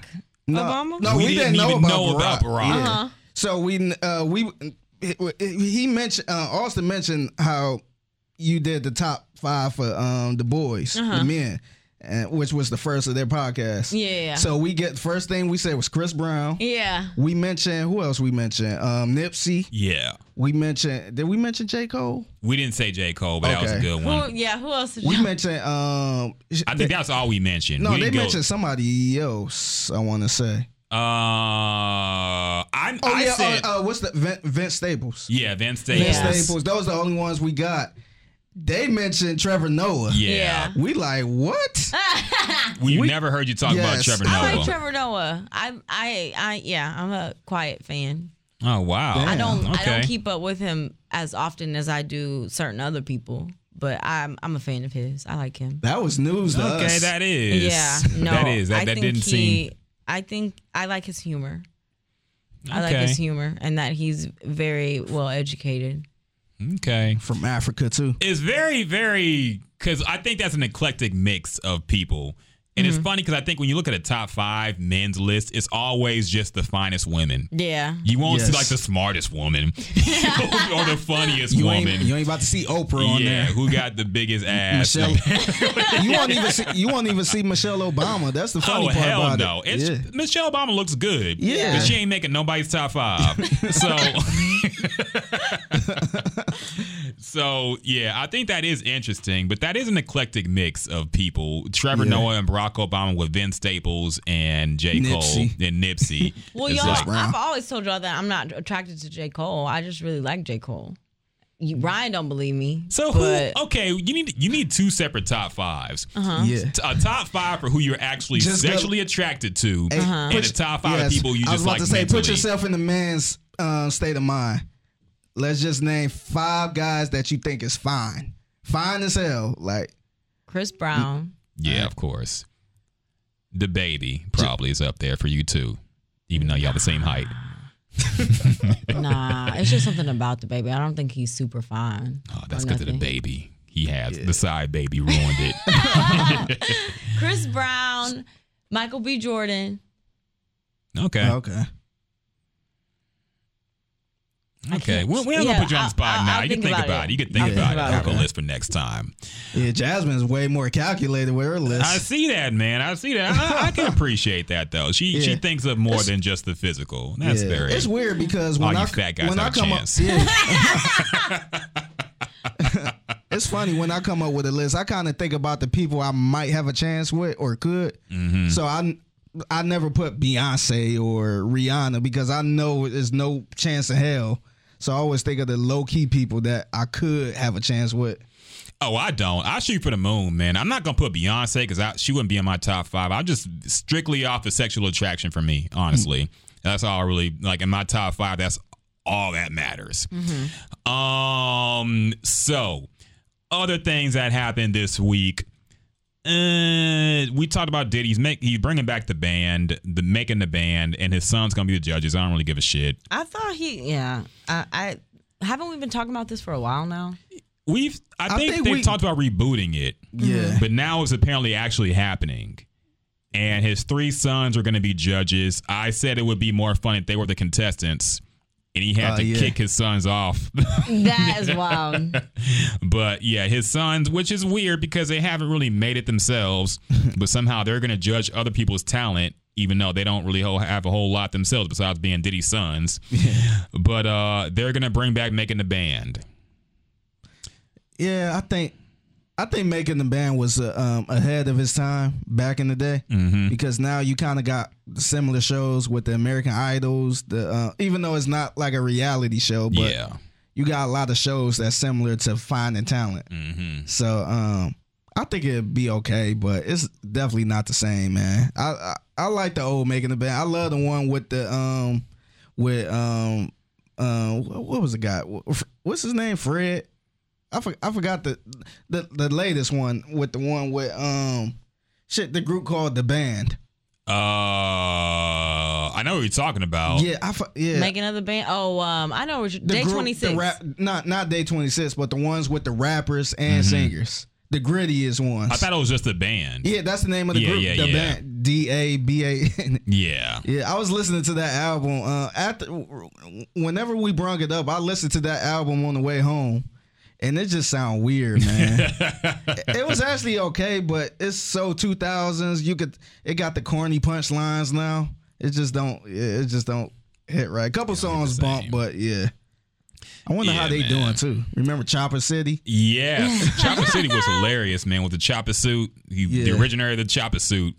No, Obama? no, We we, didn't didn't, know, even about, know Barack. about Barack. Yeah. Uh-huh. So we uh, we he mentioned uh, Austin mentioned how you did the top five for um, the boys, the men, and, which was the first of their podcast. Uh-huh. Yeah. So we get first thing we said was Chris Brown. Yeah. We mentioned who else? We mentioned um, Nipsey. yeah, We mentioned did we mention J Cole? we didn't say J Cole, but that was a Okay. good Who, one. yeah, who else did We y'all? mentioned um, I think that's all we mentioned. no, We they didn't go- mentioned somebody else. I want to say. Uh, I, Oh I yeah, said, uh, uh, what's the Vince, Vince Staples? yeah, Vince Vince Staples. Yeah. Staples. Those are the only ones we got. They mentioned Trevor Noah. Yeah. Yeah. We like what? (laughs) We, We- never heard you talk about Yes. Trevor I Noah. like Trevor Noah. I, I, I, yeah, I'm a quiet fan. Oh wow. Damn. I don't, I don't keep up with him as often as I do certain other people, but I'm, I'm a fan of his. I like him. That was news to Okay, us. that is. Yeah, (laughs) no, that is. That, I that think didn't he, seem. I think I like his humor. Okay. I like his humor and that he's very well educated. Okay. from Africa too. It's very, very because I think that's an eclectic mix of people. And Mm-hmm. it's funny because I think when you look at a top five men's list, it's always just the finest women. Yeah. You won't see like the smartest woman (laughs) (laughs) or the funniest You woman. ain't, you ain't about to see Oprah on there. who got the biggest ass? Michelle, (laughs) you won't even see you won't even see Michelle Obama. That's the funny oh part hell about no! it. It's, yeah. Michelle Obama looks good. Yeah. but she ain't making nobody's top five. so, So yeah, I think that is interesting, but that is an eclectic mix of people. Trevor Yeah. Noah and Barack Obama with Vince Staples and J. Cole and Nipsey. (laughs) Well, y'all, like- I've always told y'all that I'm not attracted to J. Cole. I just really like J. Cole. You, Ryan don't believe me. so who? Okay, you need you need two separate top fives. Uh-huh. Yeah. T- A top five for who you're actually Just go- sexually attracted to, Hey, and a top five yes, of people you I was just about like to say, mentally. put yourself in the man's uh, state of mind. Let's just name five guys that you think is fine, fine as hell. Like Chris Brown. Yeah, of course. The baby probably is up there for you too, even though y'all the same height. Nah, it's just something about the baby. I don't think he's super fine. Oh, that's because of the baby. He has the side baby ruined it. (laughs) Chris Brown, Michael B. Jordan. okay. okay, Okay. can't- We, we ain't yeah, gonna put you on the spot I'll- now. I'll you can think think about about it. it. You can think I'll think about it. about Have a it. list for next time. yeah, Jasmine's way more calculated with her list. I see that, man. I see that. I, I can appreciate that though. She she thinks of more than just the physical. That's yeah. very. It's weird because when I fat guys when I have a come chance. up, yeah. (laughs) (laughs) it's funny when I come up with a list. I kind of think about the people I might have a chance with or could. Mm-hmm. So I I never put Beyonce or Rihanna because I know there's no chance in hell. So I always think of the low key people that I could have a chance with. Oh, I don't. I shoot for the moon, man. I'm not gonna put Beyonce because she wouldn't be in my top five. I'm just strictly off the sexual attraction for me, honestly. That's all I really like in my top five. That's all that matters. Um. So, other things that happened this week. Uh, we talked about Diddy. He's make he's bringing back the band, the making the band, and his son's gonna be the judges. I don't really give a shit. I thought he, yeah. I, I haven't we been talking about this for a while now? We've I I think, think they've we- talked about rebooting it. Yeah. But now it's apparently actually happening. And his three sons are going to be judges. I said it would be more fun if they were the contestants. And he had Oh, to yeah. kick his sons off. (laughs) That is wild. but yeah, his sons, which is weird because they haven't really made it themselves, (laughs) but somehow they're going to judge other people's talent, even though they don't really have a whole lot themselves besides being Diddy's sons. But uh, they're going to bring back making the band. Yeah, I think I think making the band was uh, um, ahead of his time back in the day Mm-hmm. because now you kind of got similar shows with the American Idols. The uh, even though it's not like a reality show, but yeah. you got a lot of shows that's similar to finding talent. Mm-hmm. So um, I think it'd be okay, but it's definitely not the same, man. I I, I like the old making the band. I love the one with the um with um um what what was the guy? What's his name? Fred. I for, I forgot the, the the latest one with the one with um shit the group called the band. Uh, I know what you're talking about. Yeah, I for- yeah. Make another band. Oh, um, I know. what you- the Day group- twenty the six. rap, not not day twenty six, but the ones with the rappers and singers, the grittiest ones. Mm-hmm. I thought it was just the band. Yeah, that's the name of the Yeah, group. yeah, the yeah. band D A B A. (laughs) Yeah. Yeah, I was listening to that album. Uh, after whenever we brung it up, I listened to that album on the way home, and it just sound weird, man. it, (laughs) it was actually okay, but it's so two thousands. You could it got the corny punchlines now. It just don't. It just don't hit right. A couple songs bump, but yeah. I wonder how they man. doing too. Remember Chopper City? Yes. (laughs) Chopper City was hilarious, man, with the chopper suit. He, The Yeah. originator of the chopper suit.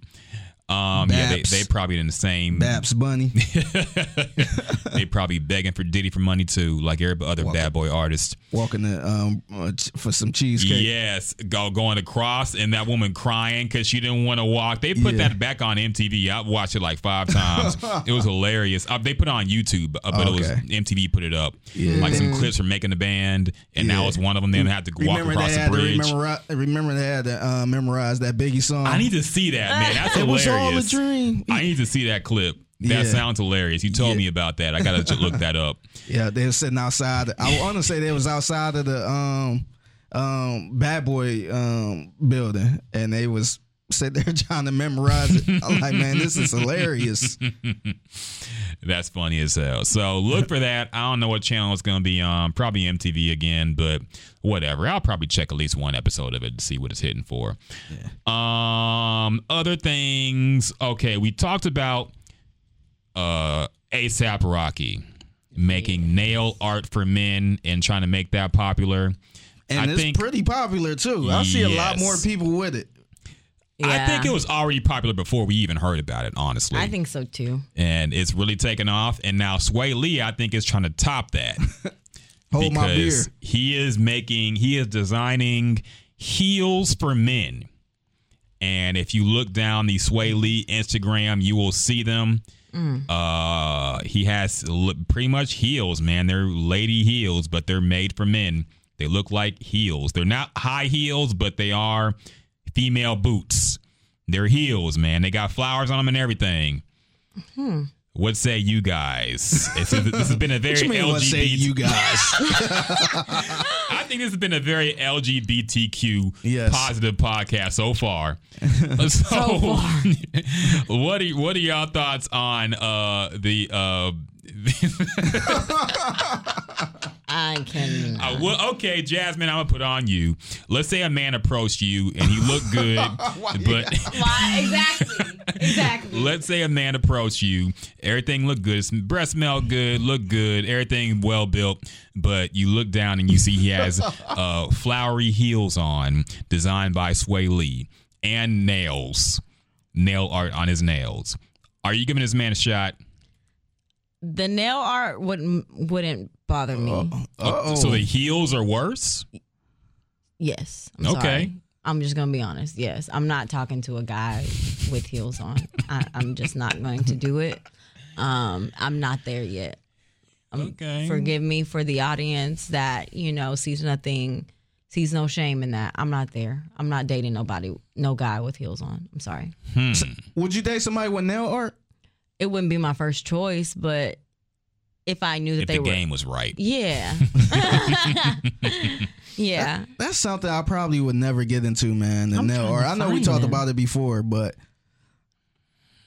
Um, yeah, they, they probably in the same. Babs Bunny. (laughs) they probably begging for Diddy for money too, like every other bad boy artist. walking to, um uh, for some cheesecake. Yes, go going across and that woman crying because she didn't want to walk. They put Yeah. that back on MTV. I watched it like five times. (laughs) it was hilarious. Uh, they put it on YouTube, uh, but it was MTV put it up. Yeah. Like some clips from making the band, and now Yeah. it's one of them. They had to walk Remember across the bridge. remember, remember they had to uh, memorize that Biggie song. I need to see that, man. That's (laughs) was hilarious. all a dream. I need to see that clip. That Yeah. sounds hilarious. You told Yeah. me about that. I gotta look that up. (laughs) Yeah, they were sitting outside. I want to say they was outside of the um um Bad Boy um building, and they was sitting there (laughs) trying to memorize it. I'm like, man, this is hilarious. (laughs) That's funny as hell. So look for that. I don't know what channel it's gonna be on. Probably MTV again, but whatever. I'll probably check at least one episode of it to see what it's hitting for. Um, other things. Okay, we talked about uh ASAP Rocky. making nail art for men and trying to make that popular. and I it's think pretty popular too. I see a lot more people with it. I think it was already popular before we even heard about it, honestly. I think so too. and it's really taken off. And now Swae Lee, I think, is trying to top that. (laughs) Hold my beer. because he is making, he is designing heels for men. And if you look down the Swae Lee Instagram, you will see them. Uh, he has pretty much heels, man. They're lady heels, but they're made for men. They look like heels. They're not high heels, but they are female boots. They're heels, man. They got flowers on them and everything. Hmm. What say you guys? It's, this has been a very What you mean, LGBT. what say you guys? (laughs) I think this has been a very LGBTQ Yes. positive podcast so far. (laughs) so, (laughs) what are what are y'all thoughts on uh the uh I can. Uh, well, okay, Jasmine, I'm gonna put on you. Let's say a man approached you and he looked good, (laughs) but Why? Exactly. Exactly. let's say a man approached you, everything looked good, his breath smelled good, looked good, everything well built, but you look down and you see he has (laughs) uh, flowery heels on, designed by Swae Lee, and nails, nail art on his nails. Are you giving this man a shot? The nail art wouldn't wouldn't bother me. Uh, so the heels are worse. Yes. I'm Okay. sorry. I'm just gonna be honest. Yes, I'm not talking to a guy with heels on. I, I'm just not going to do it. Um, I'm not there yet. Um, Okay. Forgive me for the audience that you know sees nothing, sees no shame in that. I'm not there. I'm not dating nobody, no guy with heels on. I'm sorry. Would you date somebody with nail art? It wouldn't be my first choice, but if I knew that If they the were, game was right. yeah, (laughs) (laughs) yeah. That's something I probably would never get into, man. The I'm nail trying art. to I know we talked them. about it before, but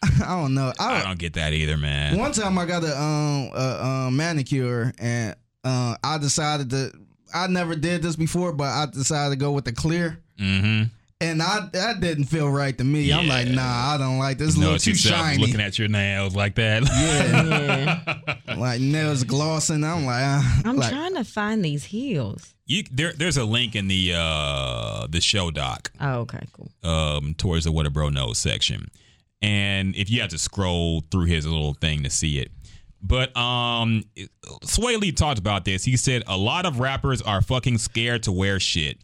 (laughs) I don't know. I don't get that either, man. One time I got a um a, um manicure and uh I decided to I never did this before, but I decided to go with the clear. Mm-hmm. And I that didn't feel right to me. I'm like, nah, I don't like this. It's a No, little too shiny. looking at your nails like that. Yeah. (laughs) like nails glossing. I'm like, ah, I'm like, trying to find these heels. You there there's a link in the uh the show doc Oh, okay, cool. um towards the what a bro knows section. And if you have to scroll through his little thing to see it. But um Swae Lee talked about this. He said a lot of rappers are fucking scared to wear shit.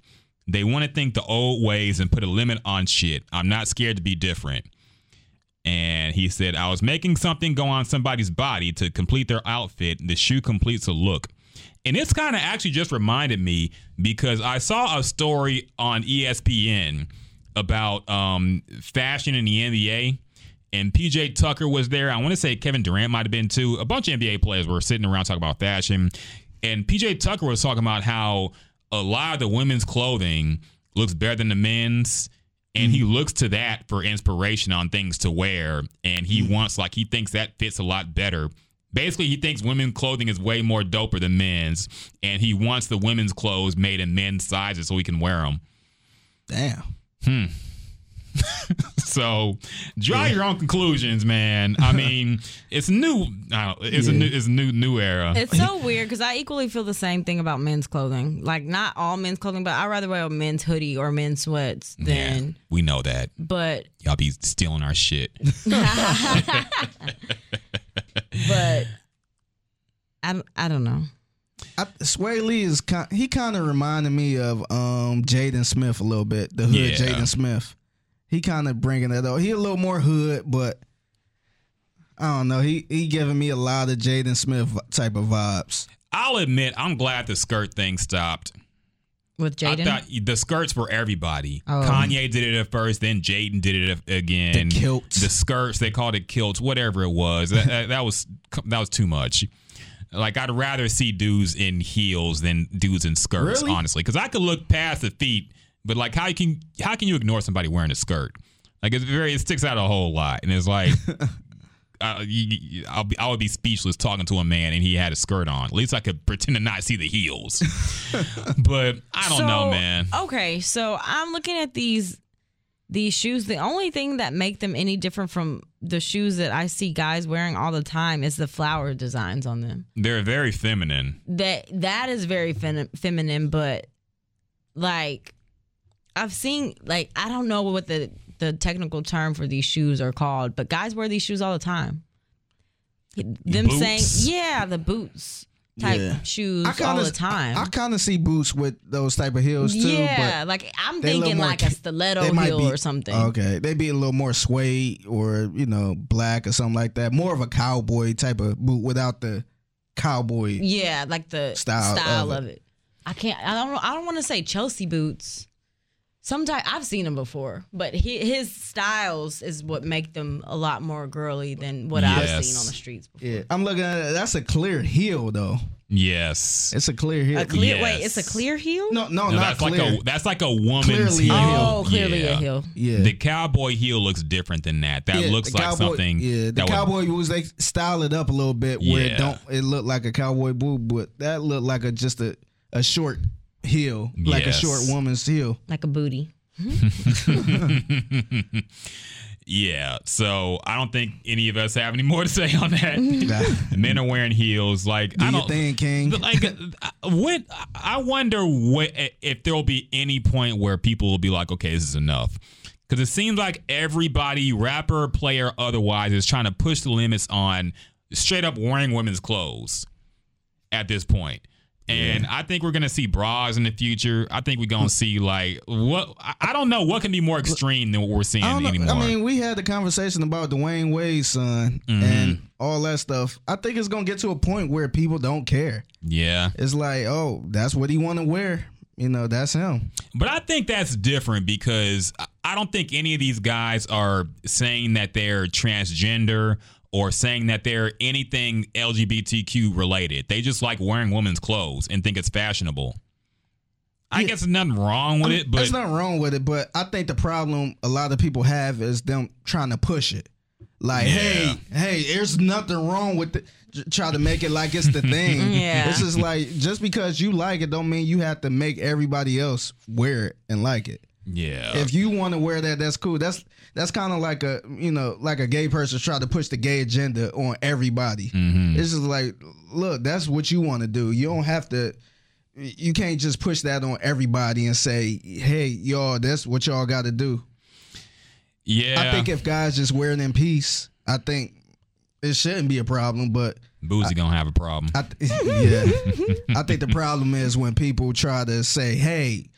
They want to think the old ways and put a limit on shit. I'm not scared to be different. And he said, I was making something go on somebody's body to complete their outfit. The shoe completes a look. And it's kind of actually just reminded me because I saw a story on ESPN about um, fashion in the NBA. And PJ Tucker was there. I want to say Kevin Durant might have been too. A bunch of NBA players were sitting around talking about fashion. And PJ Tucker was talking about how a lot of the women's clothing looks better than the men's. And he looks to that for inspiration on things to wear. And he wants, like, he thinks that fits a lot better. Basically, he thinks women's clothing is way more doper than men's. And he wants the women's clothes made in men's sizes so he can wear them. damn. Hmm. (laughs) so draw your own conclusions, man. I (laughs) mean, it's new. I don't, it's a new. It's a new new era. It's so weird because I equally feel the same thing about men's clothing. Like not all men's clothing, but I'd rather wear a men's hoodie or men's sweats yeah, than. we know that. But Y'all be stealing our shit. (laughs) but I I don't know. I, Swae Lee is kind. He kind of reminded me of um Jaden Smith a little bit. The hood Yeah. Jaden Smith. He kind of bringing that up. He a little more hood, but I don't know. He he giving me a lot of Jaden Smith type of vibes. I'll admit, I'm glad the skirt thing stopped. With I Jaden, thought the skirts were everybody. Oh. Kanye did it at first, then Jaden did it again. The kilts. the skirts, they called it kilts, whatever it was. that, that, that was that was too much. Like I'd rather see dudes in heels than dudes in skirts, Really? honestly, because I could look past the feet, but like how can how can you ignore somebody wearing a skirt? Like it's very it sticks out a whole lot, and it's like. (laughs) Uh, you, you- I'll be, I would be speechless talking to a man and he had a skirt on. At least I could pretend to not see the heels. (laughs) but I don't know, man. Okay, so I'm looking at these these shoes. The only thing that make them any different from the shoes that I see guys wearing all the time is the flower designs on them. They're very feminine. That that is very fem- feminine, but like I've seen like I don't know what the the technical term for these shoes are called, but guys wear these shoes all the time. Them Boots? saying, yeah, the boots type Yeah. shoes I kinda, all the time. I, kind of see boots with those type of heels too. yeah, but like I'm they a thinking more like a stiletto they might heel be- or something. Okay, they'd be a little more suede or you know black or something like that. More of a cowboy type of boot without the cowboy. Yeah, like the Style style, of of, it. I can't. I don't. I don't want to say Chelsea boots. Sometimes I've seen them before, but he, his styles is what make them a lot more girly than what I've seen on the streets. Before. Yeah, I'm looking at it. That's a clear heel though. Yes. It's a clear heel. A clear Yes. wait, it's a clear heel. no, no, No, not that's clear. like a that's like a woman's Clearly heel. Oh, clearly yeah. a heel. yeah, The cowboy heel looks different than that. That Yeah, looks like cowboy- something. Yeah, the cowboy was they style it up a little bit where Yeah. it don't it look like a cowboy boot, but that looked like a just a a short heel, like a short woman's heel. like a booty. (laughs) yeah. So I don't think any of us have any more to say on that. (laughs) Men are wearing heels. Like Do I don't think King. (laughs) like what I wonder what if there will be any point where people will be like, okay, this is enough. Because it seems like everybody, rapper, player, otherwise, is trying to push the limits on straight up wearing women's clothes at this point. And I think we're gonna see bras in the future. I think we're gonna see like what I- don't know what can be more extreme than what we're seeing I anymore. I mean, we had the conversation about Dwyane Wade's son Mm-hmm. and all that stuff. I think it's gonna get to a point where people don't care. yeah, It's like, oh, that's what he want to wear. You know, that's him. But I think that's different because I don't think any of these guys are saying that they're transgender or saying that they're anything LGBTQ related. They just like wearing women's clothes and think it's fashionable. I Yeah. guess there's nothing wrong with it, but There's nothing wrong with it, but I think the problem a lot of people have is them trying to push it. Like, Yeah. hey, hey, there's nothing wrong with it. Try to make it like it's the (laughs) thing. (laughs) Yeah. This is like just because you like it don't mean you have to make everybody else wear it and like it. yeah. If you want to wear that, that's cool. That's that's kind of like a you know like a gay person try to push the gay agenda on everybody. Mm-hmm. It's just like, look, that's what you want to do. You don't have to. You can't just push that on everybody and say, "Hey, y'all, that's what y'all got to do." yeah. I think if guys just wear it in peace, I think it shouldn't be a problem. But Boosie gonna have a problem. I, th- (laughs) yeah, I think the problem is when people try to say, "Hey,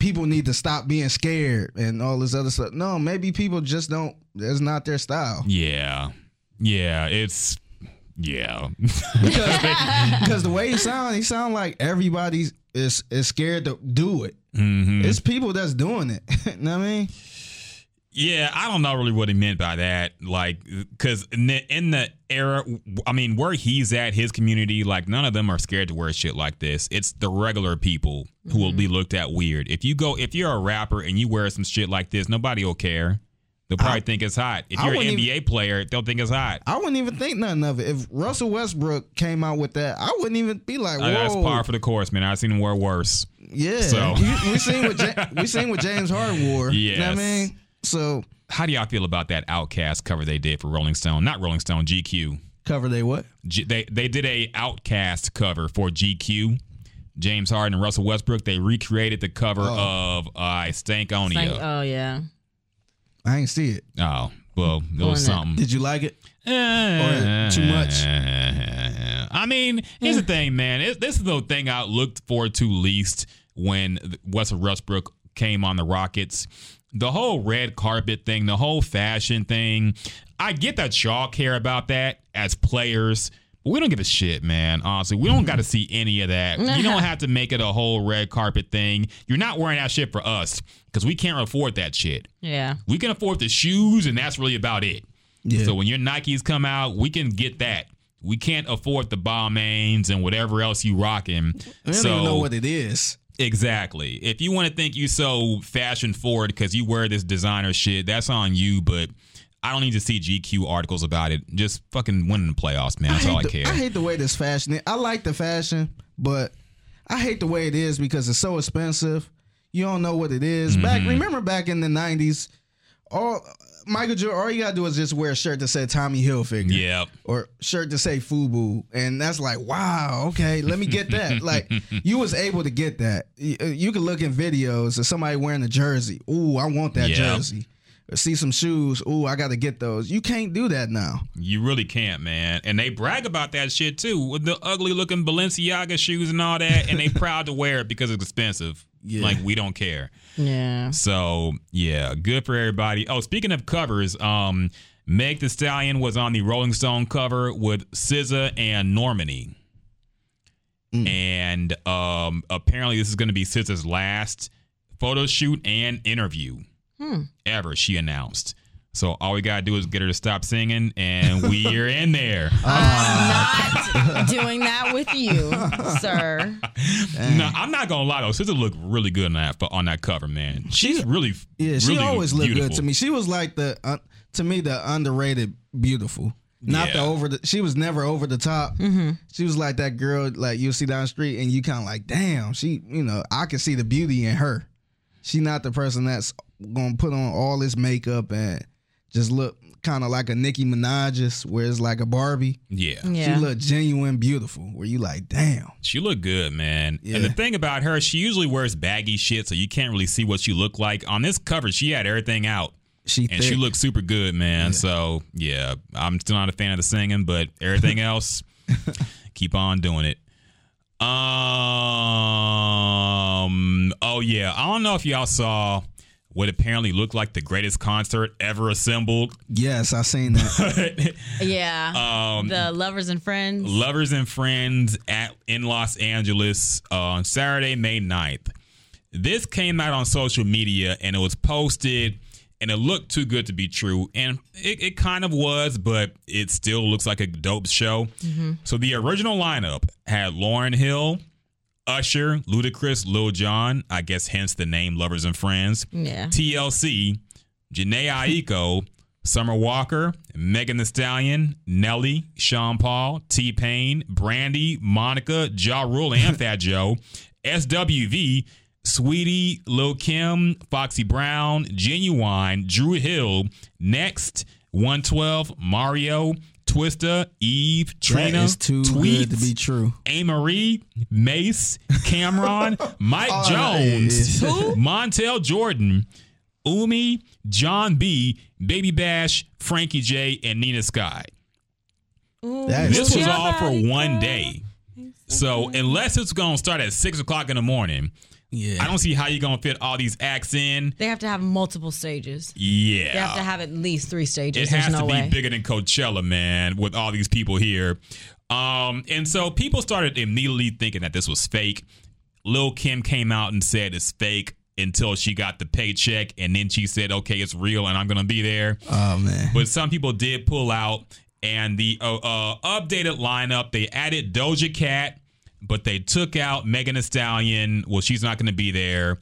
people need to stop being scared" and all this other stuff. No, maybe people just don't. That's not their style. yeah. Yeah. It's yeah. (laughs) (laughs) Because the way he sound, he sound like everybody's is is scared to do it. Mhm. It's people that's doing it. (laughs) you know what I mean? Yeah, I don't know really what he meant by that. Like, because in the, in the era, I mean, where he's at, his community, like, none of them are scared to wear shit like this. It's the regular people who will be looked at weird. If you go, if you're a rapper and you wear some shit like this, nobody will care. They'll probably think it's hot. If I you're an NBA player, they'll think it's hot. I wouldn't even think nothing of it. If Russell Westbrook came out with that, I wouldn't even be like, Uh, That's par for the course, man. I've seen him wear worse. yeah." So- we, we seen what ja- we seen what James Harden wore. You know what I (laughs) mean? So How do y'all feel about that OutKast cover they did for Rolling Stone? Not Rolling Stone, GQ. cover they what? G- they they did a OutKast cover for GQ. James Harden and Russell Westbrook. They recreated the cover of uh, I Stankonia. oh yeah. I ain't see it. oh, well, it was something. Did you like it? Eh, too much? I mean, here's the thing, man. It, this is the thing I looked forward to least when Russell Westbrook came on the Rockets. The whole red carpet thing, the whole fashion thing. I get that y'all care about that as players. But we don't give a shit, man. Honestly, we don't got to see any of that. You don't (laughs) have to make it a whole red carpet thing. You're not wearing that shit for us because we can't afford that shit. Yeah. We can afford the shoes, and that's really about it. Yeah. So when your Nikes come out, we can get that. We can't afford the Balmains and whatever else you rocking. I don't so even know what it is. Exactly. If you want to think you so fashion forward because you wear this designer shit, that's on you. But I don't need to see GQ articles about it. Just fucking winning the playoffs, man. That's all I hate care. I hate the way this fashion. Is. I like the fashion, but I hate the way it is because it's so expensive. You don't know what it is. Mm-hmm. Back remember back in the nineties, all Michael Jordan, all you gotta do is just wear a shirt that said Tommy Hilfiger. Yep. Or shirt to say FUBU. And that's like, wow, okay, let me get that. (laughs) like you was able to get that. Uh, you, you could look in videos of somebody wearing a jersey. Ooh, I want that Yeah. jersey. Or see some shoes. Ooh, I gotta get those. You can't do that now. You really can't, man. And they brag about that shit too, with the ugly looking Balenciaga shoes and all that, and they (laughs) proud to wear it because it's expensive. Yeah. Like we don't care. Yeah. So yeah, good for everybody. Oh, speaking of covers, um, Meg Thee Stallion was on the Rolling Stone cover with SZA and Normani. And um, apparently, this is going to be SZA's last photo shoot and interview ever. She announced. So all we gotta do is get her to stop singing, and we're (laughs) in there. I'm not doing that with you, (laughs) sir. No, I'm not gonna lie though. SZA looked really good on that on that cover, man. She's really, Yeah, she really always looked beautiful. good to me. She was like the uh, to me the underrated beautiful. Not the over the she was never over the top. She was like that girl like you'll see down the street and you kind of like, damn, she, you know, I can see the beauty in her. She not the person that's gonna put on all this makeup and just look kind of like a Nicki Minaj, where it's like a Barbie. Yeah. Yeah. She look genuine beautiful. Where you like, damn. She looked good, man. Yeah. And the thing about her, she usually wears baggy shit, so you can't really see what she looked like. On this cover, she had everything out. She And she thick. looked super good, man. So yeah, I'm still not a fan of the singing, but everything (laughs) else, keep on doing it. Um. Oh yeah, I don't know if y'all saw what apparently looked like the greatest concert ever assembled. Yes, I've seen that. (laughs) Yeah. um, the lovers and friends. Lovers and Friends at in Los Angeles uh, on Saturday, May 9th. This came out on social media and it was posted and it looked too good to be true. And it, it kind of was, but it still looks like a dope show. So the original lineup had Lauryn Hill, Usher, Ludacris, Lil Jon, I guess hence the name Lovers and Friends. Yeah. TLC, Jhené Aiko, Summer Walker, Megan Thee Stallion, Nelly, Sean Paul, T Pain, Brandy, Monica, Ja Rule, and (laughs) Fat Joe, SWV, Sweetie, Lil Kim, Foxy Brown, Ginuwine, Dru Hill, Next, 112, Mario, Twista, Eve, Trina, that is too Tweets, good to be true. A. Marie, Mase, Cam'ron, (laughs) Mike Oh, Jones. Montel Jordan, Umi, Jon B, Baby Bash, Frankie J, and Nina Sky. That is This was all for one day. So unless it's gonna start at six o'clock in the morning, Yeah. I don't see how you're gonna fit all these acts in. They have to have multiple stages. Yeah. They have to have at least three stages. It There's has no to be way. bigger than Coachella, man, with all these people here. Um, and so people started immediately thinking that this was fake. Lil Kim came out and said it's fake until she got the paycheck, and then she said, "Okay, it's real, and I'm gonna be there." Oh man. But some people did pull out, and the uh, uh, updated lineup they added Doja Cat, but they took out Megan Thee Stallion. Well, she's not going to be there.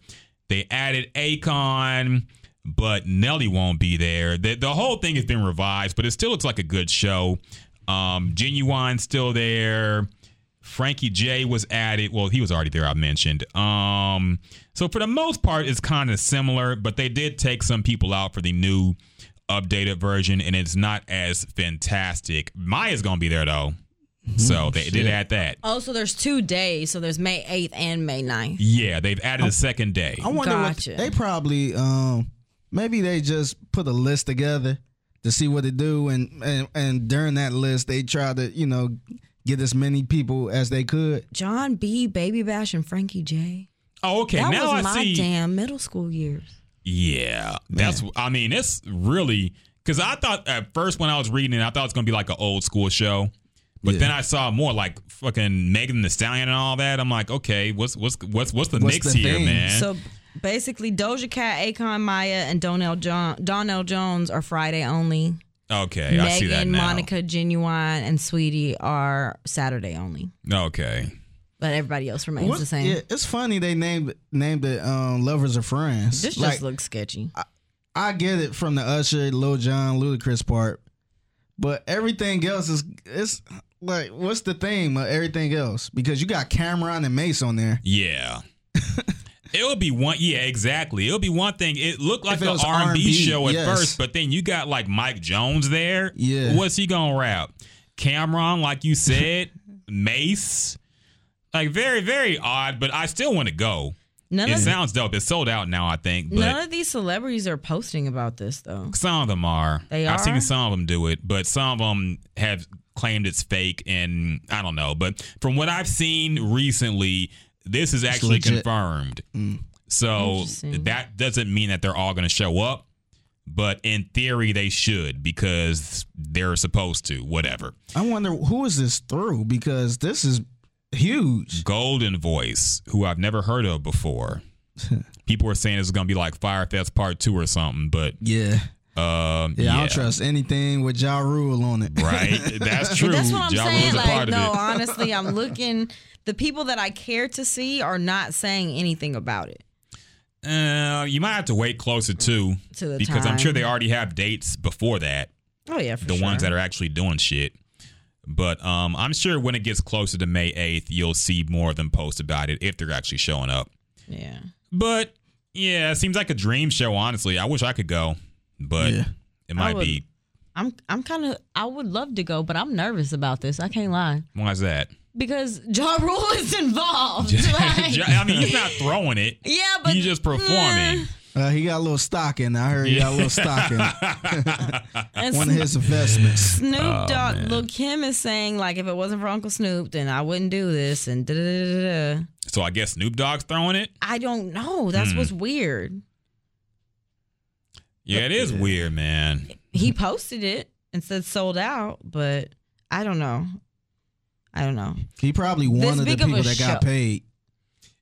They added Akon, but Nelly won't be there. The, the whole thing has been revised, but it still looks like a good show. Um, Ginuwine's still there. Frankie J was added. Well, he was already there. I mentioned. Um, so for the most part, it's kind of similar, but they did take some people out for the new updated version, and it's not as fantastic. Mya's gonna be there though, so they did add that. Oh, so there's two days. So there's May 8th and May 9th. Yeah, they've added a second day. I wonder Gotcha. what they probably um maybe they just put a list together to see what to do and and, and during that list they try to, you know, get as many people as they could. Jon B, Baby Bash, and Frankie J. Oh, okay. that now was I my see. damn middle school years. Yeah, that's. I mean, it's really because I thought at first when I was reading it, I thought it was gonna be like an old school show, but Yeah. then I saw more like fucking Megan Thee Stallion and all that. I'm like, okay, what's what's what's what's the What's mix the here, thing? man? So basically, Doja Cat, Akon, Mya, and Donell, jo- Donell Jones are Friday only. okay, I see that Megan, now. Monica, Ginuwine, and Sweetie are Saturday only. Okay, But everybody else remains What- the same. Yeah, it's funny they named named it um Lovers or Friends. This like just looks sketchy. I get it from the Usher, Lil Jon, Ludacris part, but everything else is it's like what's the theme of everything else? Because you got Cam'ron and Mase on there. yeah. (laughs) It'll be one, yeah, exactly. It'll be one thing. It looked like an R and B R&B, show at yes. first, but then you got like Mike Jones there. Yeah. what's he gonna rap? Cam'ron, like you said, (laughs) Mase, like very, very odd. But I still want to go. None it of sounds dope. It's sold out now, I think. But none of these celebrities are posting about this though. some of them are. They are. I've seen some of them do it, but some of them have claimed it's fake, and I don't know. But from what I've seen recently, this is actually legit. confirmed. Mm. So that doesn't mean that they're all going to show up, but in theory they should because they're supposed to. Whatever. I wonder who is this through because this is huge. Goldenvoice, who I've never heard of before. (laughs) People are saying it's going to be like Fyre Fest Part Two or something, but Yeah. um, Yeah, I don't trust anything with Ja Rule on it. Right, (laughs) that's true. That's what I'm Ja saying. Like, no, it. (laughs) honestly, I'm looking. The people that I care to see are not saying anything about it. Uh, you might have to wait closer to, To the because I'm sure they already have dates before that. Oh yeah, for the sure. ones that are actually doing shit. But um, I'm sure when it gets closer to May 8th, you'll see more of them post about it if they're actually showing up. Yeah. But yeah, it seems like a dream show. Honestly, I wish I could go, but Yeah. it might would- be. I'm I'm kind of I would love to go, but I'm nervous about this. I can't lie Why is that? because Ja Rule is involved. (laughs) Like, I mean, he's not throwing it. yeah, but He's just performing. Uh, he got a little stock in. it. I heard he got a little stock in. it. (laughs) One of his investments. Snoop Oh, Dogg, Lil Kim is saying like, if it wasn't for Uncle Snoop, then I wouldn't do this. And da da da da. da. So I guess Snoop Dogg's throwing it. I don't know. That's Hmm. what's weird. Yeah, it is weird, man. He posted it and said sold out, but I don't know. I don't know. He probably This one of the big of a people that got paid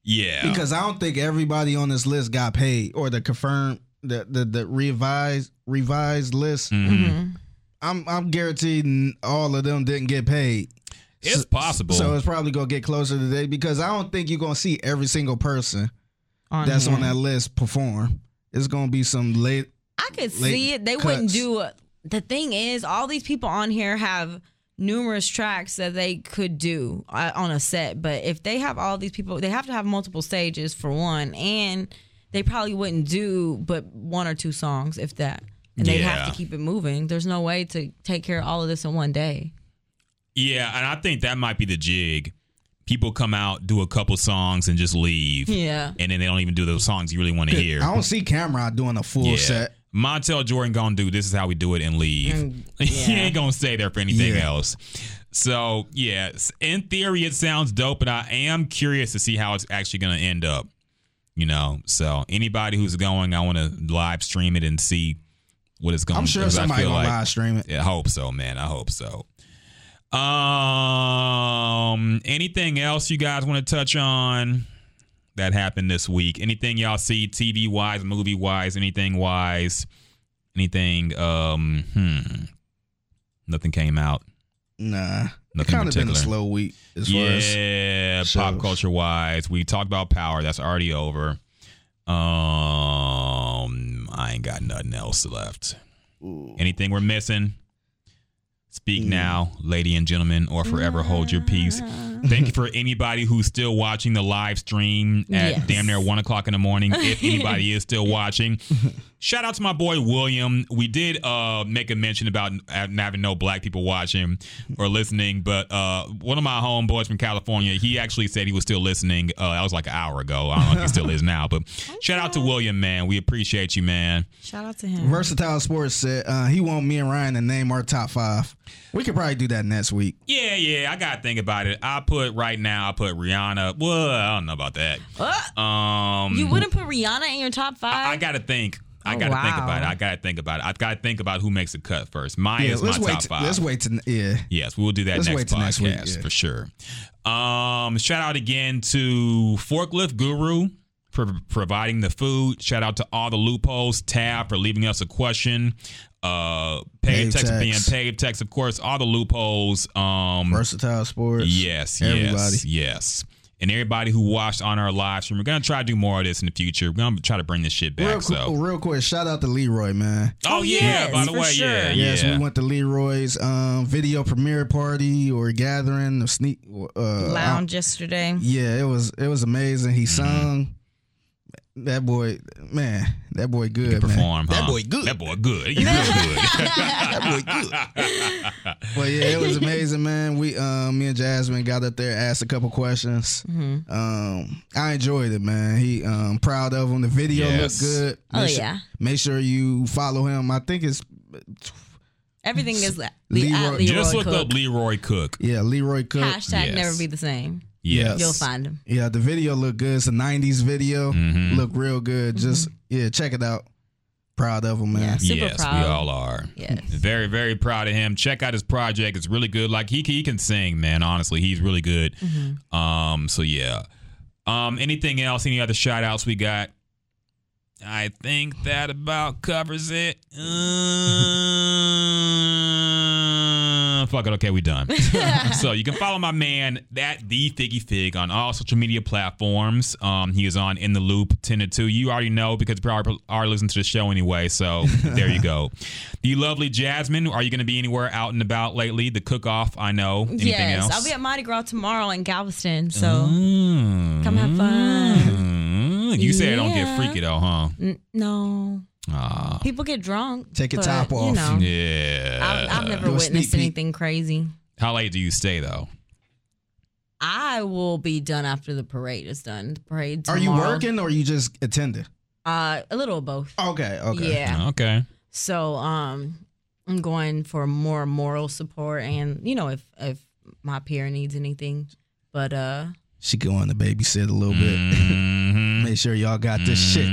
Yeah, because I don't think everybody on this list got paid or the confirmed the the, the revised revised list. Mhm. Mm-hmm. I'm I'm guaranteed all of them didn't get paid. it's possible. So it's probably gonna get closer today because I don't think you're gonna see every single person On that's here. on that list perform. It's gonna be some late. I could late see it. They wouldn't do it. The thing is, all these people on here have numerous tracks that they could do uh, on a set. But if they have all these people, they have to have multiple stages for one, and they probably wouldn't do but one or two songs, if that. And they have to keep it moving. There's no way to take care of all of this in one day. Yeah, and I think that might be the jig. People come out, do a couple songs, and just leave. Yeah. And then they don't even do those songs you really want to hear. I don't see Cam'ron doing a full yeah. set. Montel Jordan gonna do this is how we do it and leave. Mm, (laughs) he ain't gonna stay there for anything Yeah. else. So yeah, in theory it sounds dope, but I am curious to see how it's actually gonna end up. You know, so anybody who's going, I want to live stream it and see what it's going. I'm sure 'cause I somebody feel gonna like- live stream it. I hope so, man. I hope so. Um, anything else you guys want to touch on that happened this week? Anything y'all see TV wise, movie wise, anything wise? Anything? Um, hmm. Nothing came out. Nah, Nothing kind of been a slow week as Yeah, pop culture wise, we talked about Power. That's already over. Um, I ain't got nothing else left. Anything we're missing? Speak Mm. now, lady and gentlemen, or forever hold your peace. (laughs) Thank you for anybody who's still watching the live stream at Yes. damn near one o'clock in the morning. If (laughs) anybody is still watching, (laughs) shout out to my boy William. We did uh, make a mention about having no black people watching or listening, but uh, one of my homeboys from California, he actually said he was still listening. Uh, that was like an hour ago. I don't know if he still is now, but shout out to William, man. We appreciate you, man. Shout out to him. Versatile Sports said uh, he want me and Ryan to name our top five. We could probably do that next week. Yeah, yeah, I gotta think about it. I put right now. I put Rihanna. Well, I don't know about that. What? Um, you wouldn't put Rihanna in your top five? I, I gotta think. I Oh, gotta think wow. about it. I gotta think about it. I've got to think about who makes the cut first. Mine Yeah, is my top t- five. let's wait to yeah. Yes, we will do that Let's next wait podcast next week, yeah. for sure. Um, shout out again to Forklift Guru for providing the food. Shout out to all the loopholes. Tab for leaving us a question. Uh, paid Pave text being text. paid text, of course. All the loopholes. Um, Versatile Sports. Yes, Everybody. yes, yes. And everybody who watched on our live stream, we're gonna try to do more of this in the future. We're gonna try to bring this shit back. Real, qu- so, real quick, shout out to Leroy, man. oh, Oh, yeah, yes, by the way, sure. yeah, Yes, yeah. we went to Leroy's um, video premiere party or gathering of sneak uh, Lounge yesterday. Yeah, it was it was amazing. Mm-hmm. He sung. That boy, man, that boy good. man. Perform, That huh? boy good. That boy good. He (laughs) real good. (laughs) that boy good. But yeah, it was amazing, man. We, um, me and Jasmine got up there, asked a couple questions. Mm-hmm. Um, I enjoyed it, man. He, um, proud of him. The video Yes. looked good. Oh, Make sure- yeah. Make sure you follow him. I think it's Everything is Le- Leroy- Leroy Just look Cook. up Leroy Cook. yeah, Leroy Cook. Hashtag Yes. never be the same. Yes. You'll find him. Yeah, the video looked good. It's a '90s video. Mhm. Look real good. Just yeah, check it out. Proud of him, man. Yeah. Super yes, proud. we all are. Yes. Very, very proud of him. Check out his project. It's really good. Like he he can sing, man. Honestly, he's really good. Mm-hmm. Um. So yeah. Um. Anything else? Any other shout outs we got? I think that about covers it. Uh, (laughs) fuck it. Okay, we done. (laughs) (laughs) so you can follow my man at the Figgy Fig on all social media platforms. Um, he is on In the Loop 10 to 2. You already know because you probably are listening to the show anyway. So (laughs) there you go. The lovely Jasmine, are you going to be anywhere out and about lately? The cook off, I know. Anything yes, else? I'll be at Mardi Gras tomorrow in Galveston. So Mm. come have fun. Mm. You say I don't get freaky though, huh? N- no, Ah. people get drunk. Take your but, top You off. know, Yeah. I've, I've never Do a sneak witnessed peek. anything crazy. How late do you stay though? I will be done after the parade is done. The parade. Are you working or you just attending? Uh, a little of both. Okay, okay. Yeah. Okay. So um, I'm going for more moral support, and you know, if if my peer needs anything, but uh, She going to babysit a little bit. (laughs) Mhm. Make sure y'all got this shit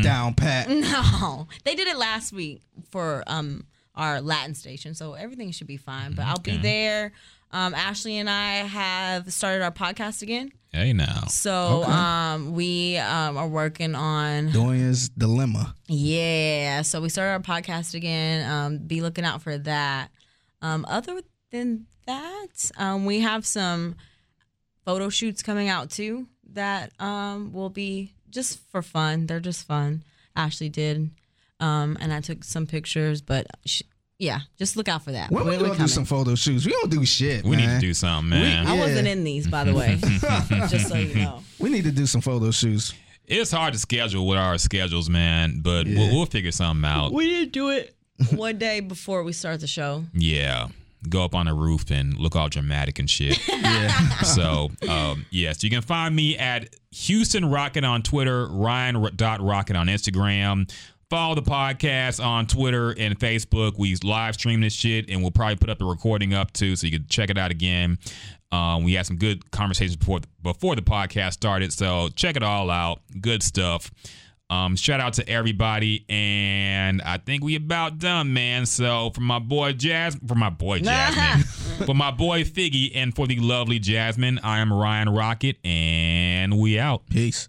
Mhm. down pat. (laughs) no, they did it last week for um our Latin station, so everything should be fine. But I'll be there. Um, Ashley and I have started our podcast again, Hey now. so Okay. um, we um, are working on Doyen's dilemma. Yeah, so we started our podcast again. Um, be looking out for that. Um, other than that, um, we have some photo shoots coming out too that um, will be just for fun. They're just fun. Ashley did, um, and I took some pictures. But sh- yeah, just look out for that. When we We're- gonna we're do some photo shoots? We don't do shit. We need to do something, man. I Yeah. wasn't in these, by the way, (laughs) (laughs) just so you know. We need to do some photo shoots. It's hard to schedule with our schedules, man, but Yeah. we'll, we'll figure something out. We didn't do it one day before we start the show. Yeah. Go up on a roof and look all dramatic and shit. (laughs) Yeah. so, um, yes, you can find me at Houston Rocket on Twitter, Ryan dot Rocket on Instagram. Follow the podcast on Twitter and Facebook. We live stream this shit, and we'll probably put up the recording up too, so you can check it out again. Um, we had some good conversations before before the podcast started, so check it all out. Good stuff. Um, shout out to everybody, and I think we about done, man. So for my boy Jasmine, for my boy (laughs) Jasmine, for my boy Figgy, and for the lovely Jasmine, I am Ryan Rocket, and we out. Peace.